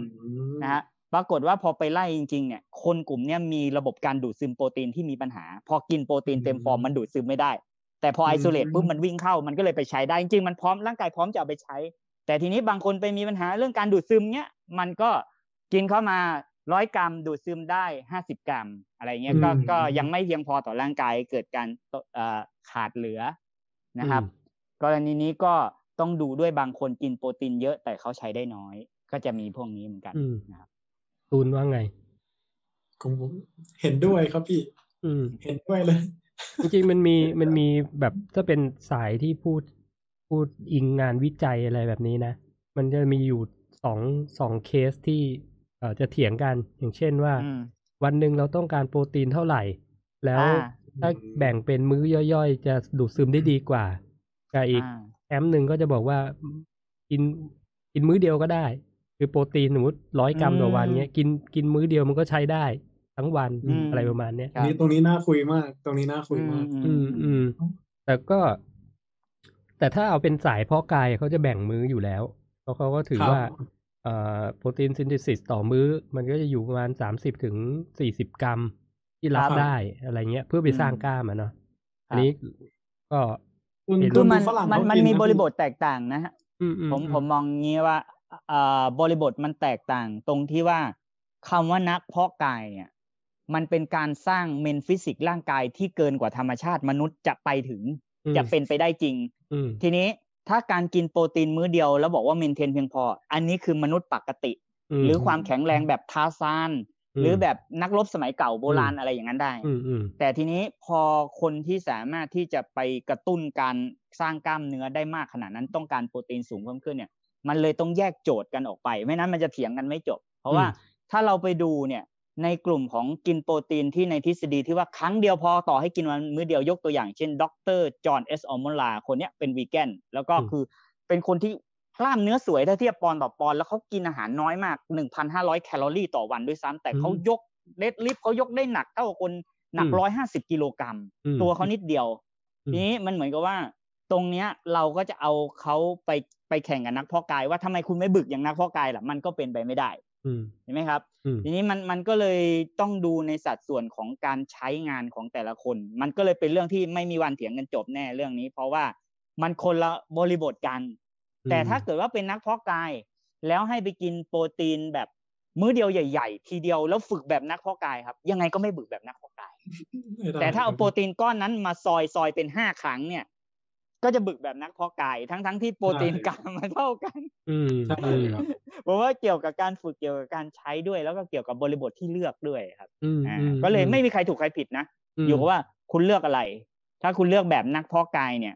นะฮะปรากฏว่าพอไปไล่จริงๆเนี่ยคนกลุ่มเนี้ยมีระบบการดูดซึมโปรตีนที่มีปัญหา พอกินโปรตีนเต็มฟอร์มมันดูดซึมไม่ได้ แต่พอ isolate ปุ๊บมันวิ่งเข้ามันก็เลยไปใช้ได้จริงๆมันพร้อมร่างกายพร้อมจะเอาไปใช้ แต่ทีนี้บางคนไปมีปัญหาเรื่องการดูดซึมเนี้ยมันก็กินเข้ามา ร้อยกรัมดูดซึมได้ห้าสิบกรัม อะไรเงี้ยก็อืมก็ยังไม่เพียงพอต่อร่างกายเกิดการเอ่อขาดเหลือนะครับ กรณีนี้ก็ต้องดูด้วยบางคนกินโปรตีนเยอะแต่เขาใช้ได้น้อย ก็จะมีพวกนี้เหมือนกันอืมนะครับตูนว่าไงผมผมเห็นด้วยครับพี่ อืม เห็นด้วยเลย จริงๆมันมีมันมีแบบถ้าเป็นสายที่พูดพูดอิงงานวิจัยอะไรแบบนี้นะ มันจะมีอยู่สองสองเคสที่เอ่อ จะเถียงกันอย่างเช่นว่าอืมวันหนึ่งเราต้องการโปรตีนเท่าไหร่ แล้วอ่าถ้าแบ่งเป็นมื้อย่อยๆ จะดูดซึมได้ดีกว่ากับอีกอ่าแคมป์หนึ่งก็จะบอกว่ากินกินมื้อเดียวก็ได้ คือโปรตีนสมมติร้อยกรัมต่อวันเนี้ยกินกินมื้อเดียวมันก็ใช้ได้ทั้งวันอืมอะไรประมาณเนี้ยครับนี่ตรงนี้น่าคุยมาก ตรงนี้น่าคุยมาก อืมอืมแต่ก็ แต่ถ้าเอาเป็นสายเพาะกายเขาจะแบ่งมื้ออยู่แล้วเพราะเขาก็ถือครับว่าเอ่อ โปรตีนซินเทซิสต่อมื้อ มันก็จะอยู่ประมาณสามสิบถึงสี่สิบกรัม ที่รับครับได้อะไรเงี้ย เพื่อไปสร้างกล้ามอะเนาะครับอันนี้ก็คุณเห็นคืคุอณมัดูนฝรั่งมันเขามันกิมีนะบริบทแตกต่างนะฮะอืมอืผมผมมองงี้ว่าเอ่อบริบทมันแตกต่างตรงที่ว่าคำว่านักเพาะกายเนี่ยมันเป็นการสร้างเมนฟิสิกร่างกายที่เกินกว่าธรรมชาติมนุษย์จะไปถึงอืมจะเป็นไปได้จริงอืมทีนี้ ถ้าการกินโปรตีนมื้อเดียวแล้วบอกว่าเมนเทนเพียงพอ อันนี้คือมนุษย์ปกติมหรือความแข็งแรงแบบทาซานอืมหรือแบบนักรบสมัยเก่าโบราณอืมอะไรอย่างนั้นได้อืมอืมแต่ทีนี้พอคนที่สามารถที่จะไปกระตุ้นการสร้างกล้ามเนื้อได้มากขนาดนั้นต้องการโปรตีนสูงเพิ่มขึ้นเนี่ย มันเลยต้องแยกโจทย์กันออกไป ไม่นั้นมันจะเถียงกันไม่จบ เพราะว่าถ้าเราไปดูเนี่ย ในกลุ่มของกินโปรตีนที่ในทฤษฎีที่ว่าครั้งเดียวพอต่อให้กินวันมื้อเดียวยกตัวอย่างเช่นดรจอห์นเอสออมลาคนเนี้ยเป็นวีแกนแล้วก็คือเป็นคนที่กล้ามเนื้อสวยถ้าเทียบปอนด์ต่อปอนด์แล้วเขากินอาหารน้อยมาก 1,500 แคลอรี่ต่อวันด้วยซ้ำแต่เขายก deadlift เขายกได้หนักเท่ากับคนหนัก 150 กิโลกรัมอืมตัวเขานิดเดียวอืมทีนี้มันเหมือนกับว่า ตรงเนี้ยเราก็จะเอาเขาไปไปแข่งกับนักเพาะกายว่าทำไมคุณไม่บึกอย่างนักเพาะกายล่ะมันก็เป็นไปไม่ได้อืม เห็นไหมครับอืมทีนี้มันมันก็เลยต้องดูในสัดส่วนของการใช้งานของแต่ละคน มันก็เลยเป็นเรื่องที่ไม่มีวันเถียงกันจบแน่เรื่องนี้ เพราะว่ามันคนละบริบทกัน แต่ถ้าเกิดว่าเป็นนักเพาะกาย แล้วให้ไปกินโปรตีนแบบมื้อเดียวใหญ่ ๆ ทีเดียวแล้วฝึกแบบนักเพาะกายครับ ยังไงก็ไม่บึกแบบนักเพาะกายไม่ได้แต่ถ้าเอาโปรตีนก้อนนั้นมาซอยซอยเป็นห้าครั้งเนี่ย ก็จะบึกแบบนักเพาะกายทั้งทั้งที่โปรตีนกลางมันเท่ากัน อืมใช่ครับผมว่าเกี่ยวกับการฝึกเกี่ยวกับการใช้ด้วย แล้วก็เกี่ยวกับบริบทที่เลือกด้วยครับอืมอ่าอืมก็เลยไม่มีใครถูกใครผิดนะอยู่กับว่าคุณเลือกอะไร ถ้าคุณเลือกแบบนักเพาะกายเนี่ย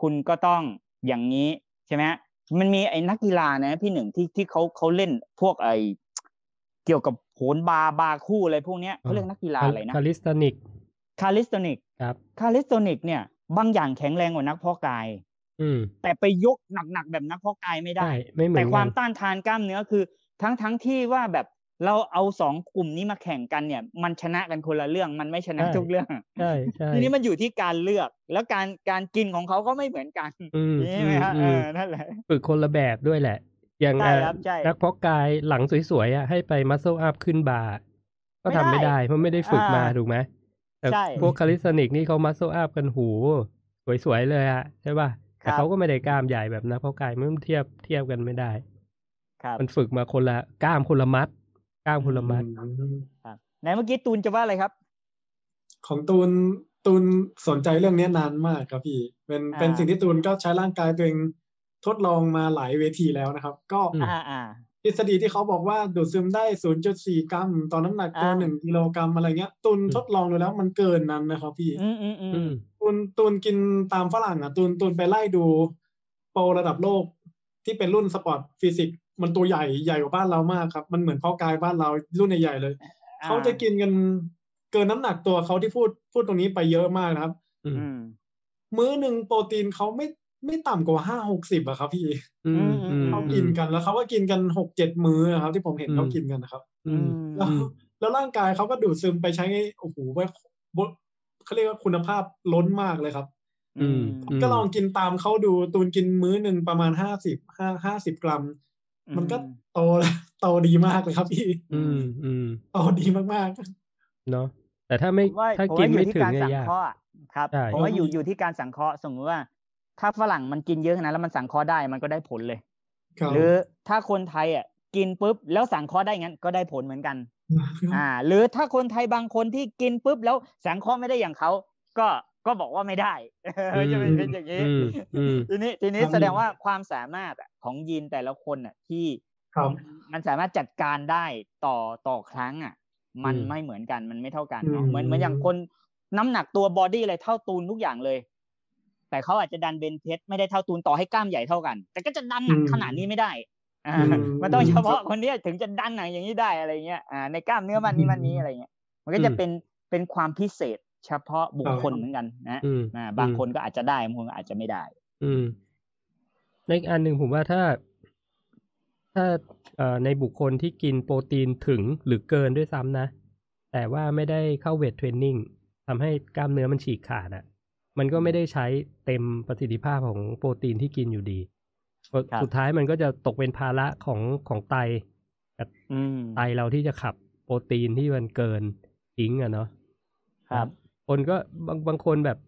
คุณก็ต้องอย่างนี้ใช่ไหมฮะมันมีไอ้นักกีฬานะ พี่หนึ่งที่ที่เขาเขาเล่นพวกไอเกี่ยวกับโหนบาร์บาร์คู่อะไรพวกเนี้ยเขาเรียกนักกีฬาอะไรนะ calisthenic calisthenic ครับ calisthenic เนี่ย บางอย่างแข็งแรงกว่านักเพาะกาย อืมแต่ไปยกหนักๆแบบนักเพาะกายไม่ได้ใช่ไม่เหมือนแต่ความกันต้านทานกล้ามเนื้อคือ ทั้งทั้งที่ว่าแบบเราเอาสองกลุ่มนี้มาแข่งกันเนี่ย มันชนะกันคนละเรื่องมันไม่ชนะทุกเรื่องใช่ใช่ทีนี้มันอยู่ที่การเลือก แล้วการการกินของเขาก็ไม่เหมือนกันอืมใช่ไหมฮะอืเอมอนั่นแหละฝึกคนละแบบด้วยแหละ อย่างใช่อะครับใช่นักเพาะกายหลังสวยๆอะให้ไปมัสเซ e อัพขึ้นบาร์ก็ไม่ทำไม่ได้ได้เพราะไม่ได้ฝึกมาอ่าถูกไหมแต่ ใช่พวก calisthenic นี่เขามัสเซ e อัพกันหู สวยๆเลยอะใช่ป่ะแต่ครับเขาก็ไม่ได้กล้ามใหญ่แบบนักเพาะกายมันเทียบเทียบกันไม่ได้ ครับ มันฝึกมาคนละกล้ามคนละมัด กล้ามคนละมัดครับไหนเมื่อกี้ตูนจะว่าอะไรครับ ของตูนตูนสนใจเรื่องนี้นานมากครับพี่ เป็นอ่าเป็นสิ่งที่ตูนก็ใช้ร่างกายตัวเองทดลองมาหลายเวทีแล้วนะครับ ก็อืมอ่าอ่า ทฤษฎีที่เขาบอกว่าดูดซึมได้ 0.4 กรัมต่อน้ำหนักตัวอ่าหนึ่งกิโลกรัมอะไรเงี้ยตูนอืมทดลองดูแล้วมันเกินนั้นนะครับพี่อืมอืมอือืมมตูนตูนกินตามฝรั่งอะตูนตูนไปไล่ดูโปรระดับโลกที่เป็นรุ่น sport physique มันตัวใหญ่ใหญ่กว่าบ้านเรามากครับ มันเหมือนเพาะกายบ้านเรารุ่นใหญ่ๆเลยอ่าเขาจะกินกันเกินน้ำหนักตัวเขาที่พูดพูดตรงนี้ไปเยอะมากนะครับอืมอืมมื้อหนึ่งโปรตีนเขาไม่ ไม่ต่ำกว่าห้าหกสิบอะครับ พี่อืมอืมอืมเขากินกันแล้วเขาก็กินกันหกเจ็ดมื้ออะครับ ที่ผมเห็นอืมเขากินกันนะครับอืมแล้วอืมแล้วร่างกายเขาก็ดูดซึมไปใช้โอ้โหว่าเขาเรียกว่าคุณภาพล้นมากเลยครับอืมก็ลองกินตามเขาดูตูนกินมื้อหนึ่งประมาณห้าสิบห้าห้าสิบกรัม มันก็โตแล้วโตดีมากเลยครับพี่ อืมอืมโตดีมากเนาะแต่ถ้าไม่ผมว่าถ้าผมกินว่าอยู่ไม่ที่ถึงการเนี่ยสังยากเคราะห์อะครับใช่ผมว่าอยู่อยู่ที่การสังเคราะห์สมมติว่า ถ้าฝรั่งมันกินเยอะขนาดนั้นแล้วมันสังเคราะห์ได้มันก็ได้ผลเลยๆครับหรือถ้าคนไทยอะกินปุ๊บแล้วสังเคราะห์ได้งั้นก็ได้ผลเหมือนกัน อ่า หรือถ้าคนไทยบางคนที่กินปุ๊บแล้วสังเคราะห์ไม่ได้อย่างเขาก็ก็บอกว่าไม่ได้อืมจะเป็นเป็นอย่างนี้อืมอืมทีนี้ทีนี้ครับแสดงว่าความสามารถอะของยีนแต่ละคนอะที่ครับมันสามารถจัดการได้ต่อต่อครั้งอะ มันอืมไม่เหมือนกันมันไม่เท่ากันเนาะอืมเหมือนเหมือนอย่างคนน้ำหนักตัวบอดี้อะไรเท่าตูนทุกอย่างเลย แต่เขาอาจจะดันเบนเพสไม่ได้เท่าตูนต่อให้กล้ามใหญ่เท่ากัน แต่ก็จะดันหนักขนาดนี้ไม่ได้อ่าอืมมันต้องเฉพาะคนเนี้ยถึงจะดันหนักอย่างนี้ได้อะไรเงี้ยอ่าในกล้ามเนื้อมันนี้มันนี้อะไรเงี้ย มันก็จะเป็นเป็นความพิเศษเฉพาะบุคคลเหมือนกันนะอืมอ่าบางคนก็อาจจะได้บางคนก็อาจจะไม่ได้ อืมในอีกอันหนึ่งผมว่าถ้า ถ้าเอ่อในบุคคลที่กินโปรตีนถึงหรือเกินด้วยซ้ำนะ แต่ว่าไม่ได้เข้าเวทเทรนนิ่งทำให้กล้ามเนื้อมันฉีกขาดอะ่ะ มันก็ไม่ได้ใช้เต็มประสิทธิภาพของโปรตีนที่กินอยู่ดีครับสุดท้ายมันก็จะตกเป็นภาระของของไตกับอืมไตเราที่จะขับโปรตีนที่มันเกินทิ้งอะเนาะครับ คนก็บางบางคนแบบ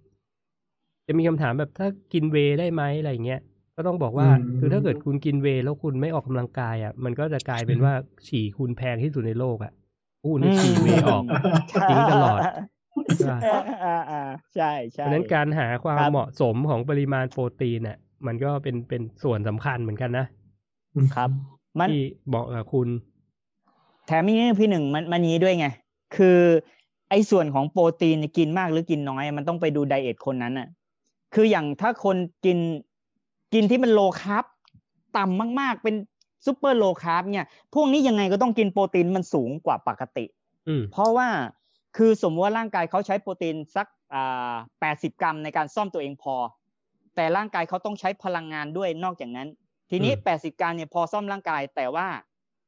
จะมีคำถามแบบถ้ากินเวย์ได้ไหมอะไรเงี้ยก็ต้องบอกว่าอืมคือถ้าเกิดคุณกินเวย์แล้วคุณไม่ออกกำลังกายอะ มันก็จะกลายเป็นว่าฉี่คุณแพงที่สุดในโลกอะอู้นี่ฉี่เวย์ออกทิ้งตลอดใช่ปะ อ่าอ่าอ่าใช่เพใช่ราะฉะนั้นการหาความครับเหมาะสมของปริมาณโปรตีนเนี่ยมันก็เป็นเป็นส่วนสำคัญเหมือนกันนะครับ มันที่บอกกับคุณ แถมมีนี่พี่หนึ่งมันมันนี้ด้วยไง คือไอ้ส่วนของโปรตีนเนี่ยกินมากหรือกินน้อย มันต้องไปดูไดเอทคนนั้นน่ะ คืออย่างถ้าคนกินกินที่มัน low carb ต่ำมากๆ เป็น super low carb เนี่ย พวกนี้ยังไงก็ต้องกินโปรตีนมันสูงกว่าปกติอืมเพราะว่า คือสมมติว่าร่างกายเขาใช้โปรตีนสักอ่าแปดสิบกรัมในการซ่อมตัวเองพอ แต่ร่างกายเขาต้องใช้พลังงานด้วยนอกจากนั้น ทีนี้อืมแปดสิบกรัมเนี่ยพอซ่อมร่างกาย แต่ว่า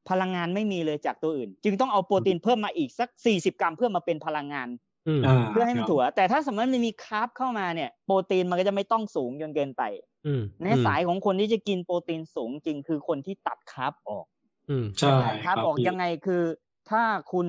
พลังงานไม่มีเลยจากตัวอื่น จึงต้องเอาโปรตีนเพิ่มมาอีกสักสี่สิบกรัมเพื่อมาเป็นพลังงานอืมาเพื่อให้มันครับถั่ว แต่ถ้าสมมติมันมี carb เข้ามาเนี่ย โปรตีนมันก็จะไม่ต้องสูงจนเกินไปอืมในสายของคนที่จะกินโปรตีนสูงจริงคือคนที่ตัด carb ออกอืมใช่ carb ออกพี่ยังไงคือ ถ้าคุณ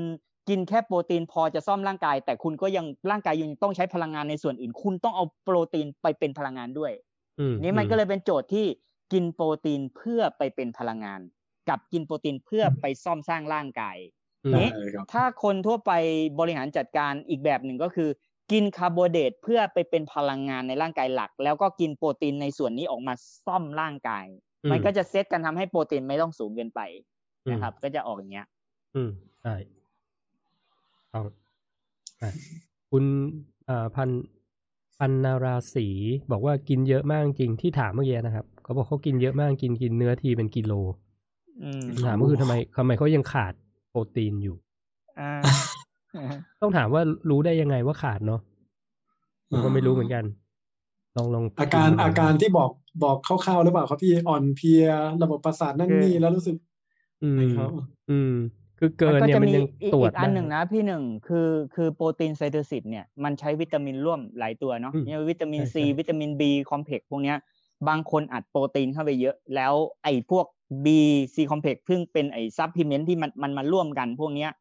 กินแค่โปรตีนพอจะซ่อมร่างกาย แต่คุณก็ยังร่างกายยังต้องใช้พลังงานในส่วนอื่น คุณต้องเอาโปรตีนไปเป็นพลังงานด้วยอืมนี่มันก็เลยเป็นโจทย์ที่กินโปรตีนเพื่อไปเป็นพลังงาน กับกินโปรตีนเพื่อไปซ่อมสร้างร่างกายอืมนี่ใช่ครับถ้าคนทั่วไปบริหารจัดการอีกแบบหนึ่งก็คือ กินคาร์โบไฮเดรตเพื่อไปเป็นพลังงานในร่างกายหลัก แล้วก็กินโปรตีนในส่วนนี้ออกมาซ่อมร่างกาย มันก็จะเซตกันทำให้โปรตีนไม่ต้องสูงเกินไปนะครับ ก็จะออกอย่างเงี้ย อืมใช่ เอาคุณอ่าพันพันนาราศีบอกว่ากินเยอะมากจริงที่ถามเมื่อกี้นะครับเขาบอกเขากินเยอะมากกินกินเนื้อทีเป็นกิโลถามก็คือทำไมทำไมเขายังขาดโปรตีนอยู่ต้องถามว่ารู้ได้ยังไงว่าขาดเนาะผมก็ไม่รู้เหมือนกัน ลองลองอาการอาการที่บอกบอกคร่าวๆหรือเปล่าครับพี่อ่อนเพลีย ระบบประสาทนั่นนี่แล้วรู้สึกอืมอืม คือเกินเนี่ยมันยังตรวจอันหนึ่งนะพี่หนึ่งคือคือโปรตีนไซโตซิสเนี่ยมันใช้วิตามินร่วมหลายตัวเนาะเนี่ยวิตามินซีวิตามินบีคอมเพล็กพวกเนี้ยบางคนอัดโปรตีนเข้าไปเยอะ แล้วไอ้พวก B C complex ซึ่งเป็นไอ้ supplement ที่มันมันมาร่วมกันพวกเนี้ย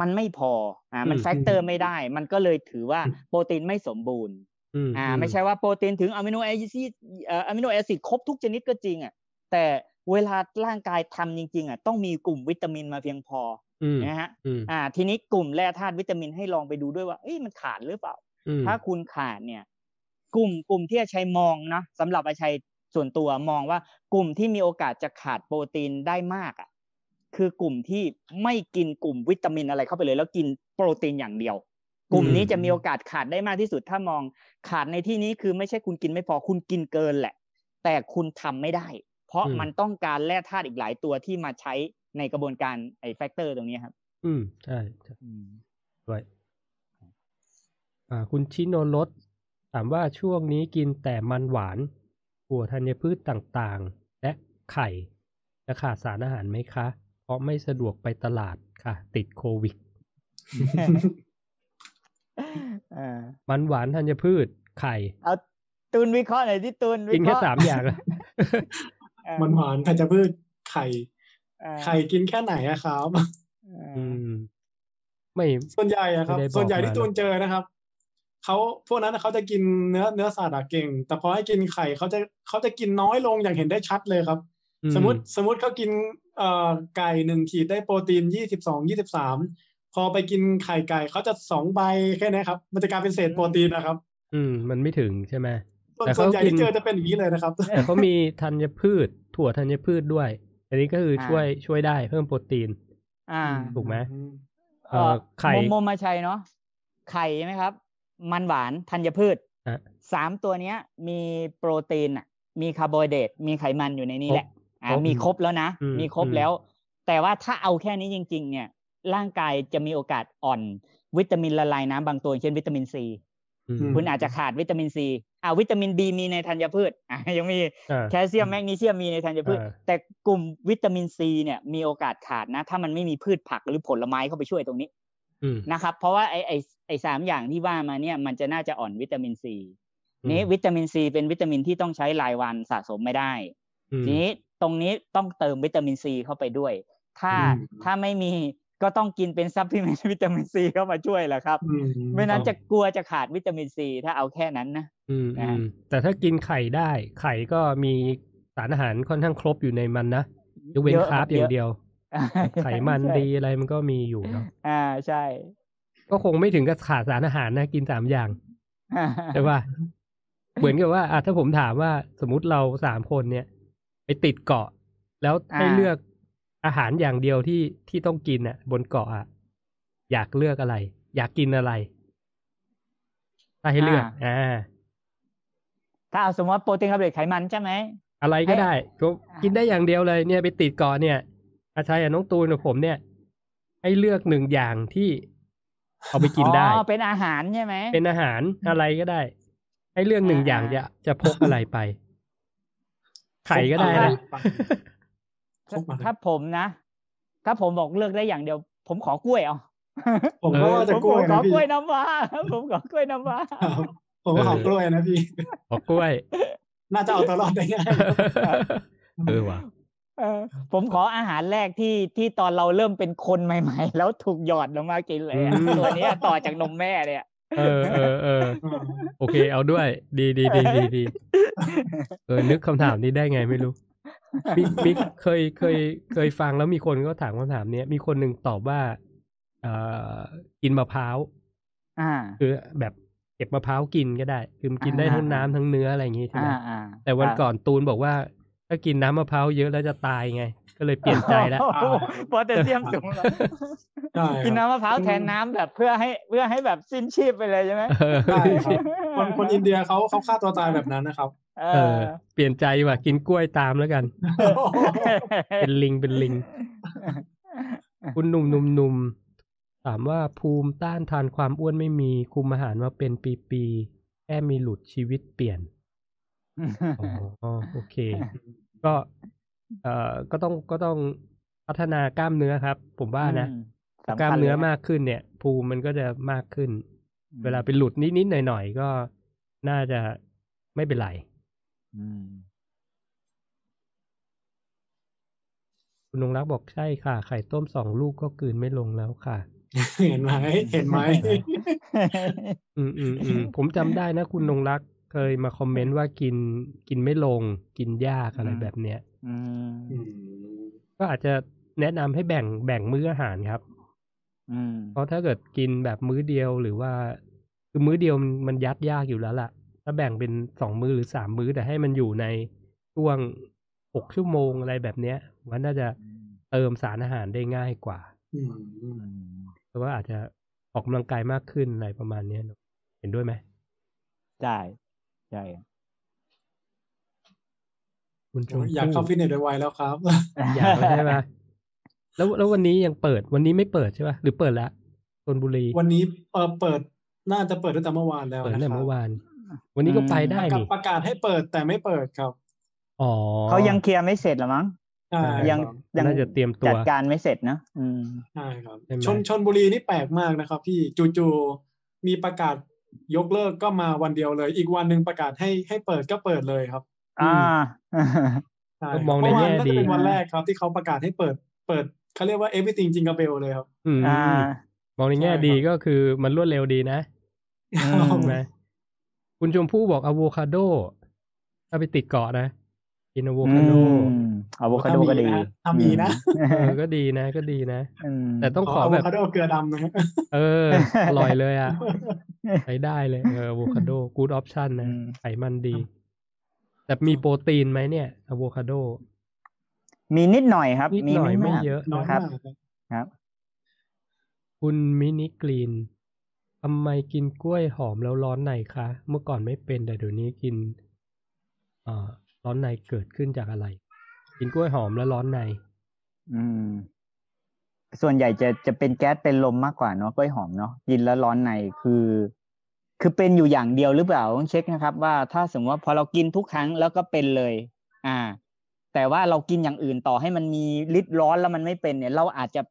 มันไม่พออ่ามัน factor ไม่ได้ มันก็เลยถือว่าโปรตีนไม่สมบูรณ์อ่าไม่ใช่ว่าโปรตีนถึง amino acid amino acid ครบทุกชนิดก็จริงอะแต่ เวลาร่างกายทำจริง ๆอะต้องมีกลุ่มวิตามินมาเพียงพอนะฮะอ่า ทีนี้กลุ่มแร่ธาตุวิตามินให้ลองไปดูด้วยว่าเอ้ยมันขาดหรือเปล่า ถ้าคุณขาดเนี่ย กลุ่มกลุ่มที่จะใช้มองนะสำหรับอาชัยส่วนตัวมองว่ากลุ่มที่มีโอกาสจะขาดโปรตีนได้มากอะคือกลุ่มที่ไม่กินกลุ่มวิตามินอะไรเข้าไปเลย แล้วกินโปรตีนอย่างเดียว กลุ่มนี้จะมีโอกาสขาดได้มากที่สุดถ้ามองขาดในที่นี้คือไม่ใช่คุณกินไม่พอคุณกินเกินแหละ แต่คุณทำไม่ได้ เพราะมันต้องการแร่ธาตุอีกหลายตัวที่มาใช้ในกระบวนการไอ้ factor ตรงนี้ครับ อืมใช่ด้วยอ่า คุณชิโนรสถามว่าช่วงนี้กินแต่มันหวานหัวธัญพืชต่างๆ และไข่จะขาดสารอาหารไหมคะ เพราะไม่สะดวกไปตลาดค่ะ ติดโควิดมันหวานธัญพืช ไข่ เอาตูนวิเคราะห์หน่อยที่ตูนกินแค่สามอย่าง มันหวานธัญพืชไข่ไข่กินแค่ไหนอะครับไม่ส่วนใหญ่อะครับ ส่วนใหญ่ที่ตูนเจอนะครับเขาพวกนั้นเขาจะกินเนื้อเนื้อสัตว์เก่ง แต่พอให้กินไข่เขาจะเขาจะกินน้อยลงอย่างเห็นได้ชัดเลยครับ สมมติสมมติเขากินเอ่อไก่หนึ่งขีดได้โปรตีนยี่สิบสองยี่สิบสามพอไปกินไข่ไก่เขาจะสองใบแค่นี้ครับ มันจะกลายเป็นเศษโปรตีนนะครับ อืม มันไม่ถึงใช่ไหมแต่ ส่วนใหญ่ที่เจอจะเป็นอย่างนี้เลยนะครับแต่เขามีธัญพืช ถั่วธัญพืชด้วย อันนี้ก็คือช่วยช่วยได้เพิ่มโปรตีน อ่าถูกไหมเออไข่โมมาชัยเนาะไข่ใช่ไหมครับ มันหวานธัญพืชสามตัวเนี้ย มีโปรตีนอะ มีคาร์โบไฮเดรตมีไขมันอยู่ในนี้แหละอ่ามีครบแล้วนะ มีครบแล้ว แต่ว่าถ้าเอาแค่นี้จริง ๆ เนี่ย ร่างกายจะมีโอกาสอ่อน วิตามินละลายน้ำบางตัวเช่นวิตามินซี คุณอาจจะขาดวิตามินซีอ่าวิตามินบีมีในธัญพืชอ่ายังมีแคลเซียมแมกนีเซียมมีในธัญพืช แต่กลุ่มวิตามินซีเนี่ยมีโอกาสขาดนะ ถ้ามันไม่มีพืชผักหรือผลไม้เข้าไปช่วยตรงนี้นะครับ เพราะว่าไอไอไอสามอย่างที่ว่ามาเนี่ยมันจะน่าจะอ่อนวิตามินซีนี้วิตามินซีเป็นวิตามินที่ต้องใช้รายวันสะสมไม่ได้ทีนี้ตรงนี้ต้องเติมวิตามินซีเข้าไปด้วย ถ้าถ้าไม่มี ก็ต้องกินเป็น supplement วิตามินซีเข้ามาช่วยแหละครับไม่นั้นจะกลัวจะขาดวิตามินซีถ้าเอาแค่นั้นนะนะแต่ถ้ากินไข่ได้ ไข่ก็มีสารอาหารค่อนข้างครบอยู่ในมันนะยกเว้นคาร์บอย่างเดียว ไขมันดีอะไรมันก็มีอยู่เนาะอ่าใช่ ก็คงไม่ถึงกับขาดสารอาหารนะกินสามอย่างใช่ป่ะเหมือนกับว่าอะถ้าผมถามว่าสมมติเราสามคนเนี่ย ไปติดเกาะ แล้วให้เลือก อาหารอย่างเดียวที่ที่ต้องกินอะ บนเกาะอะอยากเลือกอะไร อยากกินอะไร ถ้าให้เลือกอ่าถ้าเอาสมมติว่าโปรตีนคาร์โบไฮเดรตไขมันใช่ไหมอะไรก็ได้ก็กินได้อย่างเดียวเลยเนี่ยไปติดเกาะเนี่ยอาชัยน้องตูนกับผมเนี่ย ให้เลือกหนึ่งอย่างที่เอาไปกินได้อ๋อเป็นอาหารใช่ไหมเป็นอาหารอะไรก็ได้ ให้เลือกหนึ่งอย่างจะจะพกอะไรไป ไข่ก็ได้นะ ถ้าผมนะ ถ้าผมบอกเลือกได้อย่างเดียว ผมขอกล้วยเอาผมก็ว่าจะกล้วยขอกล้วยน้ำว้าผมขอกล้วยน้ำว้าผมก็ขอกล้วยนะพี่ขอกล้วย น่าจะเอาตัวรอดได้ง่ายเออว่ะผมขออาหารแรกที่ที่ตอนเราเริ่มเป็นคนใหม่ ๆ แล้วถูกหยอดลงมากินเลยตัวนี้ต่อจากนมแม่เนี่ยเออเออเออโอเค เอาด้วย ดีดีดีดีดีเออนึกคำถามนี้ได้ไงไม่รู้ มีมีเคยเคยเคยฟังแล้วมีคนก็ถามคำถามเนี้ยมีคนหนึ่งตอบว่าเอ่อกินมะพร้าวอ่า คือแบบเก็บมะพร้าวกินก็ได้ คือมันกินได้ทั้งน้ำทั้งเนื้ออะไรอย่างงี้ใช่ไหมอ่าอ่าแต่วันก่อนตูนบอกว่า ถ้ากินน้ำมะพร้าวเยอะแล้วจะตายไง ก็เลยเปลี่ยนใจแล้วโอ้โหโพแทสเซียมสูงแล้วใช่ครับกินน้ำมะพร้าวแทนน้ำแบบเพื่อให้เพื่อให้แบบสิ้นชีพไปเลยใช่ไหมเออใช่ครับคนคนอินเดียเขาเขาฆ่าตัวตายแบบนั้นนะครับ เอเอออ เปลี่ยนใจว่ะกินกล้วยตามแล้วกัน เป็นลิงเป็นลิง คุณหนุ่มหนุ่มหนุ่มถามว่าภูมิต้านทานความอ้วนไม่มี คุมอาหารมาเป็นปีๆแค่มีหลุดชีวิตเปลี่ยนอ๋อโอเค ก็ เอ่อก็ต้องก็ต้องพัฒนากล้ามเนื้อครับ ผมว่านะอืมถ้าสำคัญกล้ามเนื้อลยะมากขึ้นเนี่ย ภูมิมันก็จะมากขึ้นอืมเวลาไปหลุดนิดๆหน่อยๆก็น่าจะไม่เป็นไร อืม คุณนงรักบอกใช่ค่ะ ไข่ต้มสองลูกก็กลืนไม่ลงแล้วค่ะ เห็นไหมเห็นไหมอืมอืมอืมผมจำได้นะคุณนงรักเคยมาคอมเมนต์ว่ากินกินไม่ลง กินยากอะไรอืมแบบเนี้ยอืมอืมก็อาจจะแนะนำให้แบ่งแบ่งมื้ออาหารครับอืมเพราะถ้าเกิดกินแบบมื้อเดียวหรือว่า คือมื้อเดียวมันมันยัดยากอยู่แล้วล่ะ ถ้าแบ่งเป็นสองมื้อหรือสามมื้อแต่ให้มันอยู่ในช่วงหกชั่วโมงอะไรแบบเนี้ยมันน่าจะเติมสารอาหารได้ง่ายกว่าอืมอืมเพราะว่าอาจจะออกกำลังกายมากขึ้นอะไรประมาณเนี้ยเนอะเห็นด้วยไหมใช่ใช่คุณชมอยากเข้าฟิตเนสไวๆแล้วครับ อยากแล้วใช่ไหมแล้วแล้ววันนี้ยังเปิดวันนี้ไม่เปิดใช่ป่ะหรือเปิดแล้วธนบุรี วันนี้เออเปิดน่าจะเปิดตั้งแต่เมื่อวานแล้วเปิดนะตั้งคแต่รับเมื่อวาน วันนี้ก็ไปได้ประกาศนี่ประกาศให้เปิดแต่ไม่เปิดครับอ๋อเขายังเคลียร์ไม่เสร็จหรอมั้งใช่ยังครับยังน่าจะเตรียมตัวจัดการไม่เสร็จนะอืมใช่ครับใช่ไหมชนชนบุรีนี่แปลกมากนะครับ พี่จู่ๆมีประกาศยกเลิกก็มาวันเดียวเลย อีกวันหนึ่งประกาษให้ให้เปิดก็เปิดเลยครับ อ่าใช่ก็ครับมองในเมื่อวานแง่น่าดีจะเป็นวันแรกครับ ที่เขาประกาศให้เปิดเปิดเขาเรียกว่า everything jingle bell เลยครับ อืมอ่ามองในแง่ใช่ครับดีก็คือมันรวดเร็วดีนะอืมใช่ไหม คุณชมพู่บอกอะโวคาโด ถ้าไปติดเกาะนะ กินอะโวคาโดอะโวคาโดก็ดีถ้ามีนะเออก็ดีนะ ก็ดีนะอืมแต่ต้องขขอออะโวแบบคาโดเกลือดำนะครับเอออร่อยเลยอะใช้ได้เลยเอออะโวคาโด good option นะอืมไขมันดี แต่มีโปรตีนไหมเนี่ยอะโวคาโด มีนิดหน่อยครับนิดมีหน่อยไม่ากเยอะน้อยครับมากครับ ครับ คุณมินิกรีน ทำไมกินกล้วยหอมแล้วร้อนในคะ เมื่อก่อนไม่เป็นแต่เดี๋ยวนี้กินอ่อร้อนในเกิดขึ้นจากอะไร กินกล้วยหอมแล้วร้อนใน อืม ส่วนใหญ่จะจะเป็นแก๊สเป็นลมมากกว่าเนาะกล้วยหอมเนาะกินแล้วร้อนในคือ คือเป็นอยู่อย่างเดียวหรือเปล่าต้องเช็คนะครับ ว่าถ้าสมมติว่าพอเรากินทุกครั้งแล้วก็เป็นเลย อ่า แต่ว่าเรากินอย่างอื่นต่อให้มันมีฤทธิ์ร้อนแล้วมันไม่เป็นเนี่ย เราอาจจะ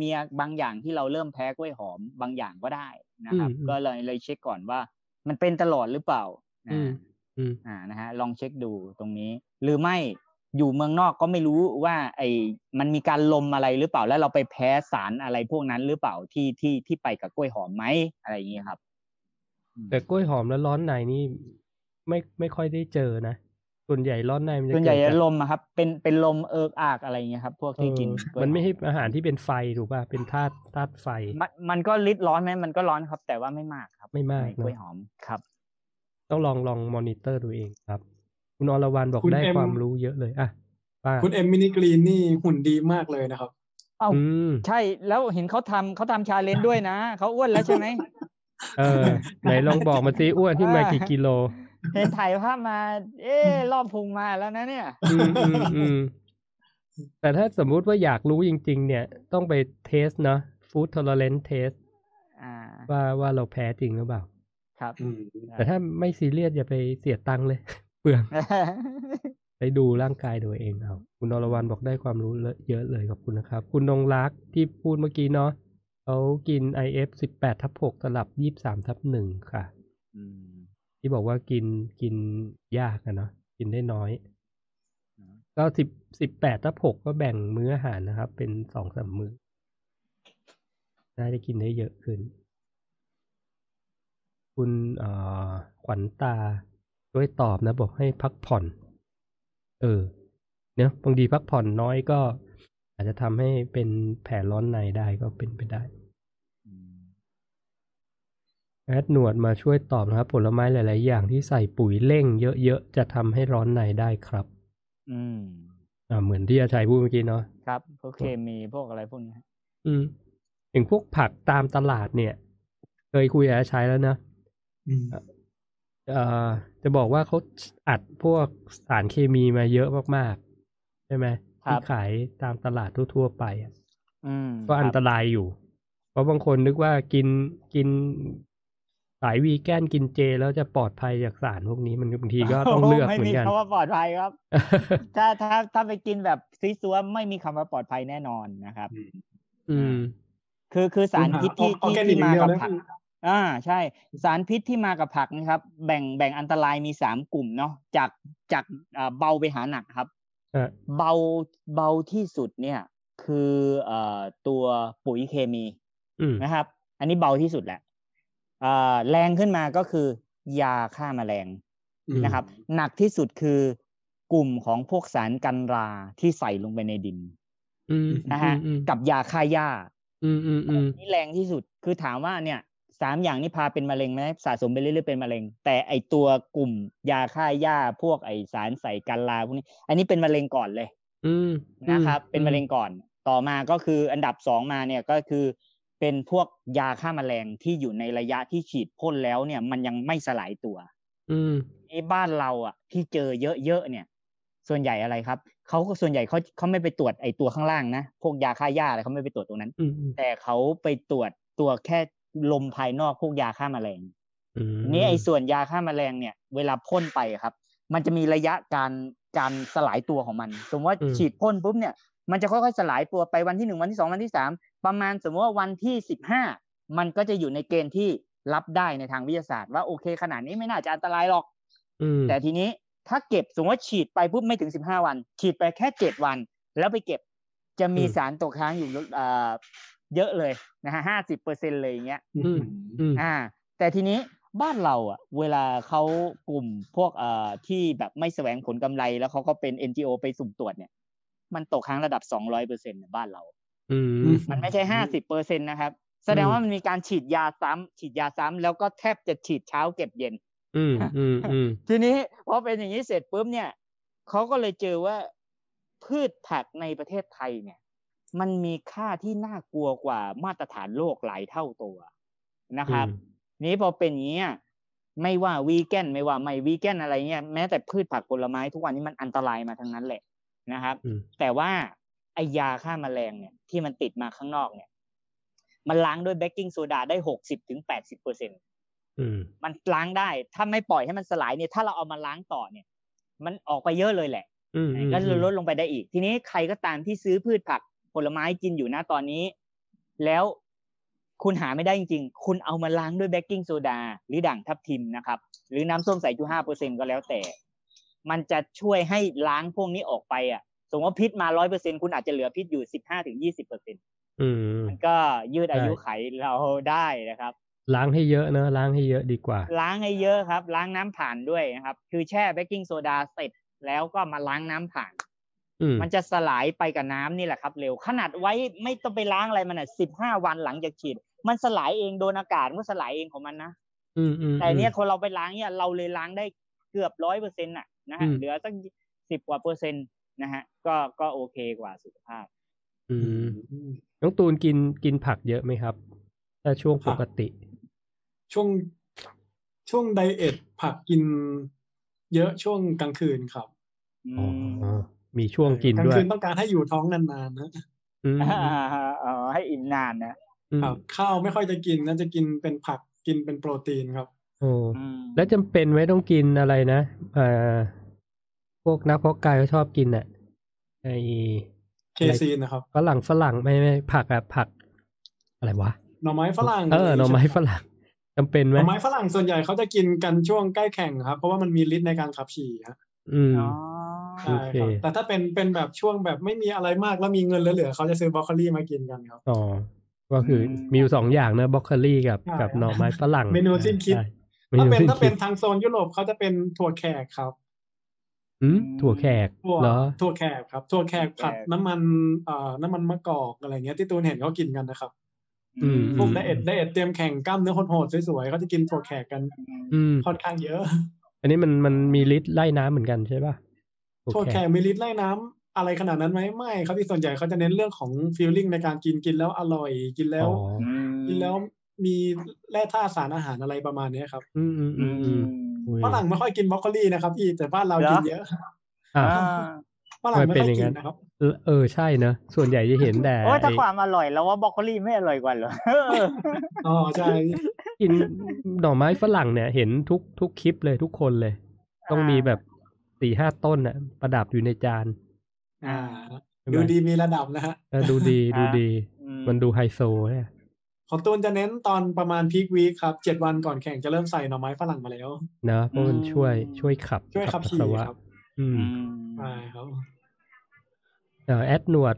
มีบางอย่างที่เราเริ่มแพ้กล้วยหอมบางอย่างก็ได้ นะครับอืมก็เลยเลยเช็คก่อนว่า มันเป็นตลอดหรือเปล่าอืมอ่าอืมอ่านะฮะลองเช็คดูตรงนี้ หรือไม่อยู่เมืองนอกก็ไม่รู้ว่าไอ้มันมีการลมอะไรหรือเปล่า แล้วเราไปแพ้สารอะไรพวกนั้นหรือเปล่าที่ที่ที่ไปกับกล้วยหอมไหมอะไรอย่างเงี้ยครับอืมแต่กล้วยหอมแล้วร้อนในนี่ไม่ไม่ค่อยได้เจอนะ ส่วนใหญ่ร้อนในมันจะส่วนใหญ่เกิดจากลมอะครับ เป็นเป็นลมเอิกอากอะไรอย่างเงี้ยครับ พวกที่กินเออกล้วยมันไม่หอใช่อาหารที่เป็นไฟถูกป่ะเป็นธาตุธาตุไฟ มันมันก็ริดร้อนไหมมันก็ร้อนครับ แต่ว่าไม่มากครับ ไม่มากในกล้วยเนอะหอมครับ ต้องลองลองมอนิเตอร์ดูเองครับ คุณอรวรรณบอกคุณได้เอ็มความรู้เยอะเลยอะป้าคุณเอ็มมินิกรีนนี่หุ่นดีมากเลยนะครับเอ้าอืมใช่แล้วเห็นเขาทำเขาทำ challenge ด้วยนะเขาอ้วนแล้วใช่ไหมเออไหนลองบอกมาสิอ้วนที่มากี่กิโล เห็นถ่ายภาพมา เอ๊ะรอบพุงมาแล้วนะเนี่ยอืมอืมอืมแต่ถ้าสมมุติว่าอยากรู้จริง ๆ เนี่ย ต้องไปเทสเนาะ food tolerance test อ่าว่าว่าเราแพ้จริงหรือเปล่า ครับอืมแต่ถ้าไม่ซีเรียสอย่าไปเสียตังค์เลย เปลืองไปดูร่างกายตัวเองเอาคุณอรวรรณบอกได้ความรู้เยอะเลยขอบคุณนะครับ คุณนงรักที่พูดเมื่อกี้เนาะเขากิน IF สิบแปดทับหกสลับยี่สามทับหนึ่งค่ะอืม ที่บอกว่ากินกินยากอะเนาะกินได้น้อย ก็สิบสิบแปดทับหกก็แบ่งมื้ออาหารนะครับ เป็นสองสามมื้อน่าจะกินได้เยอะขึ้น คุณเอ่อขวัญตาด้วยตอบนะ บอกให้พักผ่อน เออ เนาะบางทีพักผ่อนน้อยก็ อาจจะทำให้เป็นแผลร้อนในได้ก็เป็นไปได้ แอดหนวดมาช่วยตอบนะครับ ผลไม้หลาย ๆ อย่างที่ใส่ปุ๋ยเร่งเยอะ ๆ จะทำให้ร้อนในได้ครับ อืม อ่า เหมือนที่อาชัยพูดเมื่อกี้เนาะครับพวกเคมีพวกอะไรพวกนี้อืมอย่างพวกผักตามตลาดเนี่ย เคยคุยกับอาชัยแล้วนะอืมเอ่อจะบอกว่าเขาอัดพวกสารเคมีมาเยอะมาก ๆ ใช่ไหมครับที่ขายตามตลาดทั่ว ๆ ไปอะอืมก็อันตครับรายอยู่ เพราะบางคนนึกว่ากินกินสายวีแกนกินเจแล้วจะปลอดภัยจากสารพวกนี้มันบางทีก็ต้องเลือกไม่เหมือมีนกันคำว่าปลอดภัยครับ ถ้าถ้าถ้าไปกินแบบซีซัวไม่มีคำว่าปลอดภัยแน่นอนนะครับ อืม คือคือสารพิษที่ออที่ร์แกนิที่กมาอย่างกับเดียวนะผัก อ่า ใช่ สารพิษที่มากับผักนะครับ แบ่งแบ่งอันตรายมีสามกลุ่มเนาะจากจากอ่าเบาไปหาหนักครับอะเบาเบาที่สุดเนี่ย คือเอ่อตัวปุ๋ยเคมีอืมนะครับ อันนี้เบาที่สุดแหละอ่า แรงขึ้นมาก็คือยาฆ่าแมลงอืมนะครับ หนักที่สุดคือกลุ่มของพวกสารกันราที่ใส่ลงไปในดินอืมนะฮะอืมกับยาฆ่าหญ้าอืมอืมอืมนี่แรงที่สุดคือถามว่าเนี่ยสามอย่างนี้พาเป็นมะเร็งไหมสะสมไปเรื่อยๆเป็นมะเร็ง แต่ไอตัวกลุ่มยาฆ่าหญ้าพวกไอสารใส่กันราพวกนี้ อันนี้เป็นมะเร็งก่อนเลยอืมนะครับ เป็นมะเร็งอืก่อน ต่อมาก็คืออันดับสองมาเนี่ยก็คือ เป็นพวกยาฆ่าแมลงที่อยู่ในระยะที่ฉีดพ่นแล้วเนี่ย มันยังไม่สลายตัว อืมไอ้บ้านเราอะ ที่เจอเยอะๆเนี่ย ส่วนใหญ่อะไรครับเขาก็ส่วนใหญ่เขาเขาไม่ไปตรวจไอ้ตัวข้างล่างนะพวกยาฆ่าหญ้าอะไรเขาไม่ไปตรวจตรงนั้นอืมอืมแต่เขาไปตรวจตัวแค่ลมภายนอกพวกยาฆ่าแมลงอืมนี่ไอ้ส่วนยาฆ่าแมลงเนี่ย เวลาพ่นไปอะครับ มันจะมีระยะการการสลายตัวของมัน สมมติว่าฉีดพ่นปุ๊บเนี่ยมันจะค่อยๆสลายตัวไปวันที่หนึ่งวันที่สองวันที่สาม ประมาณสมมติว่าวันที่สิบห้ามันก็จะอยู่ในเกณฑ์ที่รับได้ในทางวิทยาศาสตร์ว่าโอเคขนาดนี้ไม่น่าจะอันตรายหรอกอืมแต่ทีนี้ถ้าเก็บสมมติว่าฉีดไปปุ๊บไม่ถึงสิบห้าวัน ฉีดไปแค่เจ็ดวัน แล้วไปเก็บจะมีสารตกค้างอยู่เอ่อเยอะเลยนะฮะห้าสิบเปอร์เซ็นเลยอย่างเงี้ยอืมอืมอ่า แต่ทีนี้บ้านเราอะ เวลาเขากลุ่มพวกเอ่อที่แบบไม่แสวงผลกำไรแล้วเขาก็เป็น NGO ไปสุ่มตรวจเนี่ย มันตกค้างระดับสองร้อยเปอร์เซ็นต์บ้านเราอื มมันไม่ใช่ห้าสิบเปอร์เซ็นตนะครับ แสดงว่ามันมีการฉีดยาซ้ำฉีดยาซ้ำแล้วก็แทบจะฉีดเช้าเก็บเย็น อืมอืมอืมทีนี้พอเป็นอย่างนี้เสร็จปุ๊บเนี่ยเขาก็เลยเจอว่าพืชผักในประเทศไทยเนี่ย มันมีค่าที่น่ากลัวกว่ามาตรฐานโลกหลายเท่าตัวนะครับ นี้พอเป็นอย่างเนี้ยไม่ว่าวีแกนไม่ว่าไม่วีแกนอะไรเงี้ยแม้แต่พืชผักผลไม้ทุกวันนี้มันอันตรายมาทั้งนั้นแหละนะครับอืมแต่ว่า ไอ้ยาฆ่าแมลงเนี่ยที่มันติดมาข้างนอกเนี่ย มันล้างด้วยเบกกิ้งโซดาได้หกสิบถึงแปดสิบเปอร์เซ็นต์อืมมันล้างได้ถ้าไม่ปล่อยให้มันสลายเนี่ย ถ้าเราเอามาล้างต่อเนี่ย มันออกไปเยอะเลยแหละอืมก็ลดลงไปได้อีก ทีนี้ใครก็ตามที่ซื้อพืชผักผลไม้กินอยู่นะตอนนี้ แล้วคุณหาไม่ได้จริงๆ คุณเอามาล้างด้วยเบกกิ้งโซดาหรือด่างทับทิมนะครับ หรือน้ำส้มสายชูห้าเปอร์เซ็นต์ก็แล้วแต่ มันจะช่วยให้ล้างพวกนี้ออกไปอะส มมติว่าพิษมาร้อยเปอร์เซ็นต์คุณอาจจะเหลือพิษอยู่สิบห้าถึงยี่สิบเปอร์เซ็นต์อืมมันก็ยืดอายุใช่ไขเราได้นะครับ ล้างให้เยอะเนอะล้างให้เยอะดีกว่า ล้างให้เยอะครับ ล้างน้ำผ่านด้วยนะครับ คือแช่เบกกิ้งโซดาเสร็จแล้วก็มาล้างน้ำผ่านอืมมันจะสลายไปกับน้ำนี่แหละครับ เร็วขนาดไว้ไม่ต้องไปล้างอะไรมันอะสิบห้าวันหลังจากฉีด มันสลายเองโดนอากาศมันก็สลายเองของมันนะอืมอืมแต่เนี้ยคนเราไปล้างเนี่ยเราเลยล้างได้เกือบร้อยเปอร์เซ็นต์่ะนะฮะอืมเหลือสักสิบกว่าเปอร์เซ็นต์ นะฮะ ก็ก็โอเคกว่าสุขภาพ อืมน้องตูนกินกินผักเยอะไหมครับถ้าช่วงปกติ ช่วงช่วงไดเอทผักกิน เยอะช่วงกลางคืนครับอือ๋อมมีช่วงกินกลางด้วยคืนต้องการให้อยู่ท้องนานๆนะอืมอ่าอ๋อให้อิ่มนานนะอืมครับข้าวไม่ค่อยจะกินน่าจะกินเป็นผักกินเป็นโปรตีนครับ โอ้อืมแล้วจำเป็นไหมต้องกินอะไรนะอ่า พวกนักเพาะกายเขาชอบกินอะไอเคซีนนะครับฝรั่งฝรั่งไม่ไม่ผักอะผัก อะไรวะหน่อไม้ฝรั่งเออหน่อไม้ฝรั่งจำเป็นหไหมน่อไม้ฝรั่งส่วนใหญ่เขาจะกินกันช่วงใกล้แข่งครับ เพราะว่ามันมีฤทธิ์ในการขับฉี่ฮะอืมอ๋อใช่ครับโอเคแต่ถ้าเป็นเป็นแบบช่วงแบบไม่มีอะไรมากแล้วมีเงินเหลือๆเขาจะซื้อบรอกโคลีมากินกันครับอ๋อก็คือมีอยู่สองอย่างนะบรอกโคลีกับใช่กับหน่อไม้ฝรั่งเมนูสิ้นคิดใช่ถ้าเป็นมถ้าเป็นสิ้คิดทางโซนยุโรปเขาจะเป็นถั่วแขกครับ อืมถั่วแขกถั่วเหรอถั่วแขกครับ ถั่วแขกผัดน้ำมันเอ่อน้ำมันมะกอกอะไรเงี้ยที่ตูนเห็นเขากินกันนะครับอืมพวก diet diet เตรียมแข่งกล้ามเนื้อโหดๆสวยๆเขาจะกินถั่วแขกกันอืมค่อนข้างเยอะ อันนี้มันมันมีฤทธิ์ไล่น้ำเหมือนกันใช่ป่ะโอถั่วเคแขกมีฤทธิ์ไล่น้ำอะไรขนาดนั้นไหมไม่ครับที่ส่วนใหญ่เขาจะเน้นเรื่องของ feeling ในการกินกินแล้วอร่อยกินแล้วอ๋อกินแล้วมีแร่ธาตุสารอาหารอะไรประมาณเนี้ยครับ อืมอืมอืมอืมอุ้ย ฝรั่งไม่ค่อยกินบรอกโคลีนะครับพี่แต่บ้านเราเหรอกินเยอะอะอ่าฝรั่งไม่เป็นค่อยอย่างกินั้นนนะครับเออใช่เนอะส่วนใหญ่จะเห็นแต่โอ้ยถ้าไอ้ความอร่อยแล้วว่าบรอกโคลีไม่อร่อยกว่าเหรออ๋อใช่กินหน่อไม้ฝรั่งเนี่ย เห็นทุกทุกคลิปเลยทุกคนเลย ต้องมีแบบสี่ห้าต้นน่ะ ประดับอยู่ในจาน อ่าใช่ไหมดูดีมีระดับนะฮะเออดูดีดูดีอืมมันดูไฮโซเนี่ย ของตูนจะเน้นตอนประมาณพีควีคครับเจ็ดวันก่อนแข่งจะเริ่มใส่หน่อไม้ฝรั่งมาแล้วเนอะเพราะมันช่วยช่วยขับช่วยขับปัสขี่สาวะครับอืมอืมใช่ครับเอ่อแอดหนวด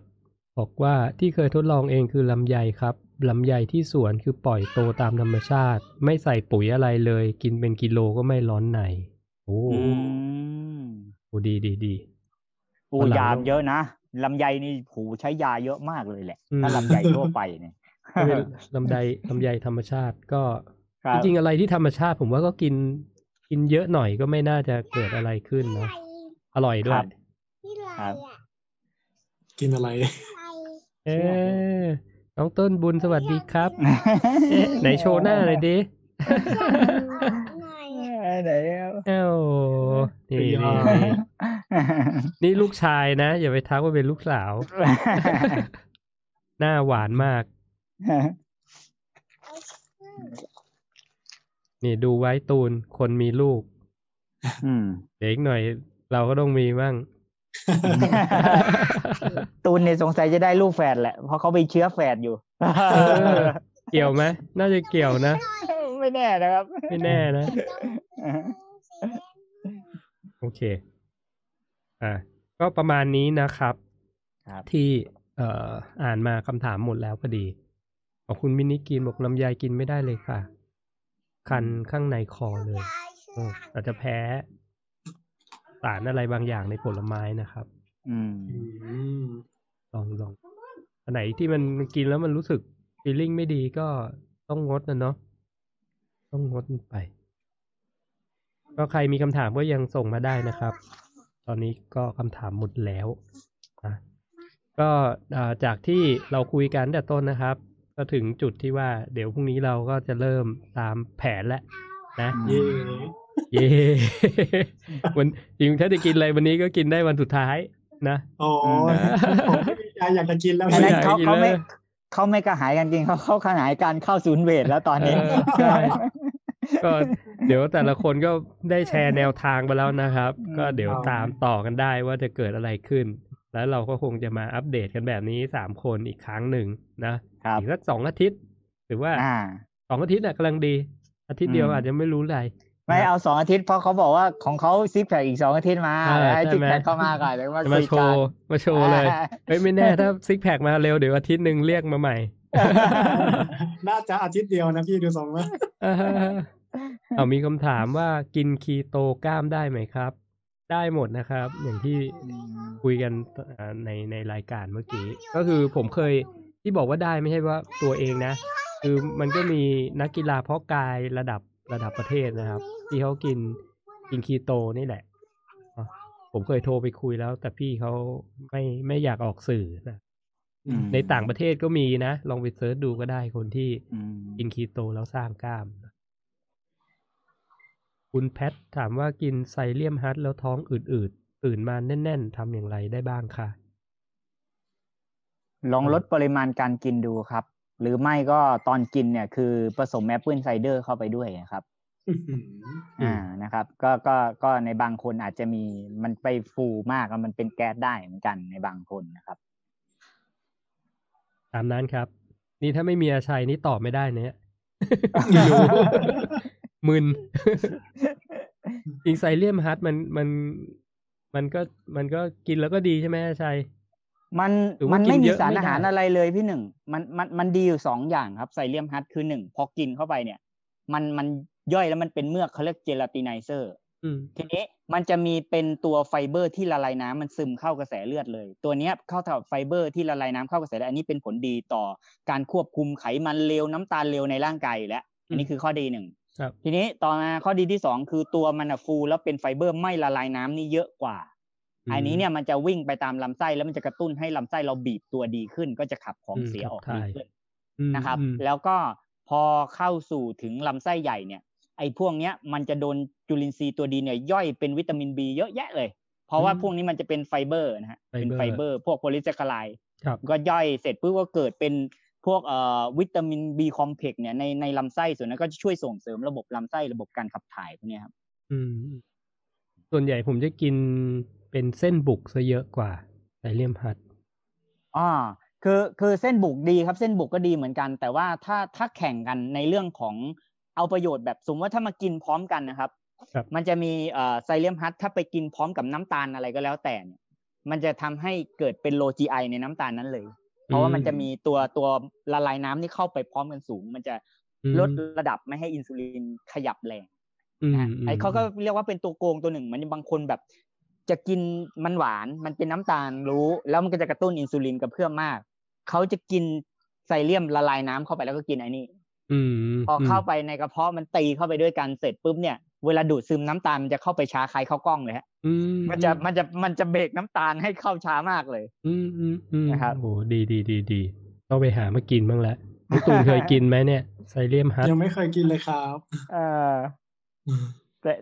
บอกว่าที่เคยทดลองเองคือลำไยครับลำไยที่สวนคือปล่อยโตตามธรรมชาติ ไม่ใส่ปุ๋ยอะไรเลย กินเป็นกิโลก็ไม่ร้อนในโอ้อืมโหดีดีดีปูฝรั่งยามเยอะนะลำไยนี่ผูใช้ยาเยอะมากเลยแหละอืมถ้าลำไยทั่วไปเนี่ยถ้า เป็นลำไยลำไยธรรมชาติก็คบจริงๆอะไรที่ธรรมชาติผมว่าก็กินกินเยอะหน่อยก็ไม่น่าจะเกิดอะไรขึ้นเนาะอร่อยด้วครัยบครับกินอะไร เอ๊ะน้องต้นบุญสวัสดีครับเอ๊ะไหนโชว์หน้าหน่อยดิไหนครับเอ้านี่สุดยอนี่ดนี่นี่ลูกชายนะ อย่าไปทักว่าเป็นลูกสาว หน้าหวานมาก นี่ดูไว้ตูนคนมีลูกอืมเดี๋ยวอีกหน่อย เราก็ต้องมีบ้าง ตูนเนี่ยสงสัยจะได้ลูกแฝดแหละ เพราะเขามีเชื้อแฝดอยู่เออเกี่ยวไหมน่าจะเกี่ยวนะ ไม่แน่นะครับ ไม่แน่นะ โอเค อะก็ประมาณนี้นะครับครับ ที่เอ่ออ่านมาคำถามหมดแล้วพอดี ขอบคุณมินิกินบอกลำไยกินไม่ได้เลยค่ะ คันข้างในคอเลยอืมอาจจะแพ้สารอะไรบางอย่างในผลไม้นะครับอืมอืมลองลองอันไหนที่มันกินแล้วมันรู้สึกฟีลลิ่งไม่ดีก็ต้องงดนะเนาะต้องงดมันไป ก็ใครมีคำถามก็ยังส่งมาได้นะครับ ตอนนี้ก็คำถามหมดแล้วนะก็อ่าจากที่เราคุยกันตั้งแต่ต้นนะครับ ก็ถึงจุดที่ว่า เดี๋ยวพรุ่งนี้เราก็จะเริ่มตามแผนแล้วนะเย่เย้วันจริงถ้าจะกินอะไรวันนี้ก็กินได้วันสุดท้ายนะโอ้ยผมไม่มีใจอยากจะกินแล้วอันนั้นไม่อยากเขากินเขาไม่เลยเขาไม่กระหายกันจริงเขาเขาขนายการเข้าศูนย์เวทแล้วตอนนี้เออใช่ก็เดี๋ยวแต่ละคนก็ได้แชร์แนวทางไปแล้วนะครับอืมก็เดี๋ยวตามต่อกันได้ว่าจะเกิดอะไรขึ้น แล้วเราก็คงจะมาอัปเดตกันแบบนี้สามคนอีกครั้งหนึ่งนะครับ อีกสักสองอาทิตย์ หรือว่าอ่าสองอาทิตย์น่ะกำลังดี อาทิตย์เดียวอืมอาจจะไม่รู้อะไรไม่เอาสองอาทิตย์เพราะเขาบอกว่าของเขาซิกแพคอีกสองอาทิตย์มาอ่าให้ใช่ซิกไหมแพคเข้ามาก่อนเดี๋ยวมาจะคุมายโชกันว์มาโชว์เลยเฮ้ยไม่แน่ถ้าซิกแพคมาเร็วเดี๋ยวอาทิตย์หนึ่งเรียกมาใหม่ น่าจะอาทิตย์เดียวนะพี่ดูทรงแล้วเอามีคำถามว่ากินคีโตกล้ามได้ไหมครับ ได้หมดนะครับ อย่างที่คุยกันอ่าในในรายการเมื่อกี้ ก็คือผมเคย ที่บอกว่าได้ไม่ใช่ว่าตัวเองนะ คือมันก็มีนักกีฬาเพาะกายระดับระดับประเทศนะครับ ที่เขากินกินคีโตนี่แหละอะผมเคยโทรไปคุยแล้ว แต่พี่เขาไม่ไม่อยากออกสื่อนะอืมในต่างประเทศก็มีนะ ลองไป search ดูก็ได้คนที่อืมกินคีโตแล้วสร้างกล้าม คุณแพทถามว่ากิน psyllium husk แล้วท้องอืดๆตื่นมาแน่น ๆทำอย่างไรได้บ้างคะ ลองลดปริมาณการกินดูครับ หรือไม่ก็ตอนกินเนี่ยคือผสม apple cider เข้าไปด้วยครับอ่านะครับ ก็ก็ก็ในบางคนอาจจะมีมันไปฟูมากแล้วมันเป็นแก๊สได้เหมือนกันในบางคนนะครับตามนั้นครับ นี่ถ้าไม่มีอาชัยนี่ตอบไม่ได้เนี่ยไม่รู้มึนจริง psyllium husk มันมันมันก็มันก็กินแล้วก็ดีใช่ไหมอาชัย มันหรือว่ามันกินไม่มีเยอะสารไม่อาหารได้อะไรเลยพี่หนึ่งมันมันมันดีอยู่สองอย่างครับ psyllium husk คือหนึ่งพอกินเข้าไปเนี่ย มันมันย่อยแล้วมันเป็นเมือกเขาเรียก gelatinizer ทีนี้มันจะมีเป็นตัวไฟเบอร์ที่ละลายน้ำมันซึมเข้ากระแสเลือดเลย ตัวเนี้ยเข้ากับไฟเบอร์ที่ละลายน้ำเข้ากระแสเลือดอันนี้เป็นผลดีต่อการควบคุมไขมันเลวน้ำตาลเลวในร่างกายแล้วอันนี้คือข้อดีหนึ่งทีนี้ต่อมาข้อดีที่สองคือตัวมันฟูแล้วเป็นไฟเบอร์ไม่ละลายน้ำนี่เยอะกว่า อันนี้เนี่ยมันจะวิ่งไปตามลำไส้แล้วมันจะกระตุ้นให้ลำไส้เราบีบตัวดีขึ้น ก็จะขับของเสียออกดีขึ้นนะครับ แล้วก็พอเข้าสู่ถึงลำไส้ใหญ่เนี่ย ไอ้พวกเนี้ยมันจะโดนจุลินทรีย์ตัวดีเนี่ยย่อยเป็นวิตามินบีเยอะแยะเลย เพราะว่าพวกนี้มันจะเป็นไฟเบอร์นะฮะเป็นไฟเบอร์ พวกโพลิแซคคาไลด์ก็ย่อยเสร็จปุ๊บก็เกิดเป็นพวกเอ่อวิตามินบีคอมเพล็กซ์เนี่ยในในลำไส้ส่วนนั้นก็จะช่วยส่งเสริมระบบลำไส้ระบบการขับถ่ายพวกนี้ครับอืมส่วนใหญ่ผมจะกิน เป็นเส้นบุกซะเยอะกว่าไซเลียมฮัทอ่าคือคือเส้นบุกดีครับเส้นบุกก็ดีเหมือนกัน แต่ว่าถ้าถ้าแข่งกันในเรื่องของเอาประโยชน์แบบสมมติว่าถ้ามากินพร้อมกันนะครับ มันจะมีเอ่อไซเลียมฮัทถ้าไปกินพร้อมกับน้ำตาลอะไรก็แล้วแต่เนี่ยมันจะทำให้เกิดเป็นโลจีไอในน้ำตาลนั้นเลย เพราะว่ามันจะมีตัวตัวละลายน้ำที่เข้าไปพร้อมกันสูง มันจะลดระดับไม่ให้อินซูลินขยับแรงนะไอ้เขาก็เรียกว่าเป็นตัวโกงตัวหนึ่ง มันบางคนแบบ จะกินมันหวานมันเป็นน้ำตาลรู้ แล้วมันก็จะกระตุ้นอินซูลินกับเพื่อมมาก เขาจะกินไซเลียมละลายน้ำเข้าไปแล้วก็กินไอ้นี่พอเข้าไปในกระเพาะมันตีเข้าไปด้วยกันเสร็จปุ๊บเนี่ยเวลาดูดซึมน้ำตาลมันจะเข้าไปช้าคล้ายเข้ากล้องเลยฮะมันจะมันจะมันจะเบรกน้ำตาลให้เข้าช้ามากเลยอืมอืมอืมนะครับโอ้ดีดีดีดีต้องไปหามากินบ้างแล้วน้ตูนเคยกินไหมเนี่ยไซเลียมฮัทยังไม่เคยกินเลยครับ เออแต่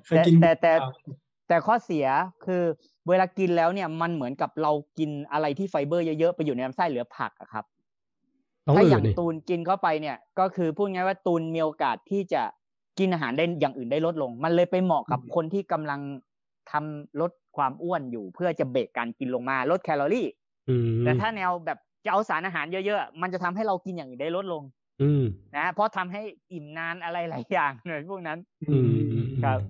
แต่แต่ แต่ข้อเสียคือเวลากินแล้วเนี่ยมันเหมือนกับเรากินอะไรที่ไฟเบอร์เยอะๆไปอยู่ในลำไส้เหลือผักอะครับถ้าอย่างตูนกินเข้าไปเนี่ย ก็คือพูดง่ายว่าตูนมีโอกาสที่จะกินอาหารได้อย่างอื่นได้ลดลง มันเลยไปเหมาะกับคนที่กำลังทำลดความอ้วนอยู่ เพื่อจะเบรกการกินลงมาลดแคลอรี่แต่ถ้าแนวแบบจะเอาสารอาหารเยอะๆมันจะทำให้เรากินอย่างอื่นได้ลดลง อืนะเพราะทำให้อิ่มนานอะไรหลายอย่างเลยพวกนั้นอืมครับ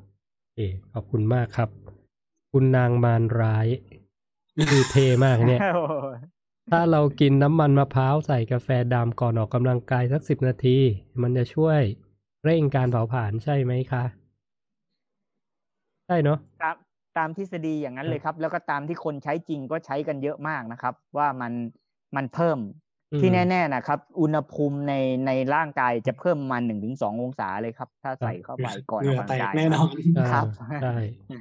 เอขอบคุณมากครับ คุณนางมารร้ายคือเทมากเนี่ย ถ้าเรากินน้ำมันมะพร้าวใส่กาแฟดำก่อนออกกำลังกายสักสิบนาที มันจะช่วยเร่งการเผาผลาญใช่ไหมคะ ใช่เนาะตามตามทฤษฎีอย่างนั้นเลยครับ แล้วก็ตามที่คนใช้จริงก็ใช้กันเยอะมากนะครับ ว่ามันมันเพิ่ม ที่แน่ๆนะครับ อุณหภูมิในในร่างกายจะเพิ่มมาหนึ่งถึงสององศาเลยครับ ถ้าใส่เข้าไปก่อนออกกำลังกายแน่นอนครับใช่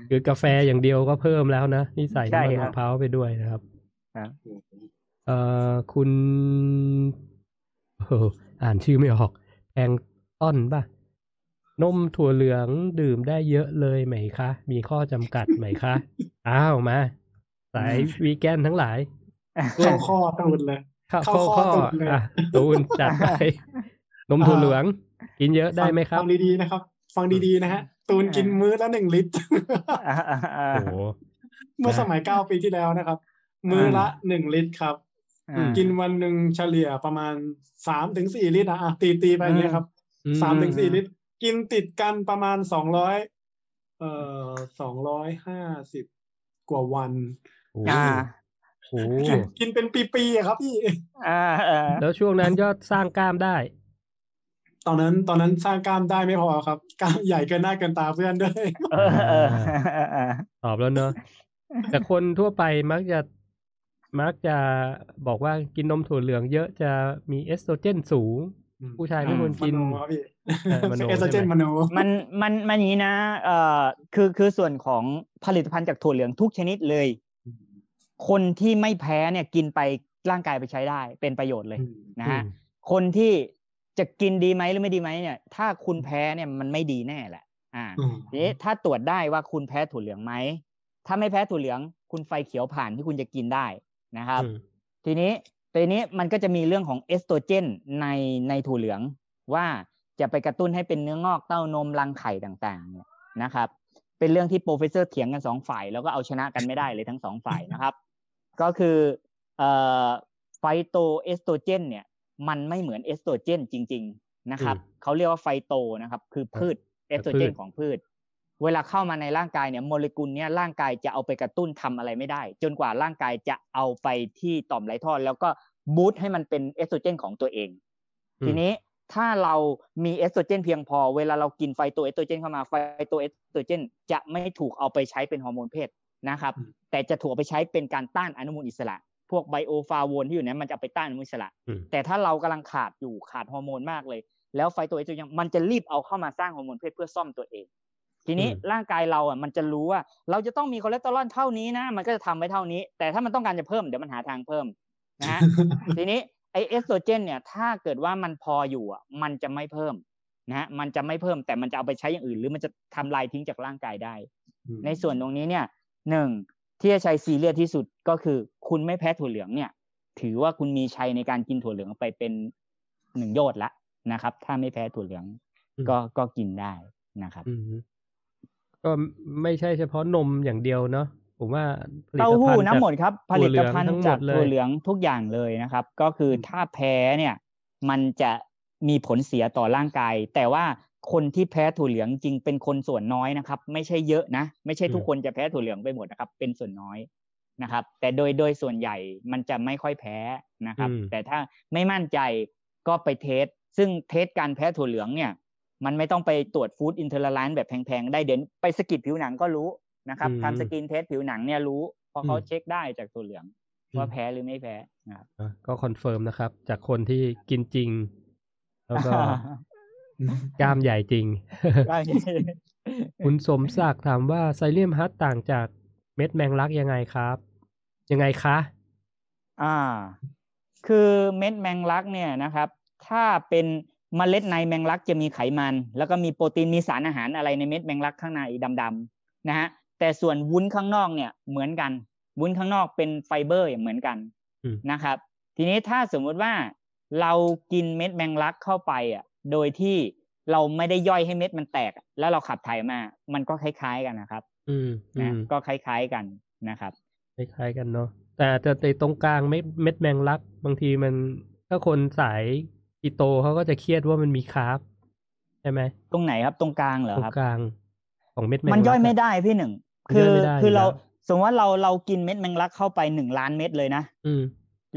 คือกาแฟอย่างเดียวก็เพิ่มแล้วนะนี่ใส่น้ำมันมะพร้าวไปด้วยนะครับเอ่อคุณอ่านชื่อไม่ออกแพงต้นป่ะนมถั่วเหลืองดื่มได้เยอะเลยไหมคะ มีข้อจำกัดไหมคะ อ้าวมา สายวีแกนทั้งหลายเข้าข้อตูนเลย เข้าข้ออะตูนจัดไปนมถั่วเหลือง กินเยอะได้ไหมครับฟังดีๆนะครับ ฟังดีๆนะฮะ ตูนกินมื้อละหนึ่งลิตรโอ้เมื่อสมัยเก้าปีที่แล้วนะครับ มื้อละหนึ่งลิตรครับกินวันหนึ่งเฉลี่ยประมาณสามถึงสี่ลิตรอะตีตีไปเนี้ยครับสามถึงสี่ลิตร กินติดกันประมาณสองร้อยเอ่อสองร้อยห้าสิบกว่าวันอ่าโอ้ กินเป็นปีๆครับพี่อ่าแล้วช่วงนั้นยอดสร้างกล้ามได้ ตอนนั้นตอนนั้นสร้างกล้ามได้ไม่พอครับกล้ามใหญ่เกินหน้าเกินตาเพื่อนด้วยตอบแล้วเนอะแต่คนทั่วไปมักจะมักจะบอกว่ากินนมถั่วเหลืองเยอะจะมีเอสโตรเจนสูง ผู้ชายไม่ควรกินมโนเอสโตรเจนมโนมันมันมันนี้นะเอ่อคือคือส่วนของผลิตภัณฑ์จากถั่วเหลืองทุกชนิดเลย คนที่ไม่แพ้เนี่ยกินไปร่างกายไปใช้ได้ เป็นประโยชน์เลยนะฮะคนที่จะกินดีไหมหรือไม่ดีไหมเนี่ย ถ้าคุณแพ้เนี่ยมันไม่ดีแน่แหละ อ่าเอ๊ะถ้าตรวจได้ว่าคุณแพ้ถั่วเหลืองไหมถ้าไม่แพ้ถั่วเหลือง คุณไฟเขียวผ่านที่คุณจะกินได้นะครับ ทีนี้ทีนี้มันก็จะมีเรื่องของเอสโตรเจนในในถั่วเหลือง ว่าจะไปกระตุ้นให้เป็นเนื้องอกเต้านมรังไข่ต่างๆนะครับ เป็นเรื่องที่ professor เถียงกันสองฝ่าย แล้วก็เอาชนะกันไม่ได้เลยทั้งสองฝ่ายนะครับ ก็คือเอ่อไฟโตเอสโตรเจนเนี่ยมันไม่เหมือนเอสโตรเจนจริง ๆนะครับเขาเรียกว่า phyto นะครับ คือพืชเอสโตรเจนของพืช เวลาเข้ามาในร่างกายเนี่ยโมเลกุลเนี้ยร่างกายจะเอาไปกระตุ้นทำอะไรไม่ได้ จนกว่าร่างกายจะเอาไปที่ต่อมไรท่อแล้วก็ boost ให้มันเป็นเอสโตรเจนของตัวเอง ทีนี้ถ้าเรามีเอสโตรเจนเพียงพอ เวลาเรากินไฟตัวเอสโตรเจนเข้ามาไฟตัวเอสโตรเจนจะไม่ถูกเอาไปใช้เป็นฮอร์โมนเพศ นะครับ แต่จะถูกไปใช้เป็นการต้านอนุมูลอิสระ พวก bioflavone ที่อยู่นั้นมันจะไปต้านอนุมูลอิสระ แต่ถ้าเรากำลังขาดอยู่ขาดฮอร์โมนมากเลย แล้วไอ้ตัวเอสโตรเจนมันจะรีบเอาเข้ามาสร้างฮอร์โมนเพศเพื่อซ่อมตัวเอง ทีนี้ร่างกายเราอะมันจะรู้ว่า เราจะต้องมีคอเลสเตอรอลเท่านี้นะ มันก็จะทำไว้เท่านี้ แต่ถ้ามันต้องการจะเพิ่มเดี๋ยวมันหาทางเพิ่มนะฮะทีนี้ไอเอสโตรเจนเนี่ยถ้าเกิดว่ามันพออยู่อะมันจะไม่เพิ่มนะฮะมันจะไม่เพิ่มแต่มันจะเอาไปใช้อย่างอื่น หรือมันจะทำลายทิ้งจากร่างกายได้ ในส่วนตรงนี้เนี่ย หนึ่งที่จะใช้ซีเรียสที่สุดก็คือ คุณไม่แพ้ถั่วเหลืองเนี่ย ถือว่าคุณมีชัยในการกินถั่วเหลืองไปเป็นหนึ่งโยชน์ละนะครับ ถ้าไม่แพ้ถั่วเหลือง ก็ก็กินได้นะครับก็ไม่ใช่เฉพาะนมอย่างเดียวเนาะผมว่าเต้าหู้น้ำหมดครับ ผลิตภัณฑ์จากถั่วเหลืองทุกอย่างเลยนะครับ ก็คือถ้าแพ้เนี่ย มันจะมีผลเสียต่อร่างกาย แต่ว่า คนที่แพ้ถั่วเหลืองจริงเป็นคนส่วนน้อยนะครับ ไม่ใช่เยอะนะ ไม่ใช่ทุกคนจะแพ้ถั่วเหลืองไปหมดนะครับ เป็นส่วนน้อยนะครับ แต่โดยโดยส่วนใหญ่มันจะไม่ค่อยแพ้นะครับ แต่ถ้าไม่มั่นใจก็ไป test ซึ่ง test การแพ้ถั่วเหลืองเนี่ย มันไม่ต้องไปตรวจ food intolerance แบบแพงๆ ได้เดินไปสะกิดผิวหนังก็รู้นะครับทำ skin test ผิวหนังเนี่ยรู้เพราะเขาเช็คได้จากถั่วเหลืองว่าแพ้หรือไม่แพ้นะครับก็ confirm นะครับ จากคนที่กินจริง แล้วก็ กล้ามใหญ่จริง คุณสมศักดิ์ถามว่า psyllium husk ต่างจากเม็ดแมงลักยังไงครับ ยังไงคะ อ่า คือเม็ดแมงลักเนี่ยนะครับ ถ้าเป็นเมล็ดในแมงลักจะมีไขมัน แล้วก็มีโปรตีนมีสารอาหารอะไรในเม็ดแมงลักข้างในดำๆนะฮะแต่ส่วนวุ้นข้างนอกเนี่ยเหมือนกัน วุ้นข้างนอกเป็นไฟเบอร์เหมือนกันนะครับ ทีนี้ถ้าสมมุติว่าเรากินเม็ดแมงลักเข้าไปอะ โดยที่เราไม่ได้ย่อยให้เม็ดมันแตก แล้วเราขับถ่ายมา มันก็คล้าย ๆกันนะครับ อืมนะก็คล้าย ๆกันนะครับ คล้ายๆกันเนาะแต่แต่ในตรงกลางเม็ดเม็ดแมงลัก บางทีมันถ้าคนสายอีโตเขาก็จะเครียดว่ามันมีคาร์บใช่ไหมตรงไหนครับตรงกลางเหรอครับตรงกลาง ของเม็ดแมงลักมันย่อยไม่ได้พี่หนึ่งคือคือเราสมมติว่าเราเรากินเม็ดแมงลักเข้าไปหนึ่งล้านเม็ดเลยนะอื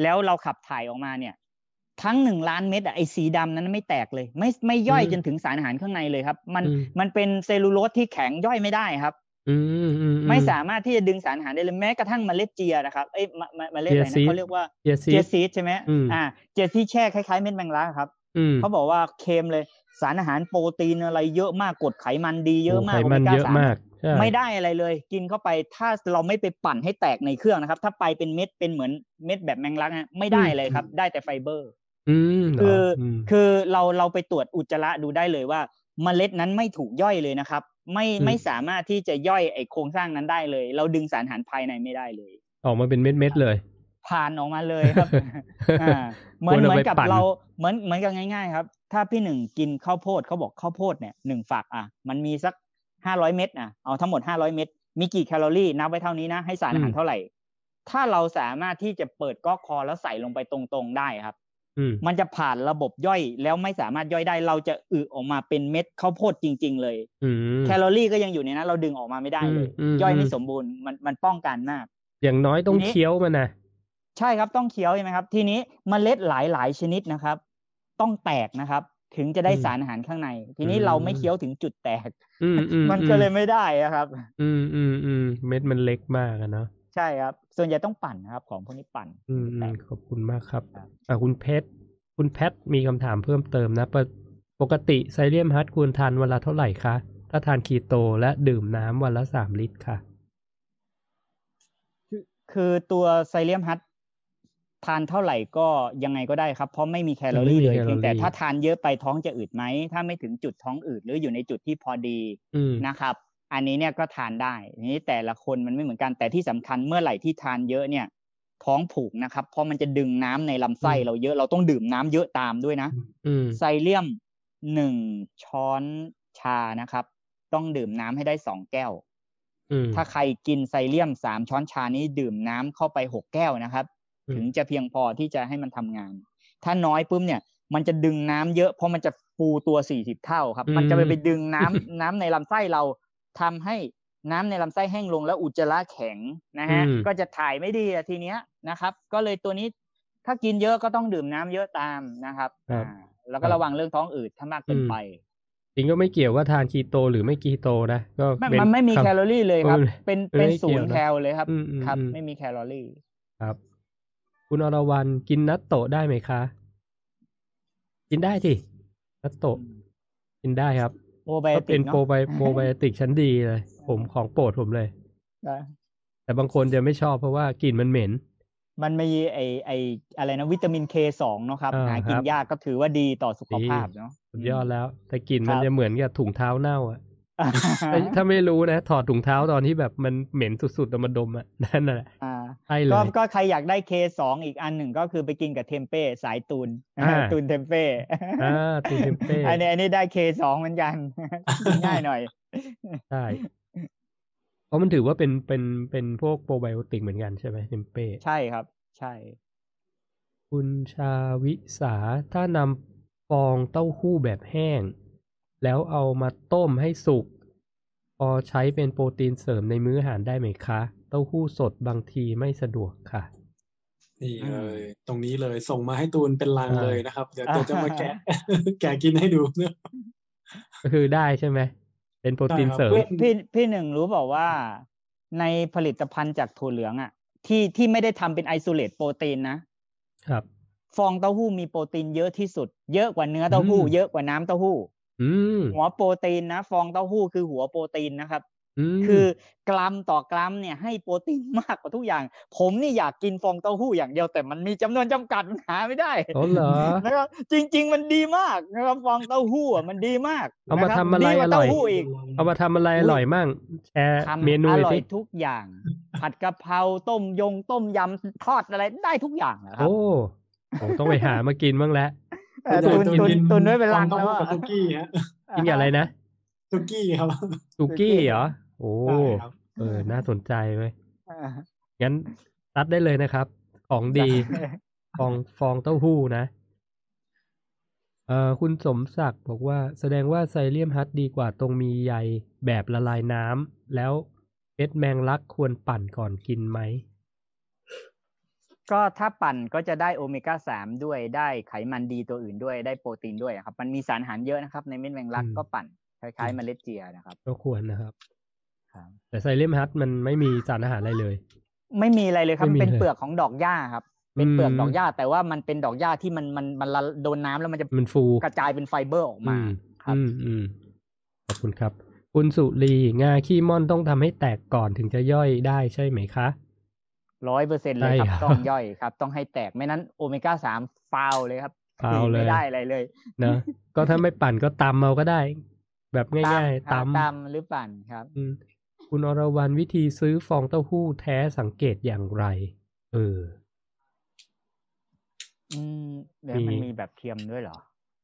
แล้วเราขับถ่ายออกมาเนี่ย ทั้งหนึ่งล้านเม็ดอะไอสีดำนั้นไม่แตกเลย ไม่ไม่ย่อยจนถึงสารอาหารข้างในเลยครับ มันมันเป็นเซลลูโลสที่แข็งย่อยไม่ได้ครับอืไม่สามารถที่จะดึงสารอาหารได้เลยแม้กระทั่งเมล็ดเจียนะครับเอ้ยเมล็ดอะไรนะเขาเรียกว่า chia seed ใช่ไหมอ่า chia seed แช่คล้ายๆเม็ดแมงลักครับเขาบอกว่าเต็มเลยสารอาหารโปรตีนอะไรเยอะมากกรดไขมันดีเยอะมากไขมันเยอะมากไม่ได้อะไรเลย กินเข้าไปถ้าเราไม่ไปปั่นให้แตกในเครื่องนะครับ ถ้าไปเป็นเม็ดเป็นเหมือนเม็ดแบบแมงลักฮะไม่ได้เลยครับ ได้แต่ไฟเบอร์ คือคือเราเราไปตรวจอุจจาระดูได้เลยว่า เมล็ดนั้นไม่ถูกย่อยเลยนะครับ ไม่ไม่สามารถที่จะย่อยไอโครงสร้างนั้นได้เลย เราดึงสารอาหารภายในไม่ได้เลย ออกมาเป็นเม็ดเม็ดเลย ผ่านออกมาเลยครับเหมือนเหมือนกับเราเหมือนเหมือนกับง่าย ๆ ครับ ถ้าพี่หนึ่งกินข้าวโพดเขาบอกข้าวโพดเนี่ยหนึ่งฝักอะมันมีสักห้าร้อยเม็ดอะเอาทั้งหมดห้าร้อยเม็ดมีกี่แคลอรี่นับไว้เท่านี้นะให้สารอาหารเท่าไหร่ ถ้าเราสามารถที่จะเปิดก๊อกคอแล้วใส่ลงไปตรงๆได้ครับ มันจะผ่านระบบย่อยแล้วไม่สามารถย่อยได้ เราจะอึออกมาเป็นเม็ดข้าวโพดจริง ๆ เลยแคลอรี่ก็ยังอยู่ในนั้นเราดึงออกมาไม่ได้เลย ย่อยไม่สมบูรณ์มันมันป้องกันมาก อย่างน้อยต้องเคี้ยวมันนะใช่ครับต้องเคี้ยวใช่ไหมครับ ทีนี้มเมล็ดหลายๆชนิดนะครับ ต้องแตกนะครับ ถึงจะได้สารอาหารข้างใน ทีนี้เราไม่เคี้ยวถึงจุดแตกมันก็เลยไม่ได้ครับ อืมอืมอืมเม็ดมันเล็กมากเนาะ ใช่ครับ ส่วนใหญ่ต้องปั่นนะครับ ของพวกนี้ปั่นอืมขอบคุณมากครับอ่าคุณเพชรคุณแพทมีคำถามเพิ่มเติมนะปกติไซเลียมฮัทควรทานวันละเท่าไหร่คะถ้าทานคีโตและดื่มน้ำวันละสามลิตรค่ะคือตัวไซเลียมฮัททานเท่าไหร่ก็ยังไงก็ได้ครับ เพราะไม่มีแคลอรี่เลยเพียงแต่ถ้าทานเยอะไปท้องจะอืดไหม ถ้าไม่ถึงจุดท้องอืดหรืออยู่ในจุดที่พอดีนะครับ อันนี้เนี่ยก็ทานได้นี้แต่ละคนมันไม่เหมือนกันแต่ที่สำคัญเมื่อไหร่ที่ทานเยอะเนี่ยท้องผูกนะครับ เพราะมันจะดึงน้ำในลำไส้เราเยอะเราต้องดื่มน้ำเยอะตามด้วยนะไซเลียมหนึ่งช้อนชานะครับ ต้องดื่มน้ำให้ได้สองแก้วถ้าใครกินไซเลียมสามช้อนชานี้ดื่มน้ำเข้าไปหกแก้วนะครับ ถึงจะเพียงพอที่จะให้มันทำงาน ถ้าน้อยปุ๊บเนี่ย มันจะดึงน้ำเยอะเพราะมันจะฟูตัวสี่สิบเท่าครับ มันจะไปไปดึงน้ำน้ำในลำไส้เรา ทำให้น้ำในลำไส้แห้งลงแล้วอุจจาระแข็งนะฮะก็จะถ่ายไม่ดีทีเนี้ยนะครับ ก็เลยตัวนี้ถ้ากินเยอะก็ต้องดื่มน้ำเยอะตามนะครับแล้วก็ระวังเรื่องท้องอืดถ้ามากเกินไปจริงก็ไม่เกี่ยวว่าทานคีโตหรือไม่คีโตนะก็มันมันไม่มีแคลอรี่เลยครับ เป็นไม่เป็นไม่ศูเกี่ยนวย์นะแคลเลยครับอืมอืมครับอืมไม่มีแคลอรี่ ครับ คุณอรวรรณกินนัตโตะได้ไหมคะ กินได้สินัตโตะกินได้ครับ โปรไบก็โอติเป็กนเนาะโปรไบโปรไบโอติกชั้นดีเลย ผมของโปรดผมเลยได้แต่บางคนจะไม่ชอบเพราะว่ากลิ่นมันเหม็น มันมีไอไออะไรนะวิตามินเคสองเนาะครับอ่าหากิครันบยากก็ถือว่าดีต่อสุขภาพดีเนาะสุดยอดแล้ว แต่กลิ่นมันครับจะเหมือนกับถุงเท้าเน่าอะอ่า ถ้าถ้าไม่รู้นะ ถอดถุงเท้าตอนที่แบบมันเหม็นสุดๆแต่มาดมอะนั่นแหละอ่าใช่เลก็ยก็ใครอยากได้เคสองอีกอันหนึ่งก็คือไปกินกับเทมเป้สายตูนอ่าตูนเทมเป้อ่าตูนเทมเป้อันนี้อันนี้ได้เคสองเหมือนกันกินง่ายหน่อยใช่เพราะมันถือว่าเป็นเป็นเป็นพวกโปรไบโอติกเหมือนกันใช่ไหมเทมเป้ใช่ครับ ใช่ คุณชาวิสาถ้านำฟองเต้าหู้แบบแห้ง แล้วเอามาต้มให้สุก พอใช้เป็นโปรตีนเสริมในมื้ออาหารได้ไหมคะ เต้าหู้สดบางทีไม่สะดวกค่ะ นี่เลย ตรงนี้เลยส่งมาให้ตูนเป็นลังอ่าเลยนะครับเดี๋ยวเดี๋ยวจะมาแกะ แกะกินให้ดูเนอะก็คือได้ใช่ไหม เป็นโปรตีนเสริมพี่พี่พี่หนึ่งรู้บอกว่า ในผลิตภัณฑ์จากถั่วเหลืองอะ ที่ที่ไม่ได้ทำเป็น isolate โปรตีนนะ ครับ ฟองเต้าหู้มีโปรตีนเยอะที่สุด เยอะกว่าเนื้อเต้าหู้อืมเยอะกว่าน้ำเต้าหู้อืม หัวโปรตีนนะ ฟองเต้าหู้คือหัวโปรตีนนะครับคือกรัมต่อกรัมเนี่ยให้โปรตีนมากกว่าทุกอย่าง ผมนี่อยากกินฟองเต้าหู้อย่างเดียวแต่มันมีจำนวนจำกัดมันหาไม่ได้อ๋อเหรอนะครับจริง ๆ มันดีมากนะครับฟองเต้าหู้อะมันดีมากเอามาคบทำอะไรดีกว่าอร่อยเต้าหู้อีกเอามาทำอะไรอร่อยมั่งแชร์ทำเมนูอหน่ร่ออยยสิทุกอย่าง ผัดกะเพราต้มยงต้มยำทอดอะไรได้ทุกอย่างนะครับโอ้ผมต้องไปหามากินบ้างแล้วเออ ตุนตุนตุนไว้เป็นลังฟอแล้วเต้าหู้อะกับทุกกี้ฮะกินกับอะไรนะทุกกี้ครับสุกี้เหรอโอ้ใช่ครับเออ น่าสนใจไหมอ่างั้นตัดได้เลยนะครับ ของดีฟองฟองเต้าหู้นะ เอ่อคุณสมศักดิ์บอกว่าแสดงว่าไซเลียมฮัตดีกว่าตรงมีใยแบบละลายน้ำแล้วเม็ดแมงลักควรปั่นก่อนกินไหม ก็ถ้าปั่นก็จะได้โอเมก้าสามด้วยได้ไขมันดีตัวอื่นด้วยได้โปรตีนด้วยครับ มันมีสารอาหารเยอะนะครับ ในเม็ดแมงลักอืมก็ปั่นคล้ายๆเมล็ดเจียนะครับ ก็ควรนะครับครับแต่ไซเลียมฮัตมันไม่มีสารอาหารอะไรเลย ไม่มีอะไรเลยครับไม่มีเป็นเลยเปลือกของดอกหญ้าครับ เป็นเปลือกอืมดอกหญ้า แต่ว่ามันเป็นดอกหญ้าที่มันมันมันละโดนน้ำแล้วมันจะมันฟูกระจายเป็นไฟเบอร์ออกมาอืมครับอืมอืมขอบคุณครับ คุณสุรีงาขี้ม่อนต้องทำให้แตกก่อนถึงจะย่อยได้ใช่ไหมคะ ร้อยเปอร์เซ็นเลยครับใช่ครับ ต้องย่อยครับ ต้องให้แตกไม่นั้นโอเมก้าสามฟาวเลยครับฟาวเลยไม่ได้อะไรเลยเนอะก็ถ้าไม่ปั่นก็ตำเอาก็ได้ แบบง่ายๆตำตำตำหรือปั่นครับอืมคุณอรวรรณวิธีซื้อฟองเต้าหู้แท้สังเกตอย่างไร เอออืมเดี๋ยวมันมีมีแบบเทียมด้วยเหรอ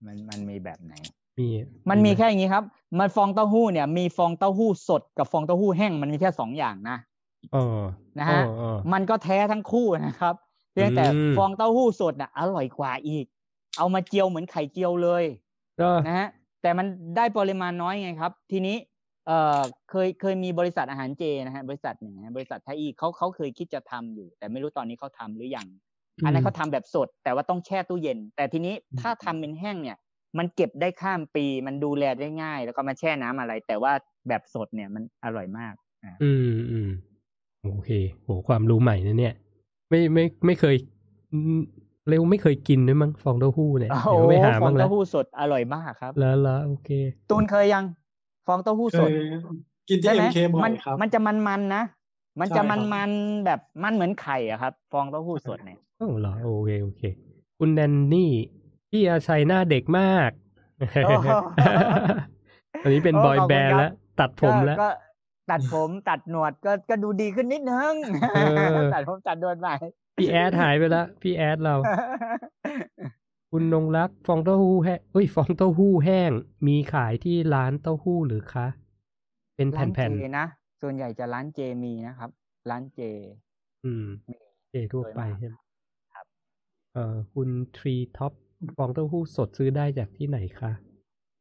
มันมันมีแบบไหน มีมันมีไหแค่อย่างนี้ครับ มันฟองเต้าหู้เนี่ย มีฟองเต้าหู้สดกับฟองเต้าหู้แห้งมันมีแค่สองอย่างนะอ๋อ นะฮะอ๋ออ๋อมันก็แท้ทั้งคู่นะครับเพียงแต่อืมฟองเต้าหู้สดน่ะอร่อยกว่าอีก เอามาเจียวเหมือนไข่เจียวเลยก็นะฮะแต่มันได้ปริมาณน้อยไงครับ ทีนี้เอ่อเคยเคยมีบริษัทอาหารเจนะฮะบริษัทหนึ่งนะบริษัทไทยอีเขาเขาเคยคิดจะทำอยู่ แต่ไม่รู้ตอนนี้เขาทำหรือยังอันนั้นเขาทำแบบสด แต่ว่าต้องแช่ตู้เย็น แต่ทีนี้ถ้าทำเป็นแห้งเนี่ย มันเก็บได้ข้ามปี มันดูแลได้ง่าย แล้วก็มาแช่น้ำอะไร แต่ว่าแบบสดเนี่ยมันอร่อยมาก อืมอืม โอเคโหความรู้ใหม่นะเนี่ย ไม่ไม่ไม่เคย เร็วไม่เคยกินด้วยมั้งฟองเต้าหู้เนี่ยโอ้เดี๋ยวไปหาฟอบ้างแล้วเต้าหู้สดอร่อยมากครับ แล้วแล้วโอเค ตูนเคยยังฟองเต้าหู้สดกินที่เอ็ไหมมเคบ่มัอยครับมันจะมันๆนะมันจะใช่ครัมันๆแบบมันเหมือนไข่อะครับ ฟองเต้าหู้สดเนี่ยโอ้เหรอโอเคโอเค คุณแดนนี่พี่อาชัยหน้าเด็กมากอันนี้เป็นบอยแบนด์แล้ว ตัดผมแล้ว ตัดผมตัดหนวดก็ก็ดูดีขึ้นนิดนึงเออตัดผมตัดหนวดใหม่พี่แอดหายไปแล้วพี่แอดเรา คุณนงรักฟองเต้าหู้แห้งเอ้ยฟองเต้าหู้แห้ง มีขายที่ร้านเต้าหู้หรือคะ เป็นร้านเจแผ่นนะส่วนใหญ่จะร้านเจมีนะครับ ร้านเจๆอืมมีเจทั่วไปสวยมากใช่ไหมครับ เอ่อคุณทรีท็อปฟองเต้าหู้สดซื้อได้จากที่ไหนคะ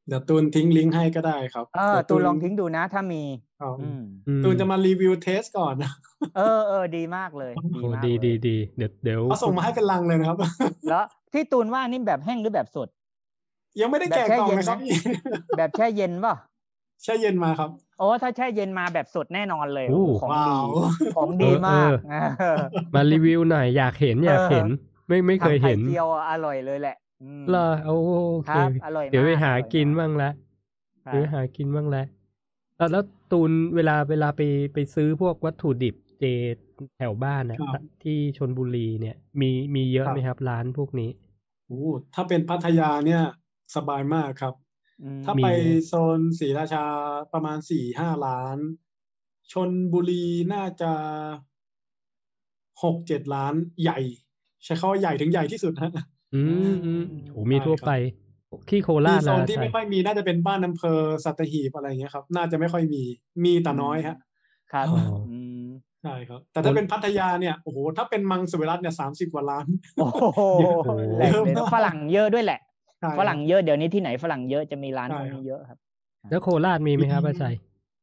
เดี๋ยวตูนทิ้งลิงก์ให้ก็ได้ครับ เออดี๋ยวตูนลองทิ้งดูนะ ถ้ามีครับอืมอืมตูนจะมารีวิวเทสก่อนเออเออดีมากเลยโอ้มากดีเลยดีดีเดี๋ยวเดี๋ยวเขาส่งมาให้เป็นลังเลยนะครับ แล้วที่ตูนว่านี่แบบแห้งหรือแบบสด ยังไม่ได้แกะกล่องเลยครับแบบแช่เย็นป่ะแช่เย็นมาครับ โอ้ถ้าแช่เย็นมาแบบสดแน่นอนเลยโอ้ของว้าดีวของดีมากเออเออมารีวิวหน่อยอยากเห็นอยากเห็น ไม่ไม่เคยเห็นทำไข่เจียวอะอร่อยเลยแหละอืม เหรอโอเคครับอร่อยมากเดี๋ยวไปหาอร่อยกินมากบ้างละครับเดี๋ยวไปหากินบ้างละแล้วแล้วตูนเวลาเวลาไปไปซื้อพวกวัตถุดิบเจแถวบ้านนะครับที่ชนบุรีเนี่ย มีมีเยอะครับไหมครับร้านพวกนี้โอ้ถ้าเป็นพัทยาเนี่ยสบายมากครับอืมถ้ามีไปโซนศรีราชาประมาณสี่ห้าล้าน ชนบุรีน่าจะหกเจ็ดล้านใหญ่ ใช้คำว่าใหญ่ถึงใหญ่ที่สุดฮะ อืมอืมโหมีใช่ทั่วครับไป ที่โคมีราชโซนะนที่ใช่ไม่ค่อยมีน่าจะเป็นบ้านอำเภอสัตหีบอะไรเงี้ยครับ น่าจะไม่ค่อยมีมีแต่น้อยฮะ ครับอ๋ออืมใช่ครับ แต่ถ้าเป็นพัทยาเนี่ยโอ้โหถ้าเป็นมังสวิรัตเนี่ยสามสิบกว่าล้านโอ้โหเยอะโอ้โหแหล่งเลยนะฝรั่งเยอะด้วยแหละใช่ฝรั่งเยอะเดี๋ยวนี้ที่ไหนฝรั่งเยอะจะมีร้านใช่พวกครับนี้เยอะครับ แล้วโคราชมีไหมครับอาจารย์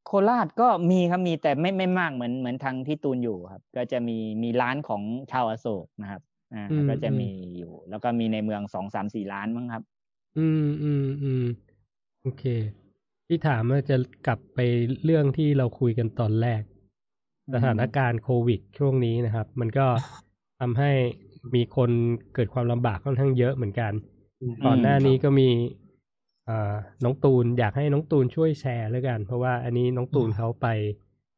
โคราชก็มีครับมีแต่ไม่ไม่มากเหมือนเหมือนทางที่ตูนอยู่ครับ ก็จะมีมีร้านของชาวอโศกนะครับอ่าอืมก็จะอืมมีอยู่ แล้วก็มีในเมืองสองสามสี่ร้านมั้งครับ อืมอืมอืมโอเค ที่ถามว่าจะกลับไปเรื่องที่เราคุยกันตอนแรก สถานการณ์โควิดช่วงนี้นะครับ มันก็ทำให้มีคนเกิดความลำบากค่อนข้างเยอะเหมือนกัน ก่อนหน้านี้ก็มีอ่าน้องตูนอยากให้น้องตูนช่วยแชร์แล้วกัน เพราะว่าอันนี้น้องตูนเขาไป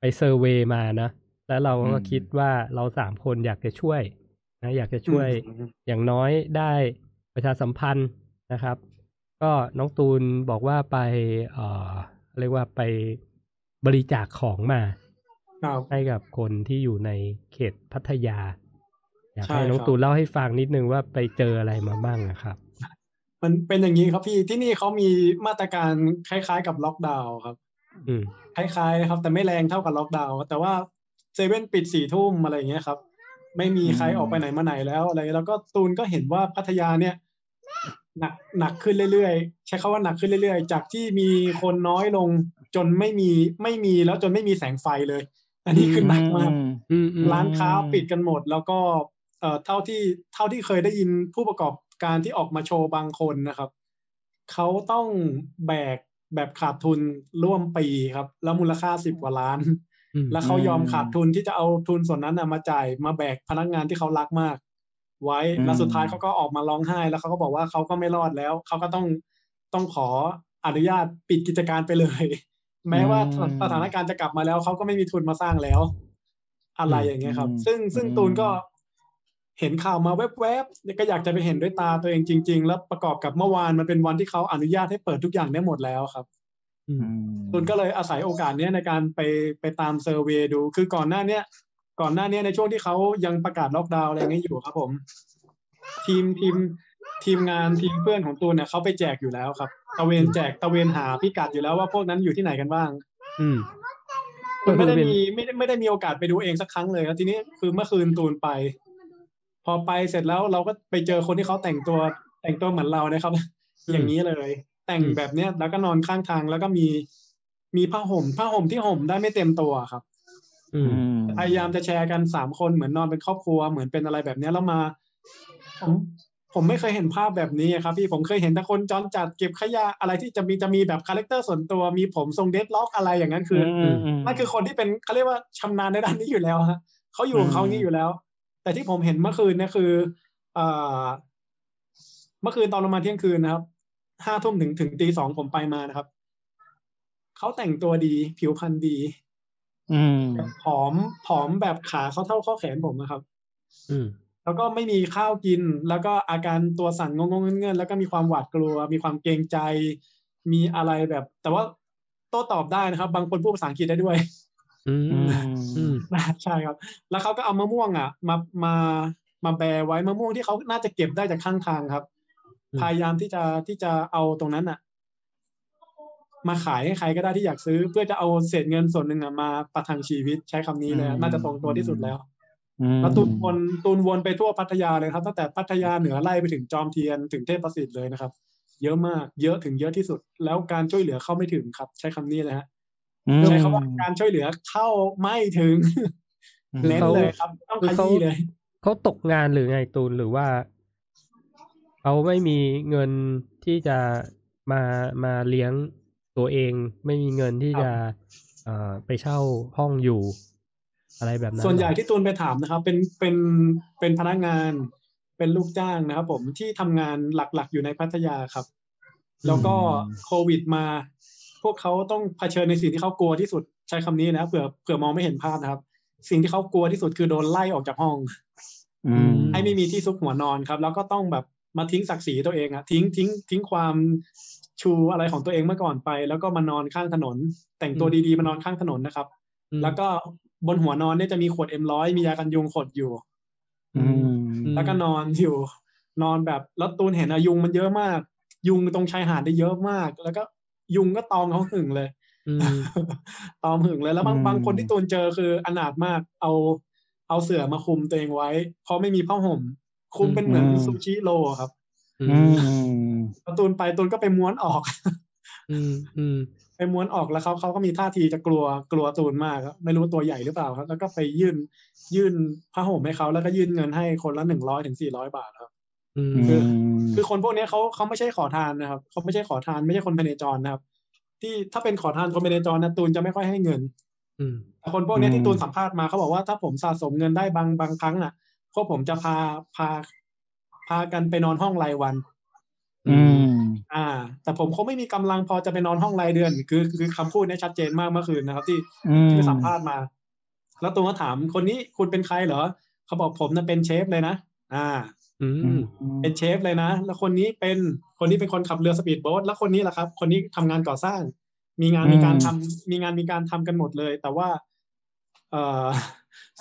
ไปเซอร์เวย์มานะ แล้วเราก็อืมคิดว่าเราสามคนอยากจะช่วย นะอยากจะช่วยอืมอย่างน้อยได้ประชาสัมพันธ์นะครับ ก็น้องตูนบอกว่าไปเอ่อเรียกว่าไปบริจาคของมาครับให้กับคนที่อยู่ในเขตพัทยา อยากใช่ให้น้องครับตูนเล่าให้ฟังนิดนึงว่าไปเจออะไรมาบ้างอะครับ มันเป็นอย่างนี้ครับพี่ที่นี่เขามีมาตรการคล้ายๆ กับล็อกดาวน์ครับอืมคล้ายๆนะครับ แต่ไม่แรงเท่ากับล็อกดาวน์แต่ว่าเซเว่นปิดสี่ทุ่มอะไรอย่างเงี้ยครับ ไม่มีใครอืมออกไปไหนมาไหนแล้วอะไรแล้วก็ตูนก็เห็นว่าพัทยาเนี่ยหนักหนักขึ้นเรื่อยๆ ใช้คาว่าหนักขึ้นเรื่อยๆ จากที่มีคนน้อยลงจนไม่มีไม่มีแล้วจนไม่มีแสงไฟเลย อันนี้คือหนักมากอืมอืมร้านค้าปิดกันหมด แล้วก็เอ่อเท่าที่เท่าที่เคยได้ยินผู้ประกอบการที่ออกมาโชว์บางคนนะครับเขาต้องแบกแบบขาดทุนร่วมปีครับ แล้วมูลค่าสิบกว่าล้านอืม แล้วเขายอมขาดทุนที่จะเอาทุนส่วนนั้นนะมาจ่ายมาแบกพนักงานที่เขารักมาก ไว้อืมแล้วสุดท้ายเขาก็ออกมาร้องไห้ แล้วเขาก็บอกว่าเขาก็ไม่รอดแล้วเขาก็ต้องต้องขออนุญาตปิดกิจการไปเลย แม้ว่าสถานการณ์จะกลับมาแล้วเขาก็ไม่มีทุนมาสร้างแล้ว อะไรอย่างเงี้ยครับ ซึ่งซึ่งตูนก็เห็นข่าวมาแวบๆก็อยากจะไปเห็นด้วยตาตัวเองจริง ๆ แล้วประกอบกับเมื่อวานมันเป็นวันที่เขาอนุญาตให้เปิดทุกอย่างได้หมดแล้วครับอืม ตุนก็เลยอาศัยโอกาสเนี้ยในการไปไปตามเซอร์เวยดู คือก่อนหน้าเนี้ย ก่อนหน้าเนี้ยในช่วงที่เขายังประกาศล็อกดาวน์อะไรเงี้ยอยู่ครับผม ทีมทีมทีมงานทีมเพื่อนของตูนเนี่ยเขาไปแจกอยู่แล้วครับ ตะเวนแจกตะเวนหาพิกัดอยู่แล้วว่าพวกนั้นอยู่ที่ไหนกันบ้าง อืมตูนไม่ได้ก็คือเป็นมีไม่ได้ไม่ได้มีโอกาสไปดูเองสักครั้งเลยครับทีนี้คือเมื่อคืนตูนไป พอไปเสร็จแล้วเราก็ไปเจอคนที่เขาแต่งตัวแต่งตัวเหมือนเรานะครับ อย่างนี้เลย แต่งแบบเนี้ย แล้วก็นอนข้างทางแล้วก็มีมีผ้าห่มผ้าห่มที่ห่มได้ไม่เต็มตัวครับอืมพยายามจะแชร์กันสามคนเหมือนนอนเป็นครอบครัวเหมือนเป็นอะไรแบบเนี้ยแล้วมาผมผมไม่เคยเห็นภาพแบบนี้ครับพี่ผมเคยเห็นแต่คนจรจัดเก็บขยะอะไรที่จะมีจะมีแบบ character ส่วนตัวมีผมทรง dreadlock อะไรอย่างนั้นคืออนั่นคือคนที่เป็นเขาเรียกว่าชำนาญในด้านนี้อยู่แล้วฮะเขาอยู่ของเขาอย่างนี้อยู่แล้ว แต่ที่ผมเห็นเมื่อคืนเนี่ยคือเอ่อเมื่อคืนตอนประมาณเที่ยงคืนนะครับ ห้าทุ่มถึงถึงตีสองผมไปมานะครับ เขาแต่งตัวดีผิวพรรณดี อืมผอมผอมแบบขาเขาเท่าข้อแขนผมนะครับ อืมแล้วก็ไม่มีข้าวกิน แล้วก็อาการตัวสั่นงงงๆเงื่อนๆแล้วก็มีความหวาดกลัว มีความเกรงใจ มีอะไรแบบ แต่ว่าโต้ตอบได้นะครับ บางคนพูดภาษาอังกฤษได้ด้วย อืมอืมอืมใช่ครับ แล้วเขาก็เอามะม่วงอะ มามามาแบไว้มะม่วงที่เขาน่าจะเก็บได้จากข้างทางครับอืม พยายามที่จะที่จะเอาตรงนั้นอะมาขายให้ใครก็ได้ที่อยากซื้อ เพื่อจะเอาเศษเงินส่วนหนึ่งอะมาประทังชีวิตใช้คำนี้เลยอะน่าจะตรงตัวที่สุดแล้วแล้วตูนวนตูนวนไปทั่วพัทยาเลยครับตั้งแต่พัทยาเหนือไล่ไปถึงจอมเทียนถึงเทพประสิทธิ์เลยนะครับ เยอะมาก เยอะถึงเยอะที่สุด แล้วการช่วยเหลือเข้าไม่ถึงครับ ใช้คำนี้เลยฮะใช้คำว่าการช่วยเหลือเข้าไม่ถึงอืมเน้นเลยครับต้องขยี้เลยเขาตกงานหรือไงตูนหรือว่า เขาไม่มีเงินที่จะมามาเลี้ยงตัวเอง ไม่มีเงินที่จะเอ่อไปเช่าห้องอยู่ อะไรแบบนั้น ส่วนใหญ่ที่ตูนไปถามนะครับ เป็นเป็นเป็นพนักงานเป็นลูกจ้างนะครับ ผมที่ทำงานหลักๆอยู่ในพัทยาครับ แล้วก็โควิดมา พวกเขาต้องเผชิญในสิ่งที่เขากลัวที่สุดใช้คำนี้นะเผื่อเผื่อมองไม่เห็นภาพนะครับ สิ่งที่เขากลัวที่สุดคือโดนไล่ออกจากห้องอืมให้ไม่มีที่ซุกหัวนอนครับ แล้วก็ต้องแบบ มาทิ้งศักดิ์ศรีตัวเองอะทิ้งทิ้งทิ้งความชูอะไรของตัวเองเมื่อก่อนไป แล้วก็มานอนข้างถนน แต่งตัวดีๆมานอนข้างถนนนะครับอืมแล้วก็บนหัวนอนเนี่ยจะมีขวดเอ็มร้อยมียากันยุงขดอยู่อืมแล้วก็นอนอยู่ นอนแบบแล้วตูนเห็นอะยุงมันเยอะมาก ยุงตรงชายหาดได้เยอะมาก แล้วก็ยุงก็ตอมเขาหึงเลยอืมตอมหึงเลยแล้วบางอืมบางคนที่ตูนเจอคืออนาถมากเอาเอาเสื่อมาคุมตัวเองไว้ เพราะไม่มีผ้าห่ม คุมเป็นเหมือนซูชิโรอะครับอือืมมพอตูนไปตูนก็ไปม้วนออกอืมอืมไปม้วนออกแล้วเขาเขาก็มีท่าทีจะกลัวกลัวตูนมากครับไม่รู้ตัวใหญ่หรือเปล่าครับ แล้วก็ไปยื่น ยื่นผ้าห่มให้เขาแล้วก็ยื่นเงินให้คนละหนึ่งร้อยถึงสี่ร้อยบาทครับอืมคือคือคนพวกเนี้ยเขาเขาไม่ใช่ขอทานนะครับเขาไม่ใช่ขอทานไม่ใช่คนพเนจรนะครับ ที่ถ้าเป็นขอทานคนพเนจรนะตูนจะไม่ค่อยให้เงินอืมแต่คนพวกเนี้ยอืมที่ตูนสัมภาษณ์มาเขาบอกว่าถ้าผมสะสมเงินได้บางบางครั้งอะ พวกผมจะพาพาพากันไปนอนห้องรายวัน อืม อ่า แต่ผมคงไม่มีกำลังพอจะไปนอนห้องรายเดือน คือคือคำพูดเนี้ชัดเจนมากเมื่อคืนนะครับ ที่อืมที่สัมภาษณ์มา แล้วตูนก็ถามคนนี้คุณเป็นใครเหรอเขาบอกผมน่ะเป็นเชฟเลยนะอ่า อือืมมเป็นเชฟเลยนะ แล้วคนนี้เป็นคนนี้เป็นคนขับเรือสปีดโบ๊ทแล้วคนนี้ล่ะครับ คนนี้ทำงานก่อสร้าง มีงานอืมมีการทำมีงานมีการทำกันหมดเลย แต่ว่า เอ่อ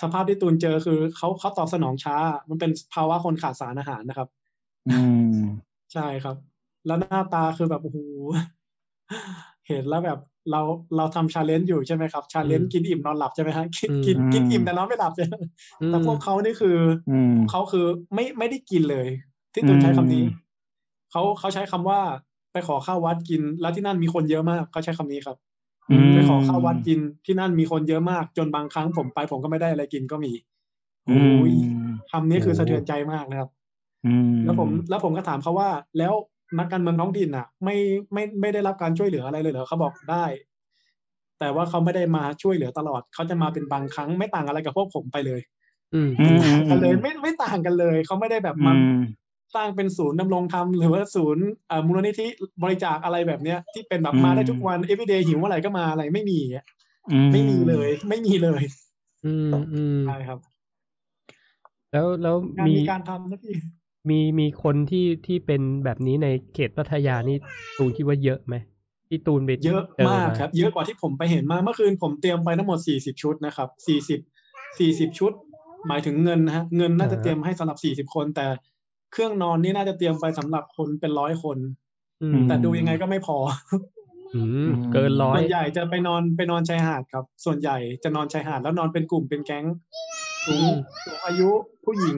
สภาพที่ตูนเจอคือเขาเขาตอบสนองช้า มันเป็นภาวะคนขาดสารอาหารนะครับ อืมใช่ครับ แล้วหน้าตาคือแบบโอ้โหเห็นแล้วแบบเราเราทำ challenge อยู่ใช่ไหมครับ challenge กินอิ่มนอนหลับใช่ไหมฮะกินกินกินอิ่มแต่นอนไม่หลับใช่ไหมแต่พวกเขานี่คืออืมเขาคือไม่ไม่ได้กินเลย ที่ตูนใช้คำนี้อืมเขาเขาใช้คำว่าไปขอข้าววัดกิน แล้วที่นั่นมีคนเยอะมากเขาใช้คำนี้ครับอืม ไปขอข้าววัดกินที่นั่นมีคนเยอะมาก จนบางครั้งผมไปผมก็ไม่ได้อะไรกินก็มีอืโอ้ยมคำนี้คือสะเทือนใจมากนะครับอืมแล้วผมแล้วผมก็ถามเขาว่า แล้วนักการเมืองท้องถิ่นอะ ไม่ไม่ไม่ได้รับการช่วยเหลืออะไรเลยเหรอเขาบอกได้ แต่ว่าเขาไม่ได้มาช่วยเหลือตลอดเขาจะมาเป็นบางครั้งไม่ต่างอะไรกับพวกผมไปเลย อืมอืมต่างกันเลยไม่ไม่ต่างกันเลยเขาไม่ได้แบบอืมา มสร้างเป็นศูนย์ดำรงธรรมหรือว่าศูนย์เอ่อมูลนิธิบริจาคอะไรแบบเนี้ย ที่เป็นแบบอืมมาได้ทุกวัน everyday หิวเมื่อไหร่ก็มาอะไรไม่มีอะอืไม่มีเลย ไม่มีเลย อืมอืมใช่ครับ แล้วแล้วงานมีมีการทำนะพี่มีมีคนที่ที่เป็นแบบนี้ในเขตพัทยานี่ตูนคิดว่าเยอะไหมที่ตูนไปเยอะจมากครับ เยอะกว่าที่ผมไปเห็นมาเมื่อคืนผมเตรียมไปทั้งหมดสี่สิบชุดนะครับสี่สิบสี่สิบชุด หมายถึงเงินนะฮะเงินน่าจะเตรียมให้สำหรับสี่สิบคน แต่ เครื่องนอนนี่น่าจะเตรียมไปสำหรับคนเป็นร้อยคน อืม แต่ดูยังไงก็ไม่พอ อืม เกินร้อส่ยวนใหญ่จะไปนอนไปนอนชายหาดครับ ส่วนใหญ่จะนอนชายหาดแล้วนอนเป็นกลุ่มเป็นแก๊งสูงอืมสูงอายุผู้หญิง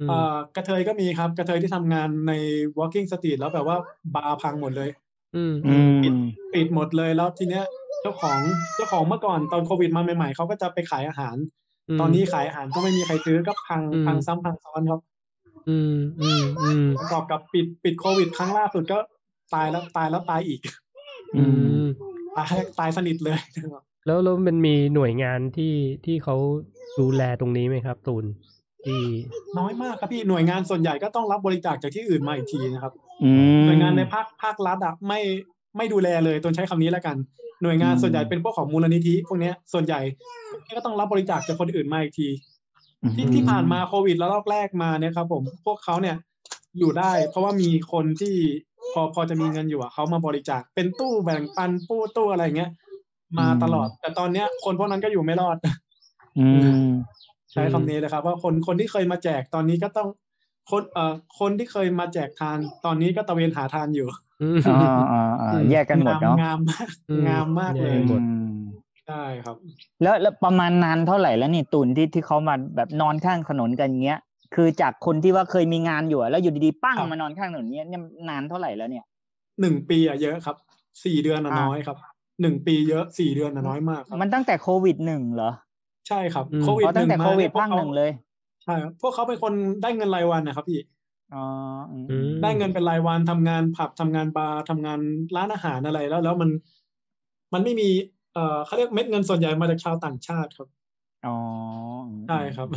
อืมเอ่อกระเทยก็มีครับ กระเทยที่ทำงานใน walking street แล้วแบบว่าบาร์พังหมดเลย อืมอืมปิดหมดเลยแล้วทีเนี้ยเจ้าของเจ้าของเมื่อก่อนตอนโควิดมาใหม่ๆเขาก็จะไปขายอาหารมตอนนี้ขายอาหารก็ไม่มีใครซื้อก็พังอืมพังซ้ำพังซ้อนครับ อืมอืมอืมประกอบกับปิดปิดโควิด ครั้งล่าสุดก็ตายแล้วตายแล้วตายอีก อืมตายตายสนิทเลย แล้วแล้วมันมีหน่วยงานที่ที่เขาดูแลตรงนี้ไหมครับ ตูนที่น้อยมากครับพี่หน่วยงานส่วนใหญ่ก็ต้องรับบริจาคจากที่อื่นมาอีกทีนะครับอืมหน่วยงานในภาคภาครัฐอะไม่ไม่ดูแลเลยตนใช้คำนี้แล้วกัน หน่วยงานอืมส่วนใหญ่เป็นพวกของมูลนิธิพวกเนี้ยส่วนใหญ่ก็ต้องรับบริจาคจากคนอื่นมาอีกที ที่ที่ผ่านมาโควิดแล้วรอบแรกมาเนี่ยครับ ผมพวกเขาเนี่ยอยู่ได้ เพราะว่ามีคนที่พอพอจะมีเงินอยู่อะเขามาบริจาคเป็นตู้แบ่งปันตู้ตู้อะไรอย่างเงี้ย มาตลอด แต่ตอนเนี้ย คนพวกนั้นก็อยู่ไม่รอด อืมใช้คำนี้เลยครับ ว่าคนคนที่เคยมาแจกตอนนี้ก็ต้องคนเอ่อคนที่เคยมาแจกทาน ตอนนี้ก็ตะเวนหาทานอยู่อืมอ่าอ่าอ่าแยกกันหมดงามเนาะงามมากอืมงามมากเลยแยกหมดอืม ใช่ครับ แล้วแล้วประมาณนานเท่าไหร่แล้วนี่ตุนที่ที่เขามาแบบนอนข้างถนนกันเงี้ย คือจากคนที่ว่าเคยมีงานอยู่อะแล้วอยู่ดีๆปั้งครับมานอนข้างถนนเนี้ยเนี่ยนานเท่าไหร่แล้วเนี่ยหนึ่งปีอะเยอะครับสี่เดือนอะอ่าน้อยครับหนึ่งปีเยอะสี่เดือนอะน้อยมากครับมันตั้งแต่โควิดหนึ่งเหรอใช่ครับอืมโควิดอ๋อตั้งแต่หนึ่โควิดมาภาคหนึ่งเลยใช่ครับพวกเขาเป็นคนได้เงินรายวันนะครับพี่อ๋ออืมอืมได้เงินเป็นรายวันทำงานผับทำงานบาร์ทำงานร้านอาหารอะไรแล้ว แล้วมันมันไม่มี เอ่อเขาเรียกเม็ดเงินส่วนใหญ่มาจากชาวต่างชาติครับ อ๋อใช่ครับ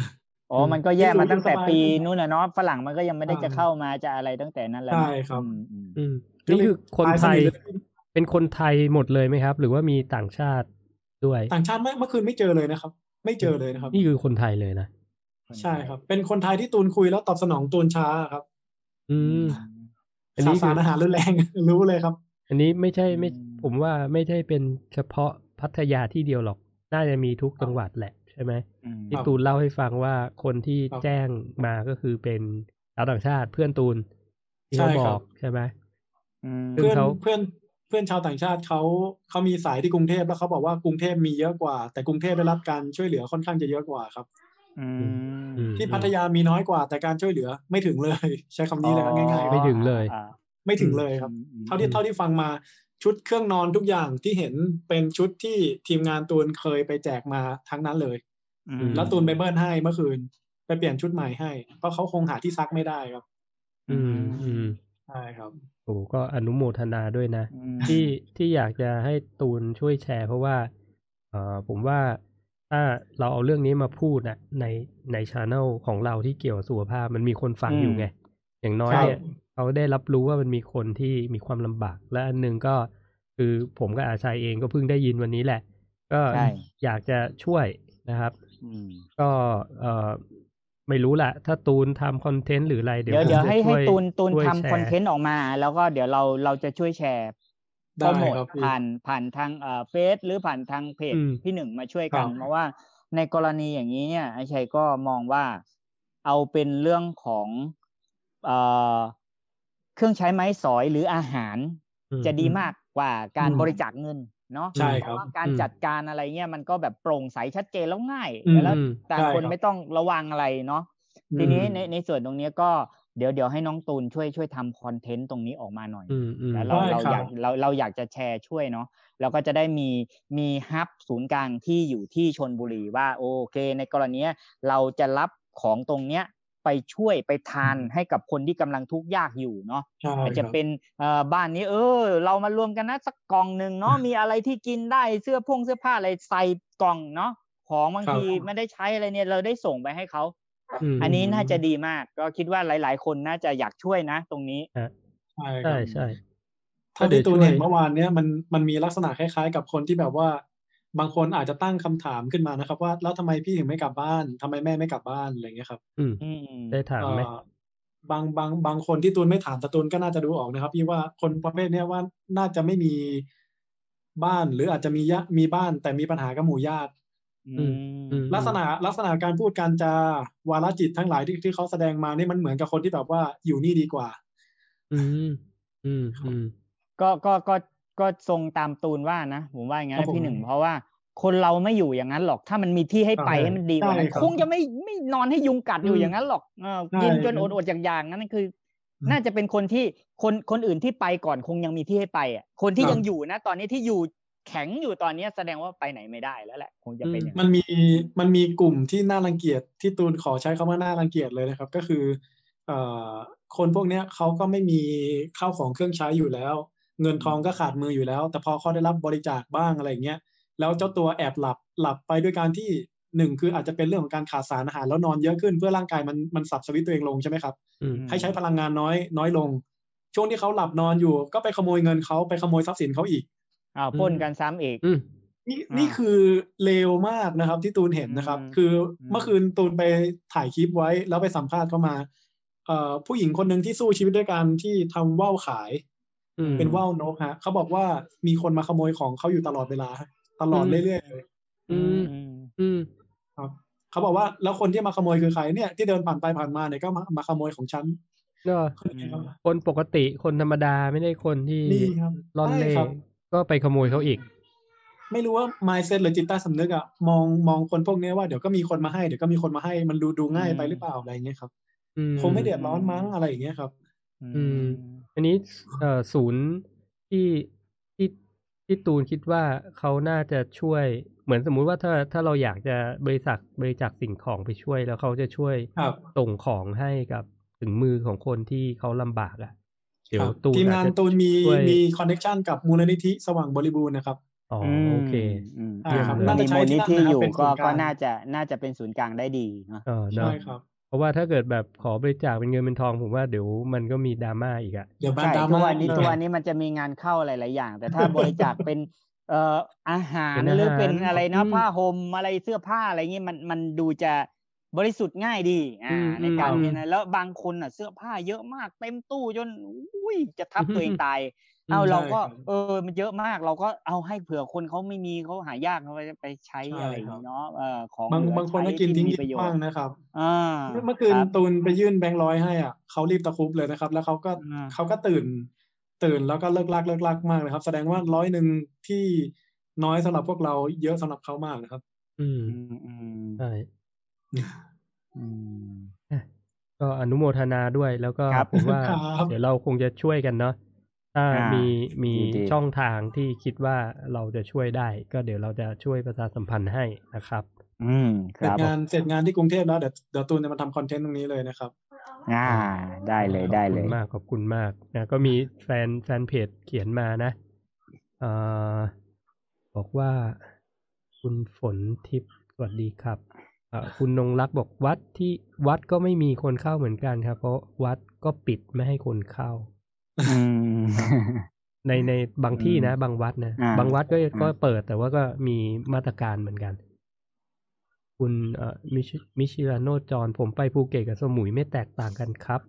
อ๋อมันก็แย่มาตั้งแต่ปีที่รู้นู้นนะเนาะฝรั่งมันก็ยังไม่ได้อ่าจะเข้ามาจะอะไรตั้งแต่นั้นแล้วใช่ครับอืมอืมอืมนี่คือคนไทยเป็นคนไทยหมดเลยไหมครับ หรือว่ามีต่างชาติด้วย ต่างชาติเมื่อเมื่อคืนไม่เจอเลยนะครับ ไม่เจอเลยนะครับ นี่คือคนไทยเลยนะใช่ครับ เป็นคนไทยที่ตูนคุยแล้วตอบสนองตูนช้าครับ อืมอันขานี้ดคืสารออาหารรุนแรงรู้เลยครับ อันนี้ไม่ใช่ไม่ ผมว่าไม่ใช่เป็นเฉพาะ พัทยาที่เดียวหรอก น่าจะมีทุกจังหวัดแหละใช่ไหมอืมที่ตูนเล่าให้ฟังว่าคนที่ครับแจ้งมาก็คือเป็นชาวต่างชาติเพื่อนตูนที่เขาใช่บครัอบกใช่ไหมอืมซึ่งเพื่อนเขาเพื่อนเพื่อนชาวต่างชาติเขาเขามีสายที่กรุงเทพแล้วเขาบอกว่ากรุงเทพมีเยอะกว่า แต่กรุงเทพได้รับการช่วยเหลือค่อนข้างจะเยอะกว่าครับอืมอืมที่พัทยามีน้อยกว่า แต่การช่วยเหลือไม่ถึงเลย ใช้คำนี้เลยครับง่ายไม่ถึงเลยอ่าๆไม่ถึงเลยครับอืมเท่าที่เท่าที่ฟังมา ชุดเครื่องนอนทุกอย่างที่เห็นเป็นชุดที่ทีมงานตูนเคยไปแจกมาทั้งนั้นเลยอืมอืมแล้วตูนไปเบิ้ลให้เมื่อคืน ไปเปลี่ยนชุดใหม่ให้ เพราะเขาคงหาที่ซักไม่ได้ครับ อืมอืมใช่ครับโอ้ก็อนุโมทนาด้วยนะอืมที่ที่อยากจะให้ตูนช่วยแชร์ เพราะว่าเอ่อผมว่าถ้าเราเอาเรื่องนี้มาพูดนะในในช anel ของเราที่เกี่ยวกับสุขภาพมันมีคนฟังอยู่ไง อย่างน้อยครับเนี่ย เขาได้รับรู้ว่ามันมีคนที่มีความลำบาก และอันหนึงก็คือผมกับอาชัยเองก็เพิ่งได้ยินวันนี้แหละ ก็ใช่อยากจะช่วยนะครับอืมก็เอ่อไม่รู้แหละถ้าตูนทำคอนเทนต์หรืออะไรเดี๋ยวเดี๋ยวผมเดี๋ยวจะให้ให้ช่วยตูนตูนช่วยทำแชร์คอนเทนต์ออกมา แล้วก็เดี๋ยวเราเราจะช่วยแชร์ได้โปรโมทครับพี่ผ่านผ่านทางเอ่อเฟซหรือผ่านทางเพจอืมพี่หนึ่งมาช่วยกันครับเพราะว่าในกรณีอย่างนี้เนี่ยไอ้ชัยก็มองว่าเอาเป็นเรื่องของเอ่อ เครื่องใช้ไม้สอยหรืออาหารอืมจะดีมากกว่าการอืมบริจาคเงินเนาะใช่เพครับราะว่าการอืมจัดการอะไรเงี้ยมันก็แบบโปร่งใสชัดเจนแล้วง่ายอืมแล้วอืมต่างใช่คนครับไม่ต้องระวังอะไรเนาะทีนี้ในในส่วนตรงเนี้ยก็เดี๋ยวเดี๋ยวให้น้องตูนช่วยช่วยทำคอนเทนต์ตรงนี้ออกมาหน่อยอืมอืมแล้วเราได้เราครับอยากเราเราอยากจะแชร์ช่วยเนาะเราก็จะได้มีมีฮับศูนย์กลางที่อยู่ที่ชนบุรีว่าโอเค ในกรณีเนี้ยเราจะรับของตรงเนี้ย ไปช่วยไปทานให้กับคนที่กำลังทุกข์ยากอยู่เนาะใช่อาจจะครับเป็นเอ่อบ้านนี้เออ เรามารวมกันนะสักกล่องหนึ่งเนาะมีอะไรที่กินได้เสื้อพงเสื้อผ้าอะไรใส่กล่องเนาะของบางครับทีไม่ได้ใช้อะไรเนี่ยเราได้ส่งไปให้เขามอันนี้น่าจะดีมาก ก็คิดว่าหลาย ๆ คนน่าจะอยากช่วยนะ ตรงนี้ใช่คใช่รับใช่เท่าที่ตูนก็เดี๋ยวช่วยเห็นเมื่อวานเนี้ยมันมันมีลักษณะคล้ายๆ กับคนที่แบบว่า บางคนอาจจะตั้งคำถามขึ้นมานะครับ ว่าแล้วทำไมพี่ถึงไม่กลับบ้านทำไมแม่ไม่กลับบ้านอะไรอย่างเงี้ยครับ อืมอืมได้ถามไหมเอ่อบางบางบางคนที่ตูนไม่ถามแต่ตูนก็น่าจะดูออกนะครับ พี่ว่าคนประเภทเนี้ยว่าน่าจะไม่มีบ้านหรืออาจจะมีญามีบ้าน แต่มีปัญหากับหมู่ญาติอืมอืมลักษณะลักษณะการพูดการจาวาระจิตทั้งหลายที่ที่เขาแสดงมานี่มันเหมือนกับคนที่แบบว่าอยู่นี่ดีกว่า อืมอืมอืมก็ก็ก็ ก็ทรงตามตูนว่านะผมว่าอย่างนั้นครับนะผมพี่หนึ่งเพราะว่าคนเราไม่อยู่อย่างนั้นหรอก ถ้ามันมีที่ให้ไปใช่ให้มันดีกว่านั้นใช่ครับคงจะไม่ไม่นอนให้ยุงกัดอยู่อืมอย่างนั้นหรอกเออใช่กินจนครัอบดอดๆอย่างๆนั้นคือ น่าจะเป็นคนที่คนคนอื่นที่ไปก่อนคงยังมีที่ให้ไปอะคนที่ครับยังอยู่นะ ตอนนี้ที่อยู่แข็งอยู่ตอนนี้แสดงว่าไปไหนไม่ได้แล้วแหละ คงจะเป็นอย่างมันั้นนมีมันมีกลุ่มที่น่ารังเกียจที่ตูนขอใช้คำว่าน่ารังเกียจเลยนะครับ ก็คือ เอ่อคนพวกเนี้ยเขาก็ไม่มีข้าวของเครื่องใช้อยู่แล้ว เงินทองก็ขาดมืออยู่แล้ว แต่พอเขาได้รับบริจาคบ้างอะไรอย่างเงี้ยแล้วเจ้าตัวแอบหลับหลับไปด้วยการที่หนึ่งคืออาจจะเป็นเรื่องของการขาดสารอาหารแล้วนอนเยอะขึ้นเพื่อร่างกายมันมันสับสวิตช์ตัวเองลงใช่ไหมครับอืมให้ใช้พลังงานน้อยน้อยลง ช่วงที่เขาหลับนอนอยู่ ก็ไปขโมยเงินเขาไปขโมยทรัพย์สินเขาอีกอ้าวพ่นกันซ้ำอีกอืมนี่อ่านี่นี่คือเลวมากนะครับ ที่ตูนเห็นนะครับอืมคืออมเมื่อคืนตูนไปถ่ายคลิปไว้แล้วไปสัมภาษณ์เข้ามา เอ่อผู้หญิงคนหนึ่งที่สู้ชีวิตด้วยการที่ทำว่าวขายอืม เป็นว่าวนกฮะเขาบอกว่ามีคนมาขโมยของเขาอยู่ตลอดเวลา ตลอดอืมเรื่อยๆเลยอืมอืมอืมครับเขาบอกว่าแล้วคนที่มาขโมยคือใครเนี่ยที่เดินผ่านไปผ่านมาเนี่ยก็มามาขโมยของฉันก็คนปกติคนธรรมดาไม่ได้คนที่นี่ครับร่อนเล่ใช่ครับก็ไปขโมยเขาอีก ไม่รู้ว่า mindset หรือจิตใต้สำนึกอะมองมองคนพวกเนี้ยว่าเดี๋ยวก็มีคนมาให้เดี๋ยวก็มีคนมาให้มันดูดูง่ายไปหรือเปล่าอะไรอย่างเงี้ยครับอืมคงไม่เดือดร้อนมั้งอะไรอย่างเงี้ยครับ อืม อันนี้เอ่อศูนย์ที่ที่ที่ตูนคิดว่าเขาน่าจะช่วย เหมือนสมมุติว่าถ้าถ้าเราอยากจะบริษัทบริจาคสิ่งของไปช่วยแล้วเขาจะช่วยครับส่งของให้กับถึงมือของคนที่เขาลำบากอะเดี๋ยวครับตูนทีมอจงานจะตูนมีช่วยมีคอนเน c t ชันกับมูลนิธิสว่างบริบูรณ์นะครับอ๋อมโอเคอืมใช่ครับอ่น่าจะมีใช้มูลที่นินั่นธินะครับอยู่เป็นศูก็นย์กลางก็น่าจะน่าจะเป็นศูนย์กลางได้ดีเนาะเออเนาะใช่ครับเพ ราะว่าถ้าเกิดแบบขอบริจาคเป็นเงินเป็นทองผมว่าเดี๋ยวมันก็มีดราม่าอีกอะเดี๋ยวแบนใช่ดราทุกม่าวันนี้อีกทุกวันนี้มันจะมีงานเข้าหลาย ๆ อย่าง แต่ถ้าบริจาคเป็นเอ่ออาหารเป็นอาหารหรือเป็นอะไรอืนะมผ้าห่มอะไรเสื้อผ้าอะไรเงี้ยมันมันดูจะบริสุทธิ์ง่ายดีอ่าอืมในการอืมเนี่ยนะแล้วบางคนอะเสื้อผ้าเยอะมากเต็มตู้จนอุ้ยจะทับตัวเองตายอืม เอาเราก็ใช่ครับเออ มันเยอะมาก เราก็เอาให้เผื่อคนเขาไม่มีเขาหายากเขาไปไปใช้ใช่อะไรอย่างครับงี้เนาะเออของบางเหลือบางคนก็ใช้กินทิ้งมีกิประนโยชบ้างน์นะครับอ่าเมื่อคืนครับตูนไปยื่นแบงค์ร้อยให้อะเขารีบตะครุบเลยนะครับ แล้วเขาก็อ่าเขาก็ตื่น ตื่นแล้วก็เลิกลักเลิกลักมากเลยครับ แสดงว่าร้อยหนึ่งที่น้อยสำหรับพวกเราเยอะสำหรับเขามากนะครับอืมอืมอืมใช่อืมก็อนุโมทนาด้วยแล้วก็ครับผมว่าครับเดี๋ยวเราคงจะช่วยกันเนาะ ถ้าอ่ามีมีมีดีๆช่องทางที่คิดว่าเราจะช่วยได้ ก็เดี๋ยวเราจะช่วยประชาสัมพันธ์ให้นะครับ อืมคเสร็จรับงานเสร็จงานที่กรุงเทพแล้วเดี๋ยวเดี๋ยวตูนจะมาทำคอนเทนต์ตรงนี้เลยนะครับอ่าได้เลยได้เลยขอบคุณมากขอบคุณมากนะก็มีแฟนแฟนเพจเขียนมานะเอ่อบอกว่าคุณฝนทิพย์สวัสดีครับเอ่อคุณนงรักษ์บอกวัดที่วัดก็ไม่มีคนเข้าเหมือนกันครับ เพราะวัดก็ปิดไม่ให้คนเข้าอืม ในในบางที่นะอืมบางวัดนะอ่าบางวัดก็อ่าก็เปิดแต่ว่าก็มีมาตรการเหมือนกัน คุณเอ่อมิชมิชิราโนจรผมไปภูเก็ตกับสมุยไม่แตกต่างกันครับ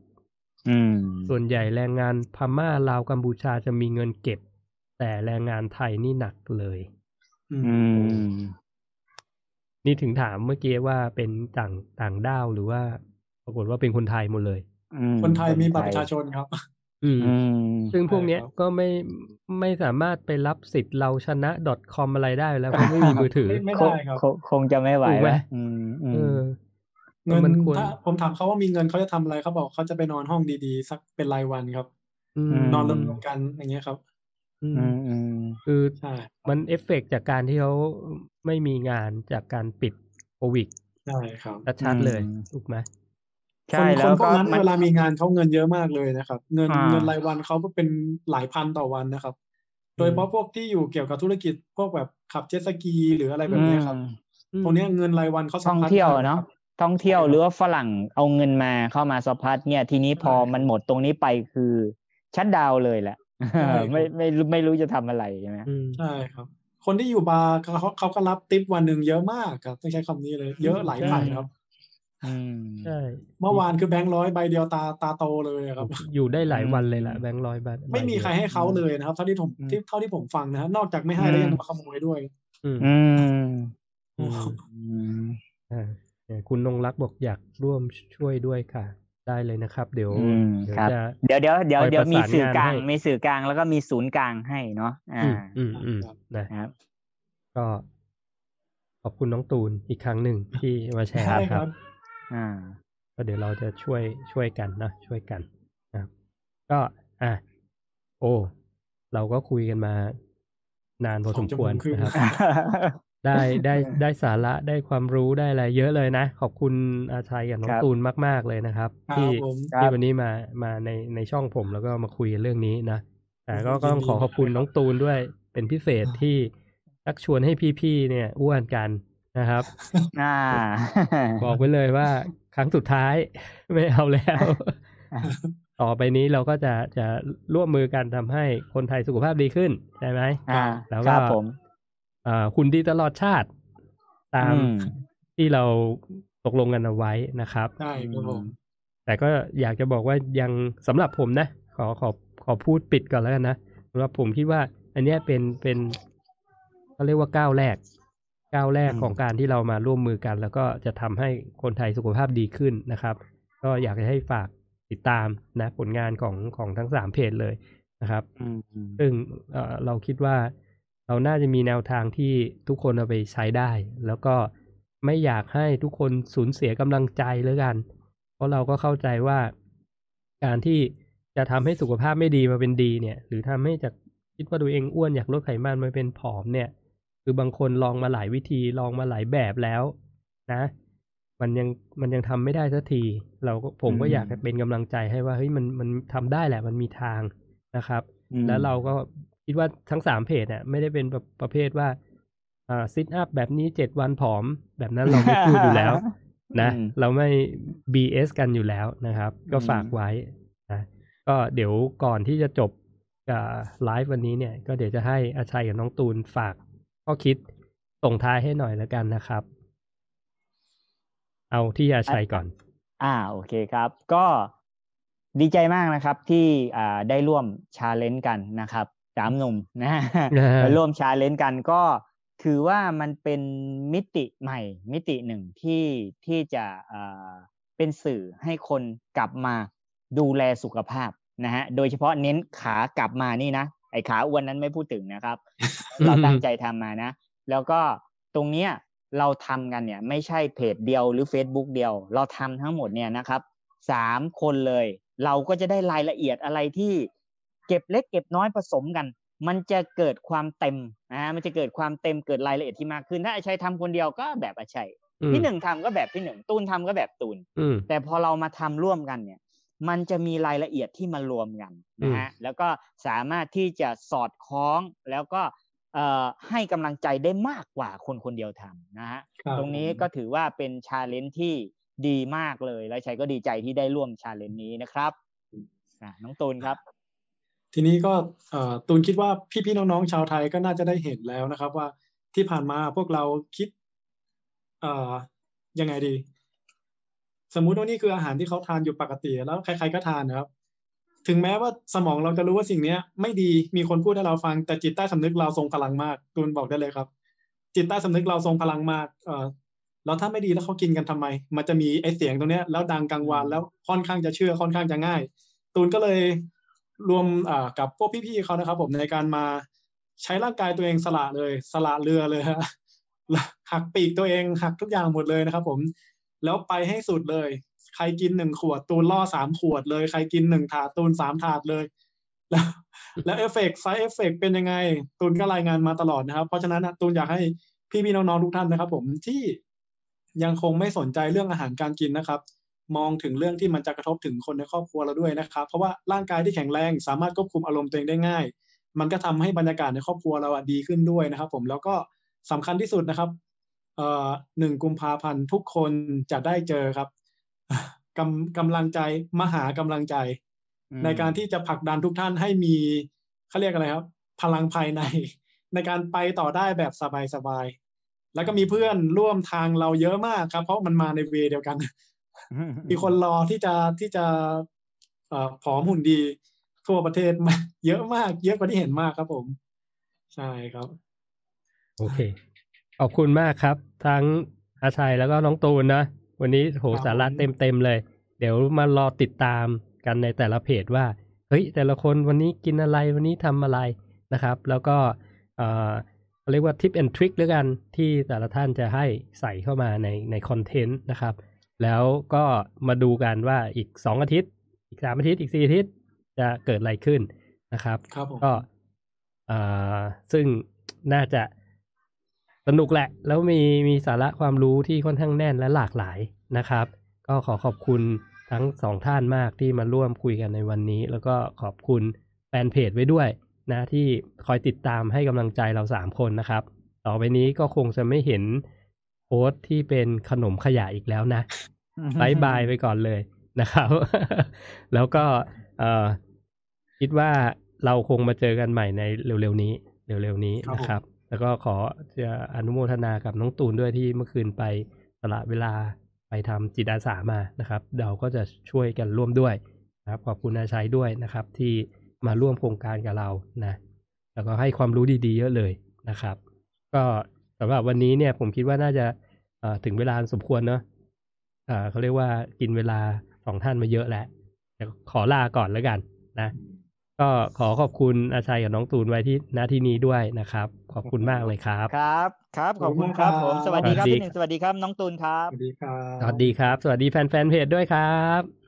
อืมส่วนใหญ่แรงงานพม่าลาวกัมพูชาจะมีเงินเก็บ แต่แรงงานไทยนี่หนักเลยอืมอืมนี่ถึงถามเมื่อกี้ว่าเป็นต่างต่างด้าวหรือว่า ปรากฏว่าเป็นคนไทยหมดเลยอืมคนไทยมีบัตรประชาชนครับ อืมอืม ซึ่งพวกเนี้ยใช่ครับก็ไม่ไม่สามารถไปรับสิทธิ์เราชนะ .com อะไรได้แล้วเพราะไม่มีมือถือไม่ไม่คงได้ครับคงคงจะไม่ไหวถูกไหมแล้วอืมอืเอมอเงินมันควรถ้าผมถามเขาว่ามีเงินเขาจะทำอะไรเขาบอกเขาจะไปนอนห้องดีๆ สักเป็นรายวันครับอืมนอนรวมๆกันอย่างเงี้ยครับอืมอืมอืมคือใช่มันเอฟเฟกต์จากการที่เขาไม่มีงานจากการปิดโควิดใช่ครับชัดๆเลยอืมถูกไหมใช่ คนแล้คนวพวก็กนั้นมันเวลามีงานเขาเงินเยอะมากเลยนะครับ เงินอ่าเงินรายวันเขาก็เป็นหลายพันต่อวันนะครับ โดยเฉพาะพวกที่อยู่เกี่ยวกับธุรกิจพวกแบบขับเจ็ตสกีหรืออะไรแบบเนี้ยครับอืมพวกเนี้ยเงินรายวันเขาสะท่องพัดเที่ยวมกเนาะครับท่องเที่ยวใช่ครับหรือว่าฝรั่งเอาเงินมาเข้ามาสะพัดเนี่ย ทีนี้พอใช่ครับมันหมดตรงนี้ไปคือชัดดาวน์เลยแหละใช่ครับไม่ไม่รู้ไม่รู้จะทำอะไรใช่ไหมอืมใช่ครับ คนที่อยู่บาร์เขาเขาก็รับติปวันหนึ่งเยอะมากครับต้องใช้คำนี้เลย เยอะหลายใช่พันครับอืม ใช่เมื่อวานคือแบงค์ร้อยใบเดียวตาตาโตเลยครับ อยู่ได้หลายอืมวันเลยล่ะแบงค์ร้อยบาทไม่มีใครให้เขาเลยนะครับเท่าที่ผมอืมที่เท่าที่ผมฟังนะครับนอกจากไม่ให้แล้วยังมาขโมยด้วย อืมอืมอืมอืมอ่าเนี่ยคุณนงรักษ์บอกอยากร่วมช่วยด้วยค่ะ ได้เลยนะครับ เดี๋ยวอืมเดี๋ยวครับจะเดี๋ยวเดี๋ยวเดี๋ยวคอยเดี๋ยวมีประสานสื่อกลางงานให้มีสื่อกลางแล้วก็มีศูนย์กลางให้เนาะอ่าอืมอืมอืมครับนะครับ ก็ขอบคุณน้องตูนอีกครั้งหนึ่งที่มาแชร์ใช่คครัรับบ อ่า ก็เดี๋ยวเราจะช่วยช่วยกันนะช่วยกันนะครับก็อะโอ้ เราก็คุยกันมานานพอสมควรสองชั่วโมงครึ่งนะครับ ได้ได้ได้สาระได้ความรู้ได้อะไรเยอะเลยนะ ขอบคุณอาชัยกับน้อคงรับตูนมาก ๆ เลยนะครับครับที่ผมที่วันนี้มามาในในช่องผมแล้วก็มาคุยกันเรื่องนี้นะแต่ก็ยินดีก็ต้องขอขอบคุณน้องตูนด้วยเป็นพิเศษที่ชักชวนให้พี่ๆเนี่ย อ้วนกัน นะครับ อ่า บอกไว้เลยว่าครั้งสุดท้ายไม่เอาแล้ว ต่อไปนี้เราก็จะจะร่วมมือกันทำให้คนไทยสุขภาพดีขึ้น ใช่ไหมอ่าแล้วคก็รับผมอ่าคุณดีตลอดชาติ ตามอืมที่เราตกลงกันเอาไว้นะครับใช่ครับผมแต่ก็อยากจะบอกว่ายังสำหรับผมนะ ขอขอขอพูดปิดก่อนแล้วกันนะสำหรับผมคิดว่า อันเนี้ยเป็นเป็นเขาเรียกว่าก้าวแรก ก้าวแรกอืมของการที่เรามาร่วมมือกัน แล้วก็จะทำให้คนไทยสุขภาพดีขึ้นนะครับ ก็อยากจะให้ฝากติดตามนะผลงานของของทั้งสามเพจเลยนะครับอืมอืมซึ่งเอ่อเราคิดว่าเราน่าจะมีแนวทางที่ทุกคนเอาไปใช้ได้ แล้วก็ไม่อยากให้ทุกคนสูญเสียกำลังใจแล้วกัน เพราะเราก็เข้าใจว่าการที่จะทำให้สุขภาพไม่ดีมาเป็นดีเนี่ย หรือทำให้จากคิดว่าตัวเองอ้วนอยากลดไขมันมาเป็นผอมเนี่ย คือบางคนลองมาหลายวิธีลองมาหลายแบบแล้ว นะ มันยังมันยังทำไม่ได้สักที เราก็ผมก็อืมอยากจะเป็นกำลังใจให้ว่าเฮ้ยมันมันทำได้แหละมันมีทางนะครับอืมแล้วเราก็คิดว่าทั้งสามเพจเนี่ยไม่ได้เป็นแบบประเภทว่าอ่าซิทอัพแบบนี้เจ็ดวันผอม แบบนั้นเราไม่พูดอยู่แล้ว นะอืมเราไม่ BS กันอยู่แล้วนะครับ ก็อืมฝากไว้นะก็เดี๋ยวก่อนที่จะจบไลฟ์วันนี้เนี่ย ก็เดี๋ยวจะให้อาชัยกับน้องตูนฝาก ข้อคิดส่งท้ายให้หน่อยแล้วกันนะครับ เอาที่อาชัยก่อน อ่าโอเคครับ ก็ดีใจมากนะครับที่อ่าได้ร่วม challenge กันนะครับสามหนุ่มนะอ่าไปร่วม challenge กันก็ถือว่ามันเป็นมิติใหม่ มิติหนึ่งที่ที่จะอ่าเป็นสื่อให้คนกลับมาดูแลสุขภาพนะฮะโดยเฉพาะเน้นขากลับมานี่นะ ไอ้ขาอ้วนนั้นไม่พูดถึงนะครับ เราตั้งใจทำมานะ แล้วก็ตรงเนี้ยเราทำกันเนี่ย ไม่ใช่เพจเดียวหรือ Facebook เดียว เราทำทั้งหมดเนี่ยนะครับสามคนเลย เราก็จะได้รายละเอียดอะไรที่เก็บเล็กเก็บน้อยผสมกัน มันจะเกิดความเต็มนะมันจะเกิดความเต็มเกิดรายละเอียดที่มากขึ้นถ้าอาชัยทำคนเดียวก็แบบอาชัยอืมพี่หนึ่งทำก็แบบพี่หนึ่งตูนทำก็แบบตูนอืมแต่พอเรามาทำร่วมกันเนี่ย มันจะมีรายละเอียดที่มารวมกันนะฮะแล้วก็สามารถที่จะสอดคล้องแล้วก็เอ่อให้กำลังใจได้มากกว่าคนคนเดียวทำนะฮะครับตรงนี้ก็ถือว่าเป็น challenge ที่ดีมากเลย และชัยก็ดีใจที่ได้ร่วม challenge นี้นะครับอะน้องตูนครับ ทีนี้ก็เอ่อตูนคิดว่าพี่ๆน้องๆชาวไทยก็น่าจะได้เห็นแล้วนะครับว่าที่ผ่านมาพวกเราคิดเอ่อยังไงดี สมมุติว่านี่คืออาหารที่เขาทานอยู่ปกติ แล้วใคร ๆก็ทานนะครับ ถึงแม้ว่าสมองเราจะรู้ว่าสิ่งเนี้ย ไม่ดีมีคนพูดให้เราฟัง แต่จิตใต้สำนึกเราทรงพลังมากตูนบอกได้เลยครับ จิตใต้สำนึกเราทรงพลังมากเออแล้วถ้าไม่ดีแล้วเขากินกันทำไม มันจะมีไอ้เสียงตรงเนี้ยแล้วดังกลางวานแล้วค่อนข้างจะเชื่อค่อนข้างจะง่าย ตูนก็เลยรวมกับพวกพี่ๆเขานะครับ ผมในการมาใช้ร่างกายตัวเองสละเลย สละเรือเลยฮะหักปีกตัวเองหักทุกอย่างหมดเลยนะครับ ผม แล้วไปให้สุดเลย ใครกินหนึ่งขวดตูนล่อสามขวดเลย ใครกินหนึ่งถาดตูนสามถาดเลย แล้วแล้ว effect side effect เป็นยังไง ตูนก็รายงานมาตลอดนะครับ เพราะฉะนั้นนะตูนอยากให้พี่ๆน้องๆทุกท่านนะครับ ผมที่ยังคงไม่สนใจเรื่องอาหารการกินนะครับ มองถึงเรื่องที่มันจะกระทบถึงคนในครอบครัวเราด้วยนะครับ เพราะว่าร่างกายที่แข็งแรงสามารถควบคุมอารมณ์ตัวเองได้ง่าย มันก็ทำให้บรรยากาศในครอบครัวเราอะดีขึ้นด้วยนะครับ ผมแล้วก็สำคัญที่สุดนะครับเอ่อ หนึ่งกุมภาพันธ์ทุกคนจะได้เจอครับกำกำลังใจมหากำลังใจอืมในการที่จะผลักดันทุกท่านให้มีเขาเรียกอะไรครับ พลังภายใน ในการไปต่อได้แบบสบายๆแล้วก็มีเพื่อนร่วมทางเราเยอะมากครับ เพราะมันมาในเวย์เดียวกัน มีคนรอที่จะที่จะเอ่อผอมหุ่นดีทั่วประเทศมาเยอะมาก เยอะกว่าที่เห็นมากครับผม ใช่ครับ โอเค ขอบคุณมากครับ ทั้งอาชัยแล้วก็น้องตูนนะ วันนี้โหครับสาระเต็มเต็มๆเลย เดี๋ยวมารอติดตามกันในแต่ละเพจว่า เฮ้ย แต่ละคนวันนี้กินอะไรวันนี้ทำอะไรนะครับ แล้วก็เอ่อเขาเรียกว่าทิปแอนทริคด้วยกันที่แต่ละท่านจะให้ใส่เข้ามาในในคอนเทนต์นะครับ แล้วก็มาดูกันว่าอีกสองอาทิตย์ อีกสามอาทิตย์อีกสี่อาทิตย์จะเกิดอะไรขึ้นนะครับครับผมก็อ่าซึ่งน่าจะ สนุกแหละ แล้วมีมีสาระความรู้ที่ค่อนข้างแน่นและหลากหลายนะครับ ก็ขอขอบคุณทั้งสองท่านมากที่มาร่วมคุยกันในวันนี้ แล้วก็ขอบคุณแฟนเพจไว้ด้วยนะที่คอยติดตามให้กำลังใจเราสามคนนะครับ ต่อไปนี้ก็คงจะไม่เห็นโพสต์ที่เป็นขนมขยะอีกแล้วนะบายบายไปก่อนเลยนะครับ แล้วก็เอ่อคิดว่าเราคงมาเจอกันใหม่ในเร็วๆนี้ เร็วๆนี้ครับผมนะครับ แล้วก็ขอจะอนุโมทนากับน้องตูนด้วยที่เมื่อคืนไปสละเวลาไปทำจิตอาสามานะครับ เราก็จะช่วยกันร่วมด้วยนะครับ ขอบคุณอาชัยด้วยนะครับ ที่มาร่วมโครงการกับเรานะแล้วก็ให้ความรู้ดีๆ เยอะเลยนะครับ ก็สำหรับวันนี้เนี่ยผมคิดว่าน่าจะถึงเวลาสมควรเนาะเขาเรียกว่ากินเวลาสองท่านมาเยอะแล้วขอลาก่อนแล้วกันนะ ก็ขอขอบคุณอาชัยกับน้องตูนไว้ที่หน้าที่นี้ด้วยนะครับ ขอบคุณมากเลยครับ ครับ ครับ ขอบคุณครับผม สวัสดีครับพี่หนึ่งสวัสดีครับน้องตูนครับ สวัสดีครับ สวัสดีครับ สวัสดีแฟนๆเพจด้วยครับ